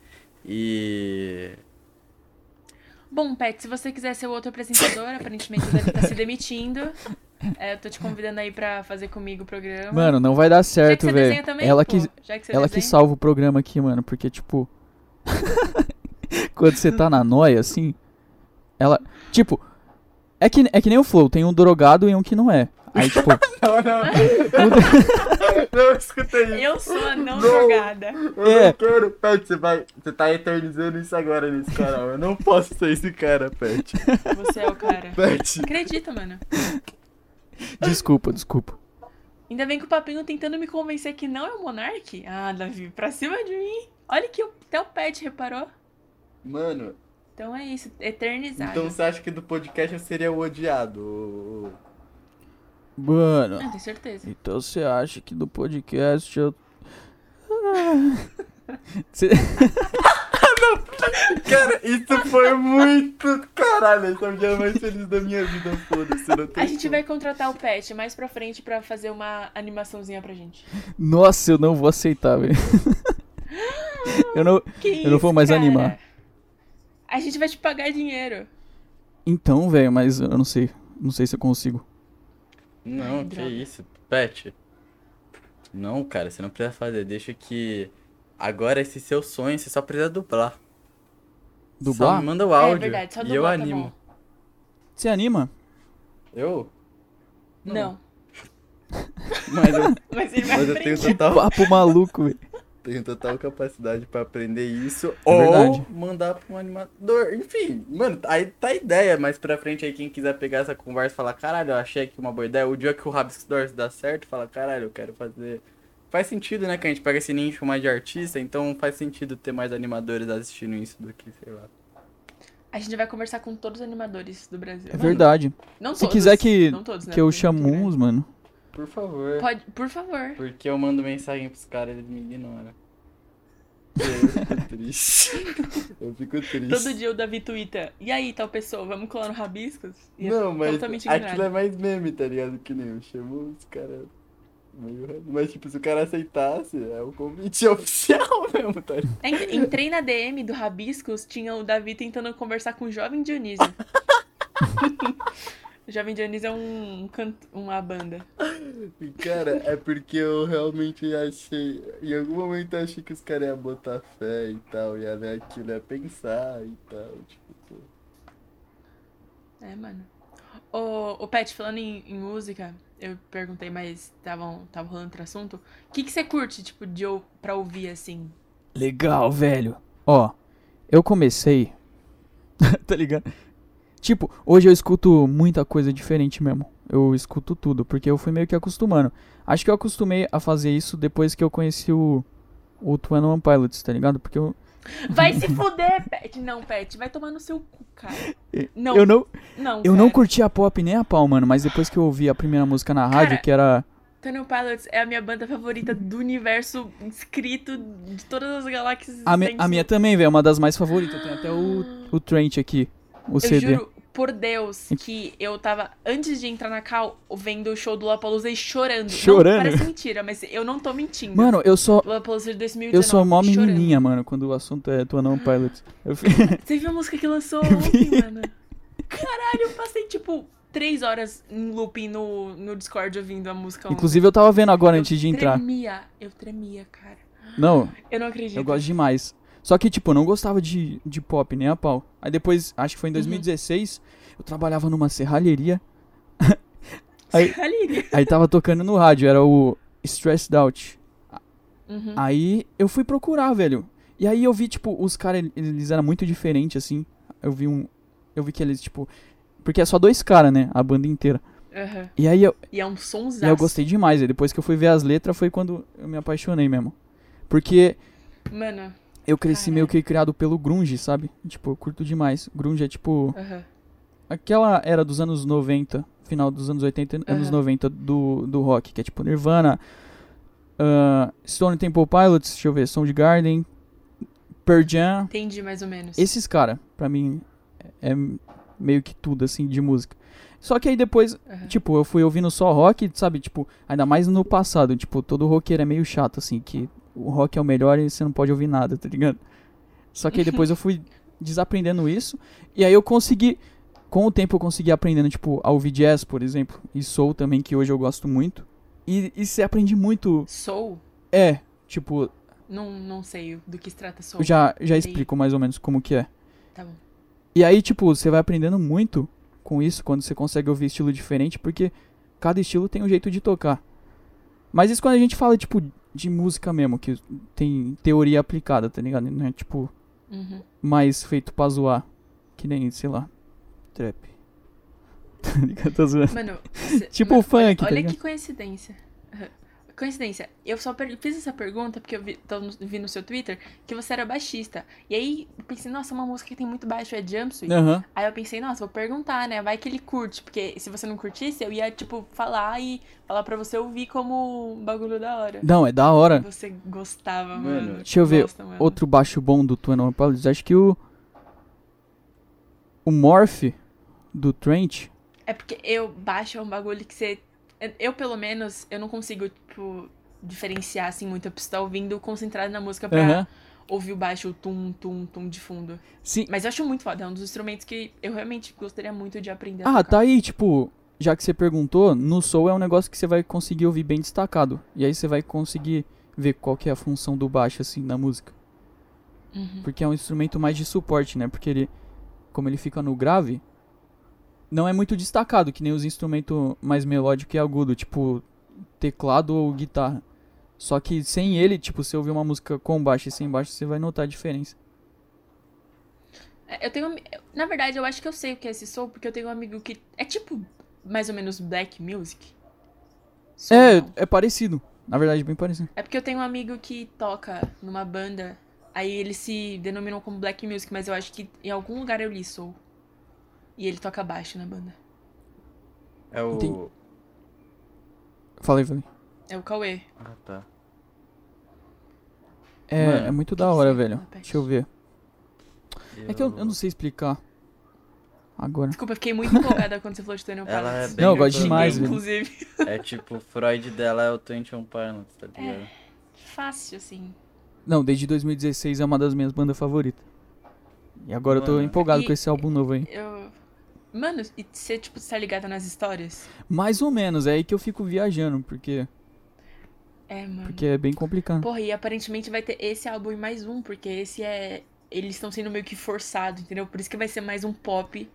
E. Bom, Pet, se você quiser ser o outro apresentador, aparentemente você deve estar se demitindo. É, eu tô te convidando aí pra fazer comigo o programa. Mano, não vai dar certo, velho. também, Ela pô, que, já que você ela que salva o programa aqui, mano, porque, tipo. quando você tá na noia, assim. Ela. Tipo. É que, é que nem o Flow, tem um drogado e um que não é. Aí, tipo. Não, não. não, escutei isso. Eu sou a não, Não. drogada. Eu É. não quero, Pet, você vai. Você tá eternizando isso agora nesse canal. Eu não posso ser esse cara, Pet. Você é o cara. Pet. Acredita, mano. desculpa, desculpa. Ainda vem com o papinho tentando me convencer que não é o Monark. Ah, Davi, pra cima de mim. Olha que até o Pet reparou. Mano, Então é isso, eternizado. então você acha que do podcast eu seria o odiado? Mano. Ah, tenho certeza. Então você acha que do podcast eu. Cê- Cara, isso foi muito. Caralho, esse é o dia mais feliz da minha vida, foda-se. A gente como. vai contratar o Pet mais pra frente pra fazer uma animaçãozinha pra gente. Nossa, eu não vou aceitar, velho. eu não. Que isso, Eu não vou mais cara? animar. A gente vai te pagar dinheiro. Então, velho, mas eu não sei. Não sei se eu consigo. Não, Ai, que droga. isso, Pet. Não, cara, você não precisa fazer. Deixa que. Agora esse seu sonho, você só precisa dublar. Só Dublar? me manda o áudio. é verdade, só e dublar eu tá animo. bom. Você anima? Eu? Não. Mas eu, Mas ele vai mas eu tenho total. Papo maluco, velho. Tenho total capacidade pra aprender isso É ou verdade. mandar pra um animador. Enfim, mano, aí tá a ideia. Mais pra frente aí, quem quiser pegar essa conversa e falar, caralho, eu achei aqui uma boa ideia. O dia que o Rabisco Doors dá certo, fala, caralho, eu quero fazer. Faz sentido, né? Que a gente pega esse nicho mais de artista, então faz sentido ter mais animadores assistindo isso do que, sei lá. A gente vai conversar com todos os animadores do Brasil. É verdade. Não Se todos, quiser que, todos, né? que eu chamo muito uns, mano. Por favor. Pode, por favor. Porque eu mando mensagem pros caras e eles me ignoram. Eu fico triste. Eu fico triste. Todo dia o Davi twitta. E aí, tal pessoa, vamos colar no Rabiscos? E é Não, mas totalmente aquilo é mais meme, tá ligado? Que nem eu chamo os caras. Mas, tipo, se o cara aceitasse, é o convite oficial mesmo, tá ligado? En- Entrei na DM do Rabiscos, tinha o Davi tentando conversar com o Jovem Dionísio. o Jovem Dionísio é um, canto, uma banda. E, cara, é porque eu realmente achei. Em algum momento eu achei que os caras iam botar fé e tal, ia ver aquilo, ia pensar e tal. Tipo, pô. É, mano. O, o Pet, falando em, em música, eu perguntei, mas tava, tava rolando outro assunto. O que, que você curte, tipo, de, ou- pra ouvir, assim? Legal, velho. Ó, eu comecei. tá ligado? Tipo, hoje eu escuto muita coisa diferente mesmo. Eu escuto tudo, porque eu fui meio que acostumando. Acho que eu acostumei a fazer isso depois que eu conheci o, o Twin One Pilots, tá ligado? Porque eu, Vai se fuder, Pet. Não, Pet, vai tomar no seu cu, cara. Não, eu não, não. eu não cara. curtia pop nem a pau, mano. Mas depois que eu ouvi a primeira música na rádio, Cara, que era. Tunnel Pilots é a minha banda favorita do universo escrito de todas as galáxias A, mi- a minha também, velho, é uma das mais favoritas. Tem até o, o Trent aqui, o Eu CD. juro por Deus que eu tava, antes de entrar na Cal, vendo o show do Lollapalooza e chorando. Chorando? Não, parece mentira, mas eu não tô mentindo. Mano, eu sou. Lollapalooza de 2019, Eu sou mó chorando. menininha, mano, quando o assunto é Twin One Pilots. Eu fi- Você viu a música que lançou ontem, mano? Caralho, eu passei, tipo, três horas em looping no, no Discord ouvindo a música ontem. Inclusive, eu tava vendo agora Eu antes de entrar. tremia, eu tremia, cara. Não, Eu não acredito. eu gosto demais. Só que, tipo, eu não gostava de, de pop, nem a pau. Aí depois, acho que foi em 2016, eu trabalhava numa serralheria. Aí- Aline. Aí tava tocando no rádio, era o Stressed Out. Uhum. Aí eu fui procurar, velho. E aí eu vi, tipo, os caras, eles eram muito diferentes, assim. Eu vi um. Eu vi que eles, tipo. Porque é só dois caras, né? A banda inteira. Aham. E aí eu, E é um sonsaço. e eu gostei demais. E depois que eu fui ver as letras foi quando eu me apaixonei mesmo. Porque Mano, eu cresci meio que criado pelo Grunge, sabe? Tipo, eu curto demais. Grunge é tipo. aham. Aquela era dos anos 90, final dos anos 80 e anos Aham. 90 do, do rock, que é tipo Nirvana, ah, Stone Temple Pilots, deixa eu ver, Soundgarden, Pearl Jam. Entendi mais ou menos. Esses cara, pra mim, é meio que tudo, assim, de música. Só que aí depois, Aham. tipo, eu fui ouvindo só rock, sabe? Tipo, ainda mais no passado, tipo, todo roqueiro é meio chato, assim, que o rock é o melhor e você não pode ouvir nada, tá ligado? Só que aí depois eu fui desaprendendo isso, e aí eu consegui, com o tempo eu consegui aprendendo, tipo, a ouvir jazz, por exemplo, e soul também, que hoje eu gosto muito. E, e você aprende muito, Soul? é, tipo, Não, não sei do que se trata Soul. eu já, já explico mais ou menos como que é. Tá bom. E aí, tipo, você vai aprendendo muito com isso quando você consegue ouvir estilo diferente, porque cada estilo tem um jeito de tocar. Mas isso quando a gente fala, tipo, de música mesmo, que tem teoria aplicada, tá ligado? Não é, tipo, Uhum. mais feito pra zoar. Que nem, sei lá, trap. Tá ligado? Mano, cê- Tipo mano, o funk, olha, tá olha que coincidência. Coincidência, eu só fiz essa pergunta porque eu vi, tô no- vi no seu Twitter que você era baixista. E aí eu pensei, nossa, uma música que tem muito baixo é Jumpsuit. Aham. Aí eu pensei, nossa, vou perguntar, né? Vai que ele curte. Porque se você não curtisse, eu ia, tipo, falar e falar pra você ouvir como um bagulho da hora. Não, é da hora. Você gostava, Mano, mano. Deixa eu ver, Gosta, mano. Outro baixo bom do Twin Pilots, acho que o. O Morph do Trent. É porque eu baixo é um bagulho que você. Eu, pelo menos, eu não consigo, tipo, diferenciar assim muito. Eu preciso estar ouvindo concentrado na música pra Aham. ouvir o baixo, o tum, tum, tum de fundo. Sim. Mas eu acho muito foda. É um dos instrumentos que eu realmente gostaria muito de aprender Ah, tá aí, tipo, já que você perguntou, no Soul é um negócio que você vai conseguir ouvir bem destacado. E aí você vai conseguir ver qual que é a função do baixo, assim, na música. Uhum. Porque é um instrumento mais de suporte, né? Porque ele, como ele fica no grave, não é muito destacado, que nem os instrumentos mais melódico e agudo, tipo teclado ou guitarra. Só que sem ele, tipo, se ouvir uma música com baixo e sem baixo, você vai notar a diferença. É, Eu tenho. Na verdade, eu acho que eu sei o que é esse soul, porque eu tenho um amigo que. É tipo, mais ou menos black music. Soul, É, não. é parecido. Na verdade, bem parecido. É porque eu tenho um amigo que toca numa banda. Aí eles se denominam como black music, mas eu acho que em algum lugar eu li soul. E ele toca baixo na banda. É o. Entendi. Falei, falei. É o Cauê. Ah, tá. É, Mano, é muito da hora, velho. Deixa eu ver. É que eu, eu não sei explicar. Agora. Desculpa, eu fiquei muito empolgada quando você falou de Daniel Ela é Pilots. bem Não, eu gosto demais, velho. inclusive. É tipo, o Freud dela é o 21 Pilots, tá ligado? Fácil, assim. Não, desde 2016 é uma das minhas bandas favoritas. E agora eu tô Mano. empolgado E- com esse álbum novo aí. Eu. Mano, e você, tipo, tá ligada nas histórias? Mais ou menos, é aí que eu fico viajando, porque, É, mano. porque é bem complicado. Porra, e aparentemente vai ter esse álbum e mais um, porque esse é. Eles estão sendo meio que forçados, entendeu? Por isso que vai ser mais um pop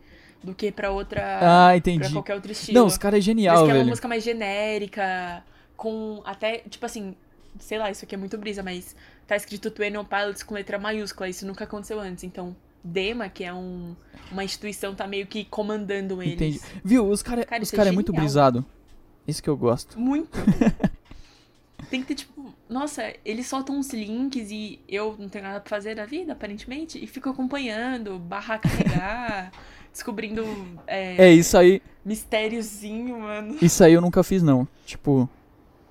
do que pra outra. Ah, pra entendi. qualquer outro estilo. Não, os caras é genial, que é uma velho. música mais genérica, com até, tipo assim, sei lá, isso aqui é muito brisa, mas tá escrito Twin Pilots com letra maiúscula, isso nunca aconteceu antes, então Dema, que é um, uma instituição, tá meio que comandando eles. Entendi. Viu? Os caras Cara, os é cara é muito genial. brisado. Isso que eu gosto. Muito. Tem que ter, tipo, nossa, eles soltam uns links e eu não tenho nada pra fazer da vida, aparentemente, e fico acompanhando, barra carregar, descobrindo é, É, isso aí. mistériozinho, mano. Isso aí eu nunca fiz, não. Tipo.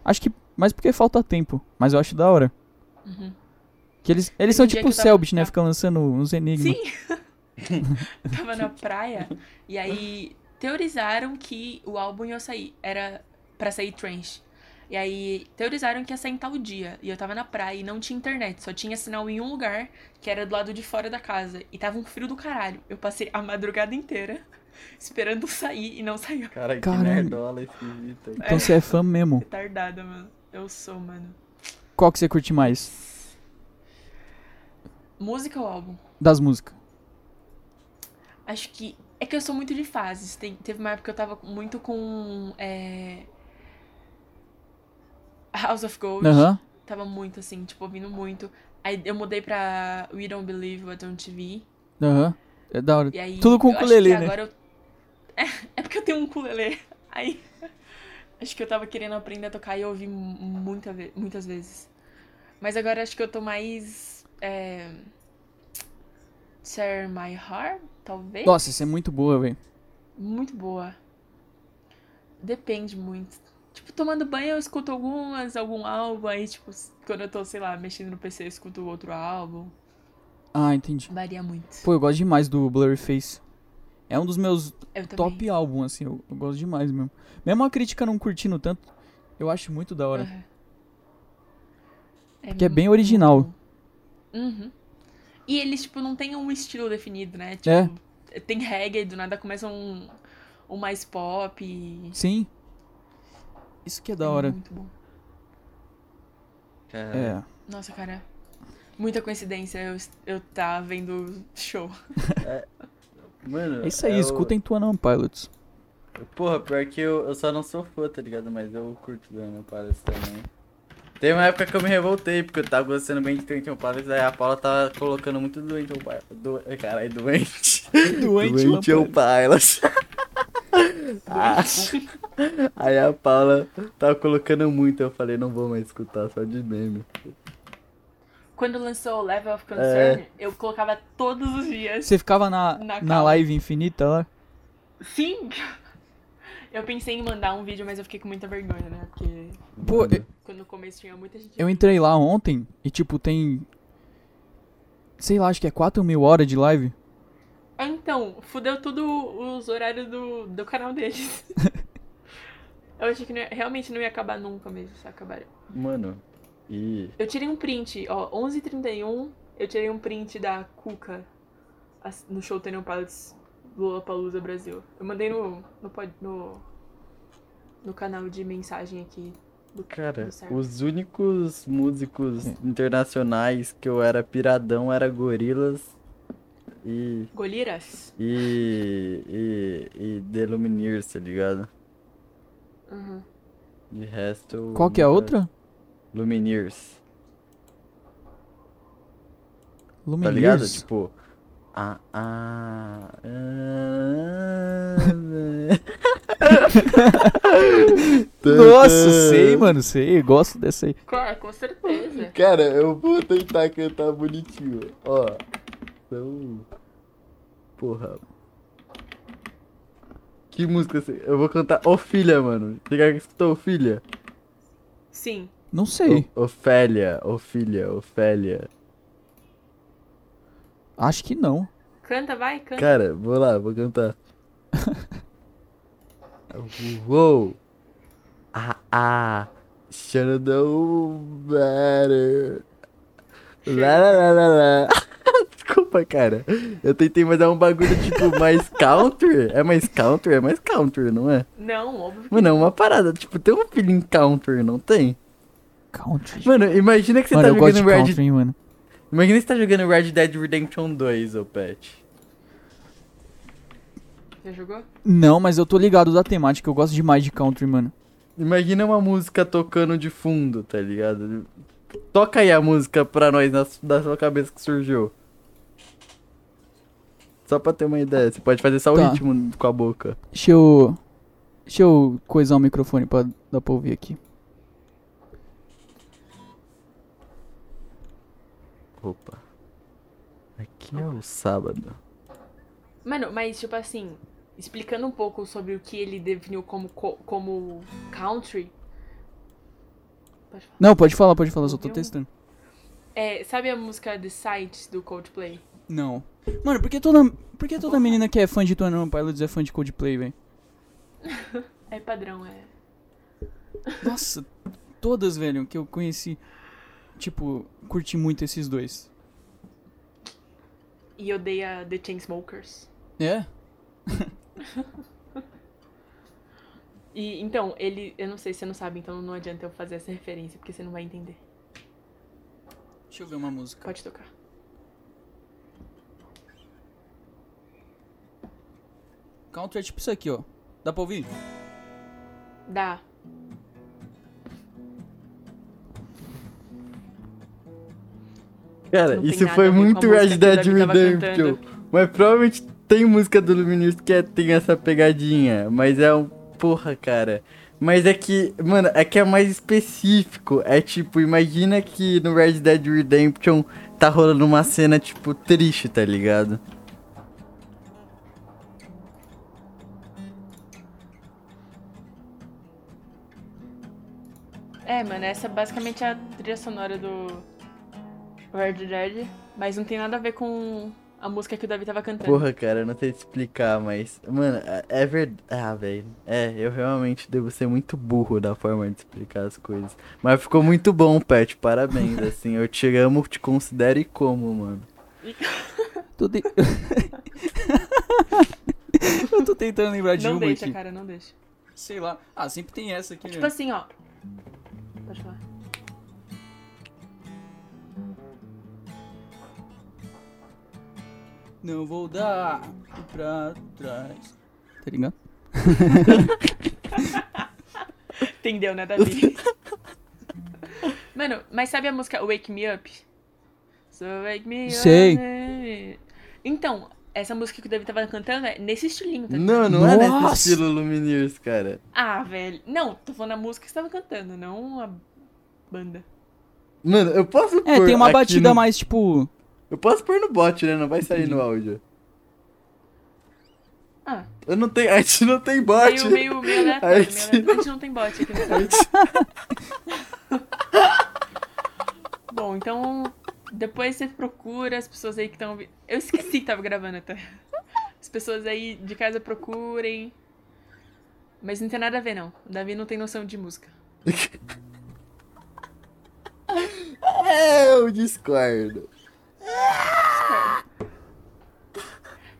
Acho que. Mas porque falta tempo. Mas eu acho da hora. Uhum. Que eles, eles são tipo que eu tava- Selbit, né? Ficam lançando uns enigmas. Sim. eu tava na praia e aí teorizaram que o álbum ia sair. Era pra sair Trench. E aí teorizaram que ia sair em tal dia. E eu tava na praia e não tinha internet. Só tinha sinal em um lugar, que era do lado de fora da casa. E tava um frio do caralho. Eu passei a madrugada inteira esperando sair e não saiu. Cara, que Caramba. nerdola aí. Então você é fã mesmo. Retardada, mano. Eu sou, mano. Qual que você curte mais? Música ou álbum? Das músicas. Acho que. É que eu sou muito de fases. Tem- teve uma época que eu tava muito com. é, House of Gold. Aham. Tava muito assim, tipo, ouvindo muito. Aí eu mudei pra We Don't Believe What On TV. Aham. É da hora. Aí. Tudo com ukulele, né? Agora eu... é, é porque eu tenho um ukulele. Aí. Acho que eu tava querendo aprender a tocar e eu ouvi mu- muita muitas vezes. Mas agora acho que eu tô mais. É... Share My Heart, talvez? Nossa, isso é muito boa, velho. Muito boa. Depende muito. Tipo, tomando banho eu escuto algumas, algum álbum, aí, tipo, quando eu tô, sei lá, mexendo no PC eu escuto outro álbum. Ah, entendi. Varia muito. Pô, eu gosto demais do Blurryface. É um dos meus top álbum, assim. Eu, eu gosto demais mesmo. Mesmo a crítica não curtindo tanto, eu acho muito da hora. Aham. Que é bem original. bom. Uhum. E eles, tipo, não tem um estilo definido, né? Tipo, É. tem reggae, do nada começa um, um mais pop. e- Sim. Isso que é da é hora. Muito bom. Cara, É. Nossa, cara. Muita coincidência eu, eu tá vendo show. Mano, É isso aí, eu- escutem Tuanão Pilots. Porra, pior que eu, eu só não sou fã, tá ligado? Mas eu curto Daniel Palace também. Tem uma época que eu me revoltei, porque eu tava gostando bem de Twenty One Pilots, aí a Paula tava colocando muito doente ao Pilots. Do... Caralho, doente. Doente doente ao Pilots. Ah, aí a Paula tava colocando muito, eu falei, não vou mais escutar, só de meme. Quando lançou o Level of É. Concern, eu colocava todos os dias. Você ficava na, Na na live infinita lá? Sim! Eu pensei em mandar um vídeo, mas eu fiquei com muita vergonha, né? Porque Pô, eu, quando no começo tinha muita gente. eu entrei lá ontem e, tipo, tem. Sei lá, acho que é 4 mil horas de live. Ah, então, fudeu tudo os horários do, do canal deles. eu achei que não ia- realmente não ia acabar nunca mesmo, se acabar. Mano, e. Eu tirei um print, ó, 11h31, eu tirei um print da Cuca no show Tennion Pilots Lollapalooza Brasil. Eu mandei no, no, pod- no, no canal de mensagem aqui. Do, Cara, os únicos músicos internacionais que eu era piradão era Gorilas e. Goliras? E. E. E The Lumineers, tá ligado? Uhum. De resto. Qual que é a outra? Lumineers. Tá Lumineers. ligado? Tipo. Ah, ah, ah, Nossa, sei, mano, sei. Gosto dessa aí. Claro, com certeza. Cara, eu vou tentar cantar bonitinho. Ó. Então. Porra. Que música você. Eu vou cantar Ofília, mano. Você já escutou Ofília? Sim. Não sei. O- Ofélia, Ofília, Ofélia. Acho que não. Canta, vai, canta. Cara, vou lá, vou cantar. Uou! Ah, ah! Should know better. Lá, lá, lá, lá, lá. Desculpa, cara. Eu tentei mais dar um bagulho tipo mais country. É mais country? É mais country, não é? Não, óbvio que Mano, é uma parada. Tipo, tem um feeling country, não tem? Country. Mano, imagina que você Mano, tá jogando Red country, hein, mano. Imagina você tá jogando Red Dead Redemption 2, ô pet. Já jogou? Não, mas eu tô ligado da temática. Eu gosto demais de country, mano. Imagina uma música tocando de fundo, tá ligado? Toca aí a música pra nós na, da sua cabeça que surgiu. Só pra ter uma ideia. Você pode fazer só o Tá. ritmo com a boca. Deixa eu. Deixa eu coisar o microfone pra dar pra ouvir aqui. Opa. Aqui é o sábado. Mano, mas tipo assim, explicando um pouco sobre o que ele definiu como, co- como country. Pode falar. Não, pode falar, pode falar, só tô testando. É, sabe a música The Sight do Coldplay? Não. Mano, por que toda, por que toda menina que é fã de One Pilots é fã de Coldplay, velho? É padrão, é. Nossa, todas, velho, que eu conheci. Tipo, curti muito esses dois. E odeia The Chainsmokers. É? E então, ele. Eu não sei se você não sabe, então não adianta eu fazer essa referência, porque você não vai entender. Deixa eu ver uma música. Pode tocar. Country é tipo isso aqui, ó. Dá pra ouvir? Dá. Cara, isso foi muito Red Dead Redemption. Mas provavelmente tem música do Luminous que é- tem essa pegadinha. Mas é um. Porra, cara. Mas é que, mano, é que é mais específico. É tipo, imagina que no Red Dead Redemption tá rolando uma cena, tipo, triste, tá ligado? É, mano, essa é basicamente a trilha sonora do Red Dead, mas não tem nada a ver com a música que o Davi tava cantando. Porra, cara, eu não sei te explicar, mas. Mano, é- é verdade. Ah, velho. É, eu realmente devo ser muito burro da forma de explicar as coisas. Mas ficou muito bom, Pet. Parabéns, assim. Eu te amo, te considero e como, mano. Tô de... eu tô tentando lembrar de não uma deixa, aqui. cara, não deixa. Sei lá. Ah, sempre tem essa aqui, Tipo né? assim, ó. Pode falar. Não vou dar pra trás. Tá ligado? Entendeu, né, Davi? Mano, mas sabe a música Wake Me Up? So wake me Sei. up. Então, essa música que o Davi tava cantando é nesse estilinho, tá? Não, não é nesse estilo Lumineers, cara. Ah, velho. Não, tô falando a música que você tava cantando, não a banda. Mano, eu posso É, pôr tem uma aqui batida no... mais tipo. Eu posso pôr no bot, né? Não vai sair no áudio. Ah, Eu não tenho... A gente não tem bot. meio, meio, meio aleatório, Aí meio sim. aleatório. A gente não tem bot aqui no A gente- Bom, então depois você procura as pessoas aí que estão. Eu esqueci que tava gravando até. As pessoas aí de casa procurem. Mas não tem nada a ver, não. O Davi não tem noção de música. É, eu discordo.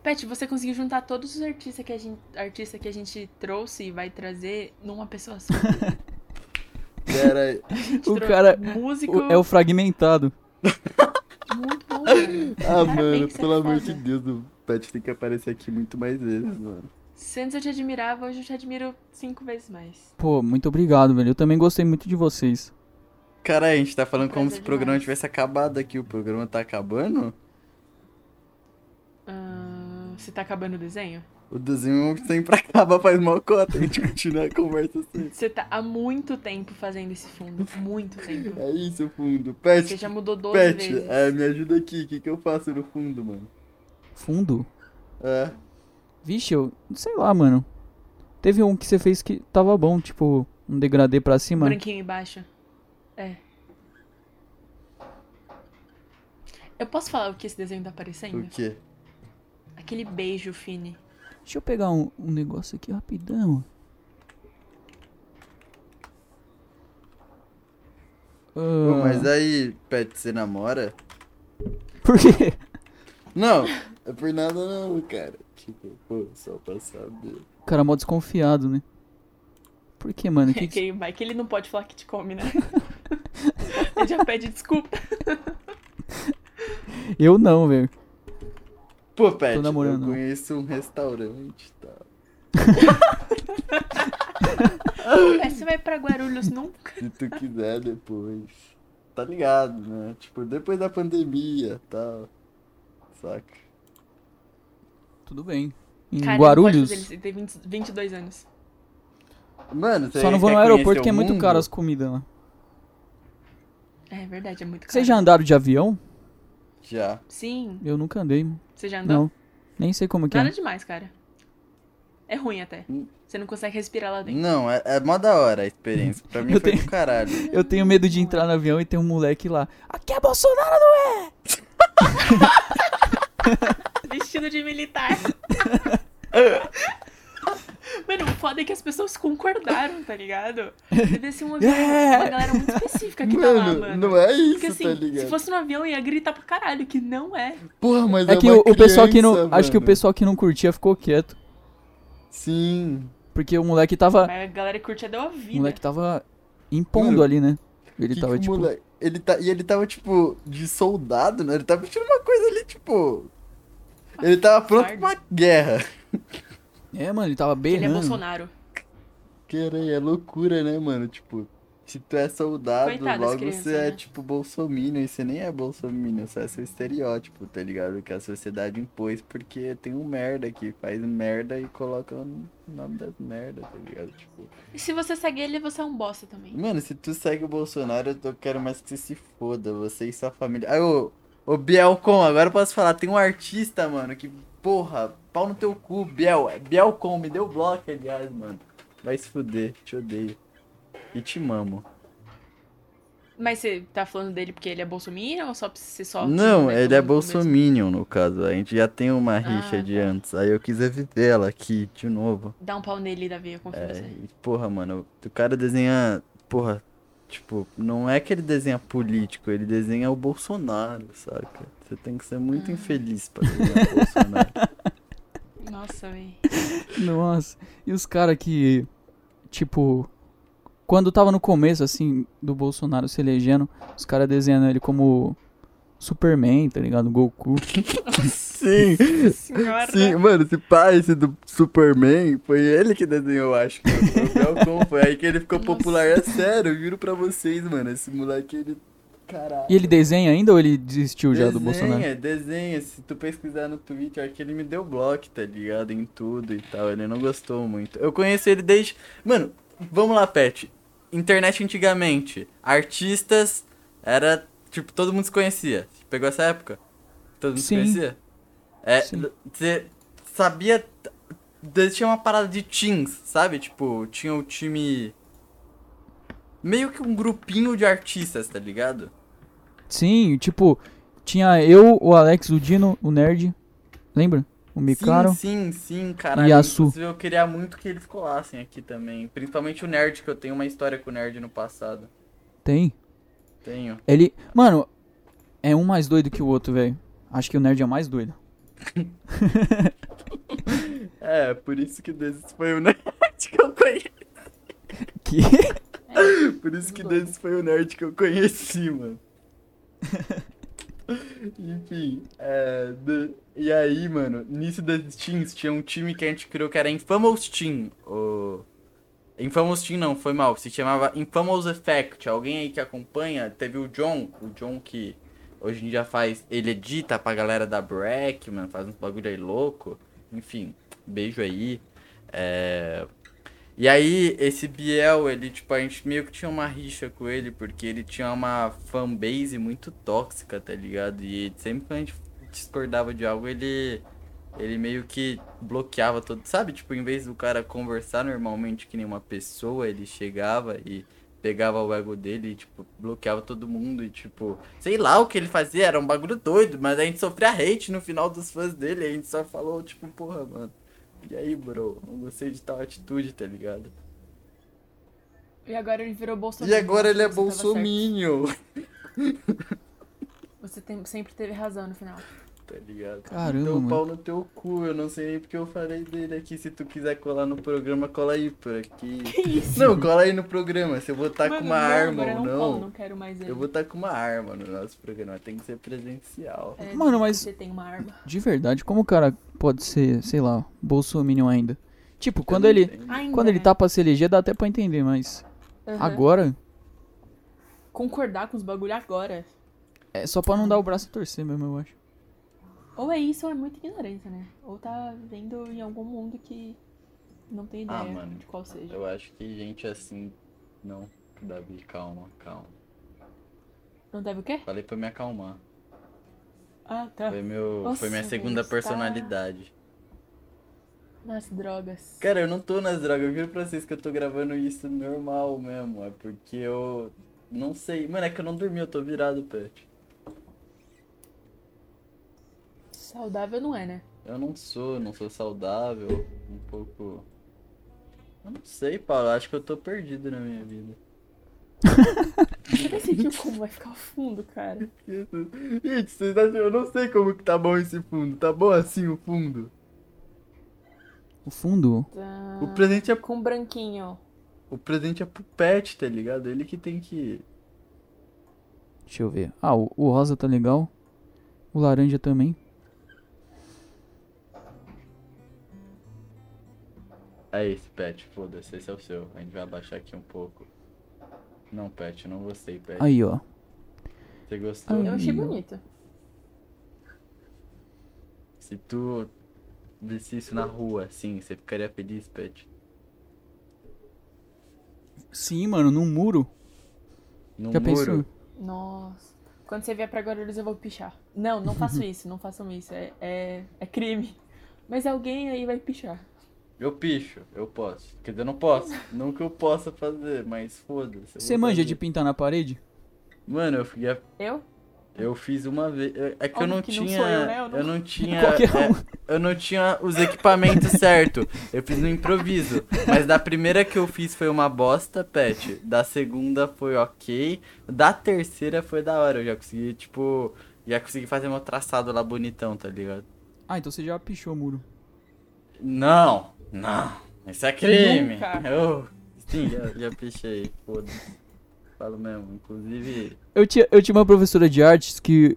Pet, você conseguiu juntar todos os artistas que a gente, artista que a gente trouxe e vai trazer numa pessoa só. Cara, A gente O cara- Músico. o- É o fragmentado. Muito bom, mano. ah, mano, Parabéns, você é pelo amor de. Deus, o Pet tem que aparecer aqui muito mais vezes, mano. Se antes eu te admirava, hoje eu te admiro cinco vezes mais. Pô, muito obrigado, velho. Eu também gostei muito de vocês. Cara, a gente tá falando como se o programa tivesse acabado aqui. O programa tá acabando? Ah, você tá acabando o desenho? O desenho sempre acaba, faz mal cota. A gente continua a conversa assim. Você tá há muito tempo fazendo esse fundo. Muito tempo. É isso, fundo. Pet, Você já mudou 12 Pet, vezes. é, me ajuda aqui. O que, que eu faço no fundo, mano? Fundo? É. Vixe, eu. Sei lá, mano. Teve um que você fez que tava bom, tipo, um degradê pra cima. Branquinho embaixo. É. Eu posso falar o que esse desenho tá parecendo? O quê? Aquele beijo, Fini. Deixa eu pegar um, um negócio aqui rapidão. Pô, Ah, mas aí, Pet, você namora? Por quê? Não, é por nada não, cara. Tipo, pô, só pra saber. O cara é mó desconfiado, né? Por quê, mano? Que que... Que que ele não pode falar que te come, né? ele já pede desculpa. Eu não, velho. Pô, Pet, Tô namorando, eu não. conheço um restaurante e tal. Aí você vai pra Guarulhos nunca. Se tu quiser depois. Tá ligado, né? Tipo, depois da pandemia e tal. Saca? Tudo bem. Em Cara, Guarulhos. Ele tem 20 22 anos. Mano, você Só não vou no aeroporto porque é muito caro as comidas lá. É verdade, é muito caro. Vocês já andaram de avião? Já. Sim. Eu nunca andei. Você já andou? Não. Nem sei como que Nada é. demais, cara. É ruim até. Você não consegue respirar lá dentro. Não, é, é mó da hora a experiência. Pra mim Eu foi tenho- do caralho. Eu tenho medo de entrar no avião e ter um moleque lá. Aqui é Bolsonaro, não é? Vestido de militar. Mano, o foda é que as pessoas concordaram, tá ligado? Deve ser um avião, É. uma galera muito específica que tá lá, Mano, mano. não é isso, Porque assim, tá se ligado? fosse no avião, ia gritar pra caralho, que não é. Porra, mas É que uma o, o pessoal que não. criança, Acho que o mano. pessoal que não curtia ficou quieto. Sim. Porque o moleque tava. Mas a galera que curtia deu a O vida. moleque tava impondo Mano, ali, né? Ele Que tava que o tipo. moleque- Ele tá, e ele tava, tipo, de soldado, né? Ele tava vestindo uma coisa ali, tipo. Ele tava pronto pra uma guerra. É, mano, ele tava Ele é berrando. Bolsonaro. Caralho, é loucura, né, mano? Tipo, se tu é soldado, Coitado logo crianças, você é, né? tipo, bolsominion. E você nem é bolsominion, você é seu estereótipo, tá ligado? Que a sociedade impôs porque tem um merda que faz merda e coloca o nome das merdas, tá ligado? Tipo, E se você segue ele, você é um bosta também. mano, se tu segue o Bolsonaro, eu quero mais que você se foda, você e sua família. Aí, ô, ô Bielcom, agora eu posso falar, tem um artista, mano, que, porra, pau no teu cu, Biel. Bielcom, me deu bloco, aliás, mano. Vai se fuder, te odeio. E te mamo. Mas você tá falando dele porque ele é bolsominion ou só pra você só... Não, ele é bolsominion, no caso. A gente já tem uma rixa Ah, de tá. antes. Aí eu quis reviver ela aqui, de novo. Dá um pau nele, Davi, eu confio É, você. porra, mano, o cara desenha. Porra, tipo, não é que ele desenha político, ele desenha o Bolsonaro, saca? Você tem que ser Ah. muito infeliz pra desenhar o Bolsonaro. Nossa, véi. Nossa. E os caras que. Tipo. Quando tava no começo, assim, do Bolsonaro se elegendo, os caras desenhando ele como Superman, tá ligado? Goku. Sim, Senhora. sim, mano, esse pai, esse do Superman, foi ele que desenhou, acho. que Foi o Belcom, foi aí que ele ficou Nossa. popular. É sério, eu juro pra vocês, mano. Esse moleque, ele. Caralho. E ele desenha ainda ou ele desistiu já do Bolsonaro? Desenha, desenha. Se tu pesquisar no Twitter, que ele me deu bloco, tá ligado? Em tudo e tal. Ele não gostou muito. Eu conheci ele desde. Mano, vamos lá, Pet. Internet antigamente. Artistas era. Tipo, todo mundo se conhecia. Pegou essa época? Todo mundo Sim. se conhecia? É, você sabia. Tinha uma parada de teams, sabe? Tipo, tinha o time. Meio que um grupinho de artistas, tá ligado? Sim, tipo, tinha eu, o Alex, o Dino, o Nerd. Lembra? O Micaro. Sim, sim, sim, caralho. E a Su. Eu queria muito que eles colassem aqui também. Principalmente o Nerd, que eu tenho uma história com o Nerd no passado. Tem. Tenho. Ele. Mano, é um mais doido que o outro, velho. Acho que o Nerd é mais doido. É, por isso que desses foi o Nerd que eu conheci. Que? Por isso que desses foi o Nerd que eu conheci, mano. Enfim, é. de- E aí, mano, nisso desses teams tinha um time que a gente criou que era Infamous Team. O... Infamous Team não, foi mal. Se chamava Infamous Effect. Alguém aí que acompanha, teve o John. O John que hoje em dia faz. Ele edita pra galera da Breck, mano. Faz uns bagulho aí louco. Enfim, beijo aí. É. E aí, esse Biel, ele, tipo, a gente meio que tinha uma rixa com ele, porque ele tinha uma fanbase muito tóxica, tá ligado? E sempre que a gente discordava de algo, ele. Ele meio que bloqueava todo. Sabe, tipo, em vez do cara conversar normalmente que nem uma pessoa, ele chegava e pegava o ego dele e, tipo, bloqueava todo mundo. E, tipo, sei lá o que ele fazia, era um bagulho doido, mas a gente sofria hate no final dos fãs dele. A gente só falou, tipo, porra, mano. E aí, bro? Não gostei de tal atitude, tá ligado? E agora ele virou E bolsominion. agora ele é bolsominion. Você tem- sempre teve razão no final. Tá ligado? Caramba, Então mano. pau no teu cu, eu não sei nem porque eu falei dele aqui. Se tu quiser colar no programa, cola aí por aqui. isso? Não, cola aí no programa. Se eu vou estar Mano, com uma não, arma ou não colo, não, não quero mais ele. eu vou estar com uma arma no nosso programa. Tem que ser presencial. É, Mano, mas- Você tem uma arma. De verdade, como o cara pode ser, sei lá, bolsominion ainda? Tipo, quando Eu não ele. entendo. Quando ele né? tá pra se eleger, dá até pra entender, mas. Aham. Agora. Concordar com os bagulho agora. É só pra não dar o braço a torcer mesmo, eu acho. Ou é isso ou é muita ignorância, né? Ou tá vivendo em algum mundo que não tem ideia Ah, mano. de qual seja. Eu acho que gente assim. Não, Davi, calma, calma. Não deve o quê? Falei pra me acalmar. Ah, tá. Foi, meu, Nossa, foi minha segunda tá- personalidade. Nas drogas. Cara, eu não tô nas drogas, eu juro pra vocês que eu tô gravando isso normal mesmo. É porque eu. Não sei. Mano, é que eu não dormi, eu tô virado, pet. Saudável não é, né? Eu não sou, não sou saudável. Um pouco. Eu não sei, Paulo. Acho que eu tô perdido na minha vida. Você decidiu como vai ficar o fundo, cara. Gente, vocês acham? Eu não sei como que tá bom esse fundo. Tá bom assim o fundo? O fundo. Tá... O presente é. Com branquinho. O presente é pro pet, tá ligado? Ele que tem que. Deixa eu ver. Ah, o, o rosa tá legal. O laranja também. É esse, pet. Foda-se, esse é o seu. A gente vai abaixar aqui um pouco. Não, pet, não gostei, pet. Aí, ó. Você gostou? Eu achei bonito. Se tu visse isso na rua, assim, você ficaria feliz, pet? Sim, mano, num muro. No Já muro? pensou? Nossa. Quando você vier pra Guarulhos, eu vou pichar. Não, não faço isso, não façam isso. É, é, é crime. Mas alguém aí vai pichar. Eu picho, eu posso. Quer dizer, eu não posso. não que eu possa fazer, mas foda-se. Você manja fazer. de pintar na parede? Mano, eu, fui, Eu? eu fiz uma vez. É é que eu não que não tinha. sou eu, né? Eu não- eu não tinha. Qualquer é, um. eu não tinha os equipamentos certos. Eu fiz no improviso. Mas da primeira que eu fiz foi uma bosta, pet. Da segunda foi ok. Da terceira foi da hora. Eu já consegui, tipo. Já consegui fazer meu traçado lá bonitão, tá ligado? Ah, então você já pichou o muro. Não, não. Isso é crime. Nunca. Eu, sim, já, já pichei. Foda-se. Falo mesmo. Inclusive. Eu tinha, eu tinha uma professora de artes que,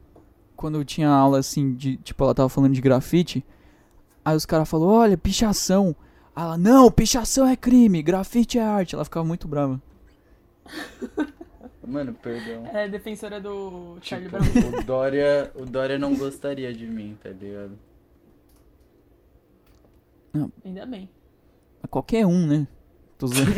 quando eu tinha aula assim, de tipo, ela tava falando de grafite, aí os caras falaram, olha, pichação. Aí Ela, não, pichação é crime, grafite é arte. Ela ficava muito brava. Mano, perdão. É defensora do Charlie Tipo, Brown. o Dória, o Dória não gostaria de mim, tá ligado? Ainda bem. Qualquer um, né? Tô zoando.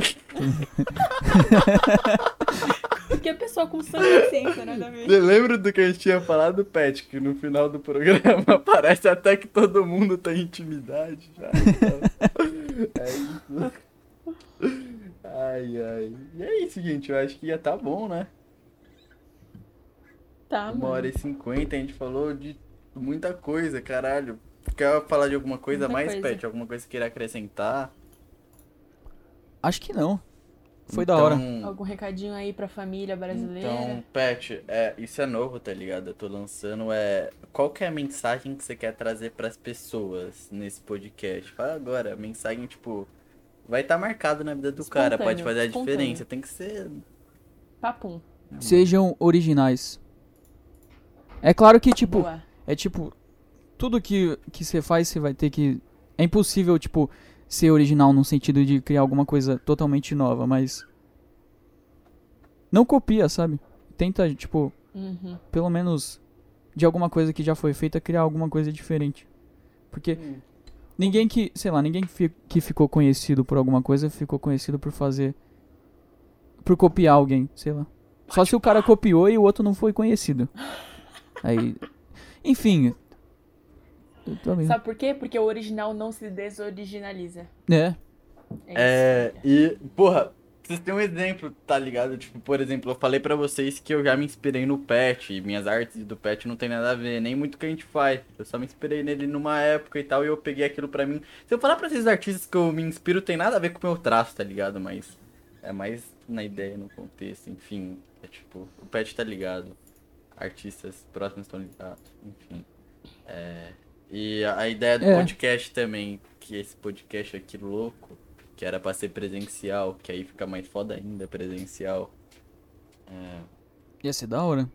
Porque a pessoa com sã consciência, nada a ver. Você lembra do que a gente tinha falado, Pet? Que no final do programa parece até que todo mundo tem intimidade já. então. é isso. Ai, ai. E é isso, gente. Eu acho que ia tá bom, né? Tá, Uma hora mano. e cinquenta, a gente falou de muita coisa, caralho. Quer falar de alguma coisa a Muita mais, coisa. Pet? Alguma coisa que queira acrescentar? Acho que não. Foi da hora. Então- Algum recadinho aí pra família brasileira? Então, Pet, é, isso é novo, tá ligado? Eu tô lançando, é... Qual que é a mensagem que você quer trazer pras pessoas nesse podcast? Fala agora, a mensagem, tipo... Vai estar marcado na vida do cara, pode Espontâneo, fazer a espontâneo. diferença. Tem que ser... Papum. Sejam originais. É claro que, tipo, Boa. é tipo, tudo que que você faz, você vai ter que. É impossível, tipo, ser original no sentido de criar alguma coisa totalmente nova, mas. Não copia, sabe? Tenta, tipo, Uhum. pelo menos de alguma coisa que já foi feita, criar alguma coisa diferente. Porque ninguém que, sei lá, ninguém que, fi- que ficou conhecido por alguma coisa ficou conhecido por fazer. por copiar alguém, sei lá. Só se o cara copiou e o outro não foi conhecido. Aí. Enfim. Sabe por quê? Porque o original não se desoriginaliza. É. É, isso. e, porra, vocês têm um exemplo, tá ligado? Tipo, por exemplo, eu falei pra vocês que eu já me inspirei no Pet, e minhas artes do Pet não tem nada a ver, nem muito o que a gente faz. Eu só me inspirei nele numa época e tal, e eu peguei aquilo pra mim. Se eu falar pra vocês artistas que eu me inspiro, tem nada a ver com o meu traço, tá ligado? Mas é mais na ideia, no contexto, enfim. É tipo, o Pet tá ligado. Artistas próximos estão ligados, enfim. É, e a ideia do É. podcast também, que esse podcast aqui louco, que era pra ser presencial, que aí fica mais foda ainda presencial. É, Ia ser da hora.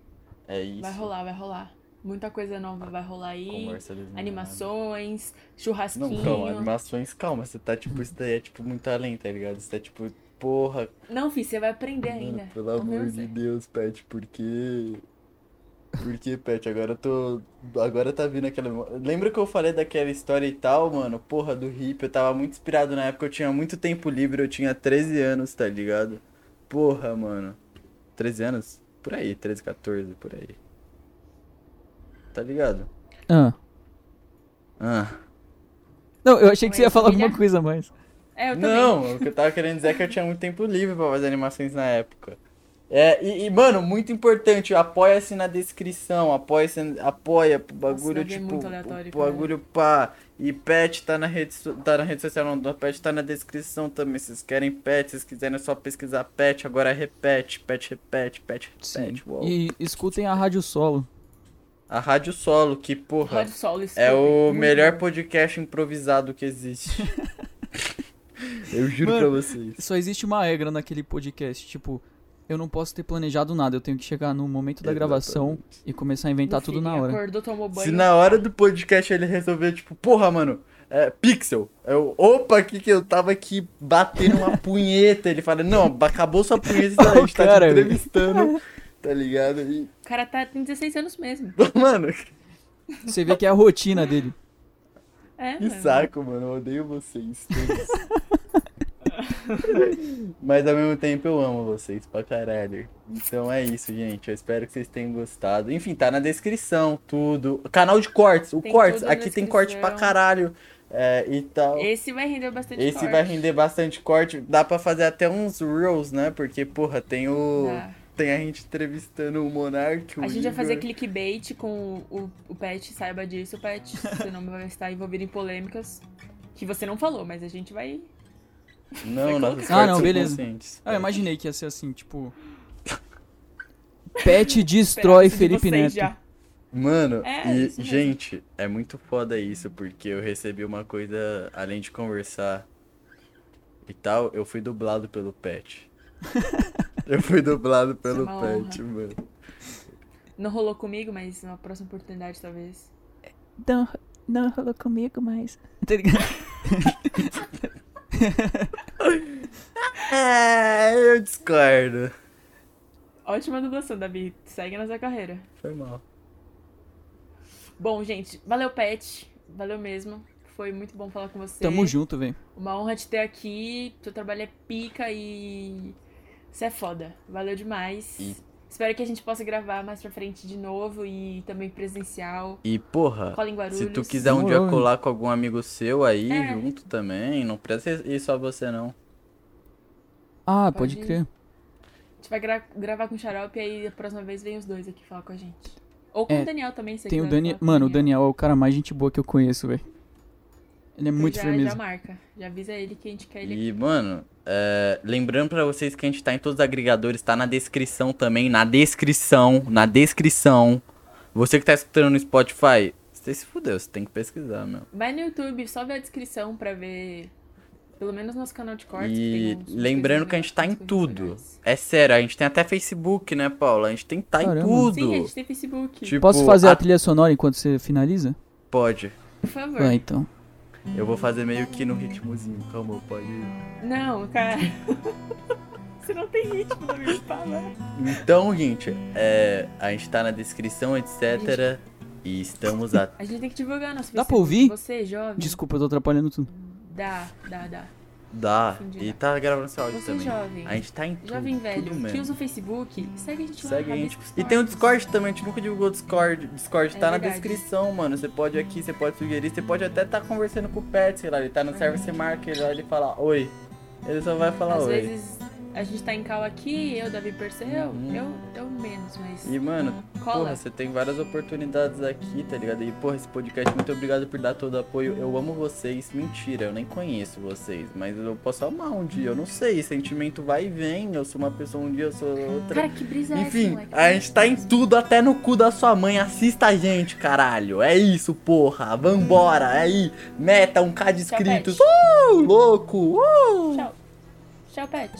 é isso. Vai rolar, vai rolar. Muita coisa nova vai rolar aí. Animações, Não, churrasquinho. calma, animações, calma, você tá tipo, isso daí é tipo muito além, tá ligado? Você tá tipo, porra, Não, filho, você vai aprender mano, ainda. pelo amor de. Deus, Pet, porque. Porque, Pet, agora eu tô. Agora tá vindo aquela. Lembra que eu falei daquela história e tal, mano? Porra, do hip. Eu tava muito inspirado na época, eu tinha muito tempo livre, eu tinha 13 anos, tá ligado? Porra, mano. 13 anos? Por aí, 13, 14, por aí. Tá ligado? Ah. Ah. Não, eu achei que você ia falar alguma coisa a mais. É, eu também. Não, o que eu tava querendo dizer é que eu tinha muito tempo livre pra fazer animações na época. É, e, e, mano, muito importante, apoia-se na descrição, apoia-se, apoia pro bagulho, bagulho é tipo, aleatório, pro bagulho pá. E pet tá na rede, tá na rede social, não, pet tá na descrição também, se vocês querem pet, se vocês quiserem é só pesquisar pet, agora repete, pet repete, pet repete, uou. E escutem a Rádio Solo. A Rádio Solo, que porra, Rádio Solo, é o melhor bom. podcast improvisado que existe. Eu juro Mano, pra vocês. Só existe uma regra naquele podcast, tipo, eu não posso ter planejado nada, eu tenho que chegar no momento da gravação Exatamente. e começar a inventar No tudo na hora. Acordou, tomou banho. Se na hora do podcast ele resolver, tipo, porra, mano, é pixel. Eu, opa, aqui que eu tava aqui batendo uma punheta. Ele fala, não, acabou sua punheta, a gente tá te entrevistando. Tá ligado? E, O cara tá, tem 16 anos mesmo. mano, Você vê que é a rotina dele. É, que mano. saco, mano. Eu odeio vocês. todos. Mas ao mesmo tempo eu amo vocês pra caralho. Então é isso, gente. Eu espero que vocês tenham gostado. Enfim, tá na descrição, tudo. Canal de cortes. O Tem cortes, aqui tem corte pra caralho. É, e tal. Esse vai render bastante Esse corte. vai render bastante corte. Dá pra fazer até uns reels, né? Porque, porra, tem o. Tem a gente entrevistando o Monark. o A gente vai fazer Igor. clickbait com o, o Pet, saiba disso, Pet. Você não vai estar envolvido em polêmicas que você não falou, mas a gente vai. Não, nossas Ah, não, são beleza. Ah, eu imaginei que ia ser assim, tipo. Pet destrói de Felipe vocês Neto. já. Mano, É, e, gente, é muito foda isso, porque eu recebi uma coisa, além de conversar e tal, eu fui dublado pelo Pet. eu fui dublado pelo uma Pet, honra. mano. Não rolou comigo, mas numa próxima oportunidade, talvez. Não, não rolou comigo, mas. Tá ligado? É, eu discordo. Ótima dublação, Davi. Segue na sua carreira. Foi mal. Bom, gente, valeu, Pet. Valeu mesmo. Foi muito bom falar com você. Tamo junto, velho. Uma honra te ter aqui. Seu trabalho é pica e. Você é foda. Valeu demais. E- Espero que a gente possa gravar mais pra frente de novo e também presencial. E, porra, Cola em Guarulhos. se tu quiser um dia colar com algum amigo seu aí, É. junto também, não precisa ir só você, não. Ah, Pode pode crer. A gente vai gra- gravar com o Xarope e aí a próxima vez vem os dois aqui falar com a gente. Ou com É, o Daniel também, se Tem o quiser Daniel. falar com Mano, o Daniel é o cara mais gente boa que eu conheço, velho. Ele é Então muito já, firmeza. Já marca. Já avisa ele que a gente quer ele aqui. E, mano, é, lembrando pra vocês que a gente tá em todos os agregadores, tá na descrição também, na descrição, na descrição. Você que tá escutando no Spotify, você se fudeu, você tem que pesquisar, meu. Vai no YouTube, só vê a descrição pra ver. Pelo menos nosso canal de cortes. que E lembrando que a gente tá em tudo. legais. É sério, a gente tem até Facebook, né, Paula? A gente tem tá em Caramba. tudo. Sim, a gente tem Facebook. Tipo, Posso fazer a a- trilha sonora enquanto você finaliza? Pode. Por favor. Ah, então. Eu vou fazer meio que no ritmozinho, calma, pode ir. Não, cara. Você não tem ritmo na minha fala. Então, gente, é, a gente tá na descrição, etc. E estamos a. A gente tem que divulgar nosso Dá pra ouvir? Você, jovem. Desculpa, eu tô atrapalhando tudo. Dá, dá, dá. Dá. E tá gravando seu áudio Você, também. jovem. A gente tá em tudo. Jovem velho, tudo que mesmo. usa o Facebook, segue a gente lá. Segue a gente. E tem o. Discord também, a gente nunca divulgou o Discord. Discord É tá na verdade. descrição, mano. Você pode aqui, você pode sugerir, você pode até estar conversando com o Pet, sei lá, ele tá no service market lá, ele fala oi. Ele só vai falar Às oi. vezes a gente tá em cal aqui, eu, Davi Perseu, Uhum. eu, eu menos, mas. E, mano, cola. porra, você tem várias oportunidades aqui, tá ligado? E, porra, esse podcast, muito obrigado por dar todo o apoio. Eu amo vocês. Mentira, eu nem conheço vocês, mas eu posso amar um dia, eu não sei. Sentimento vai e vem. Eu sou uma pessoa um dia, eu sou outra. Cara, que brisa é essa, Enfim, a gente tá em tudo, até no cu da sua mãe. Assista a gente, caralho. É isso, porra. Vambora. Aí, meta um K de Tchau, inscritos. Pet. Uh, louco. Uh. Tchau. Tchau, Pet.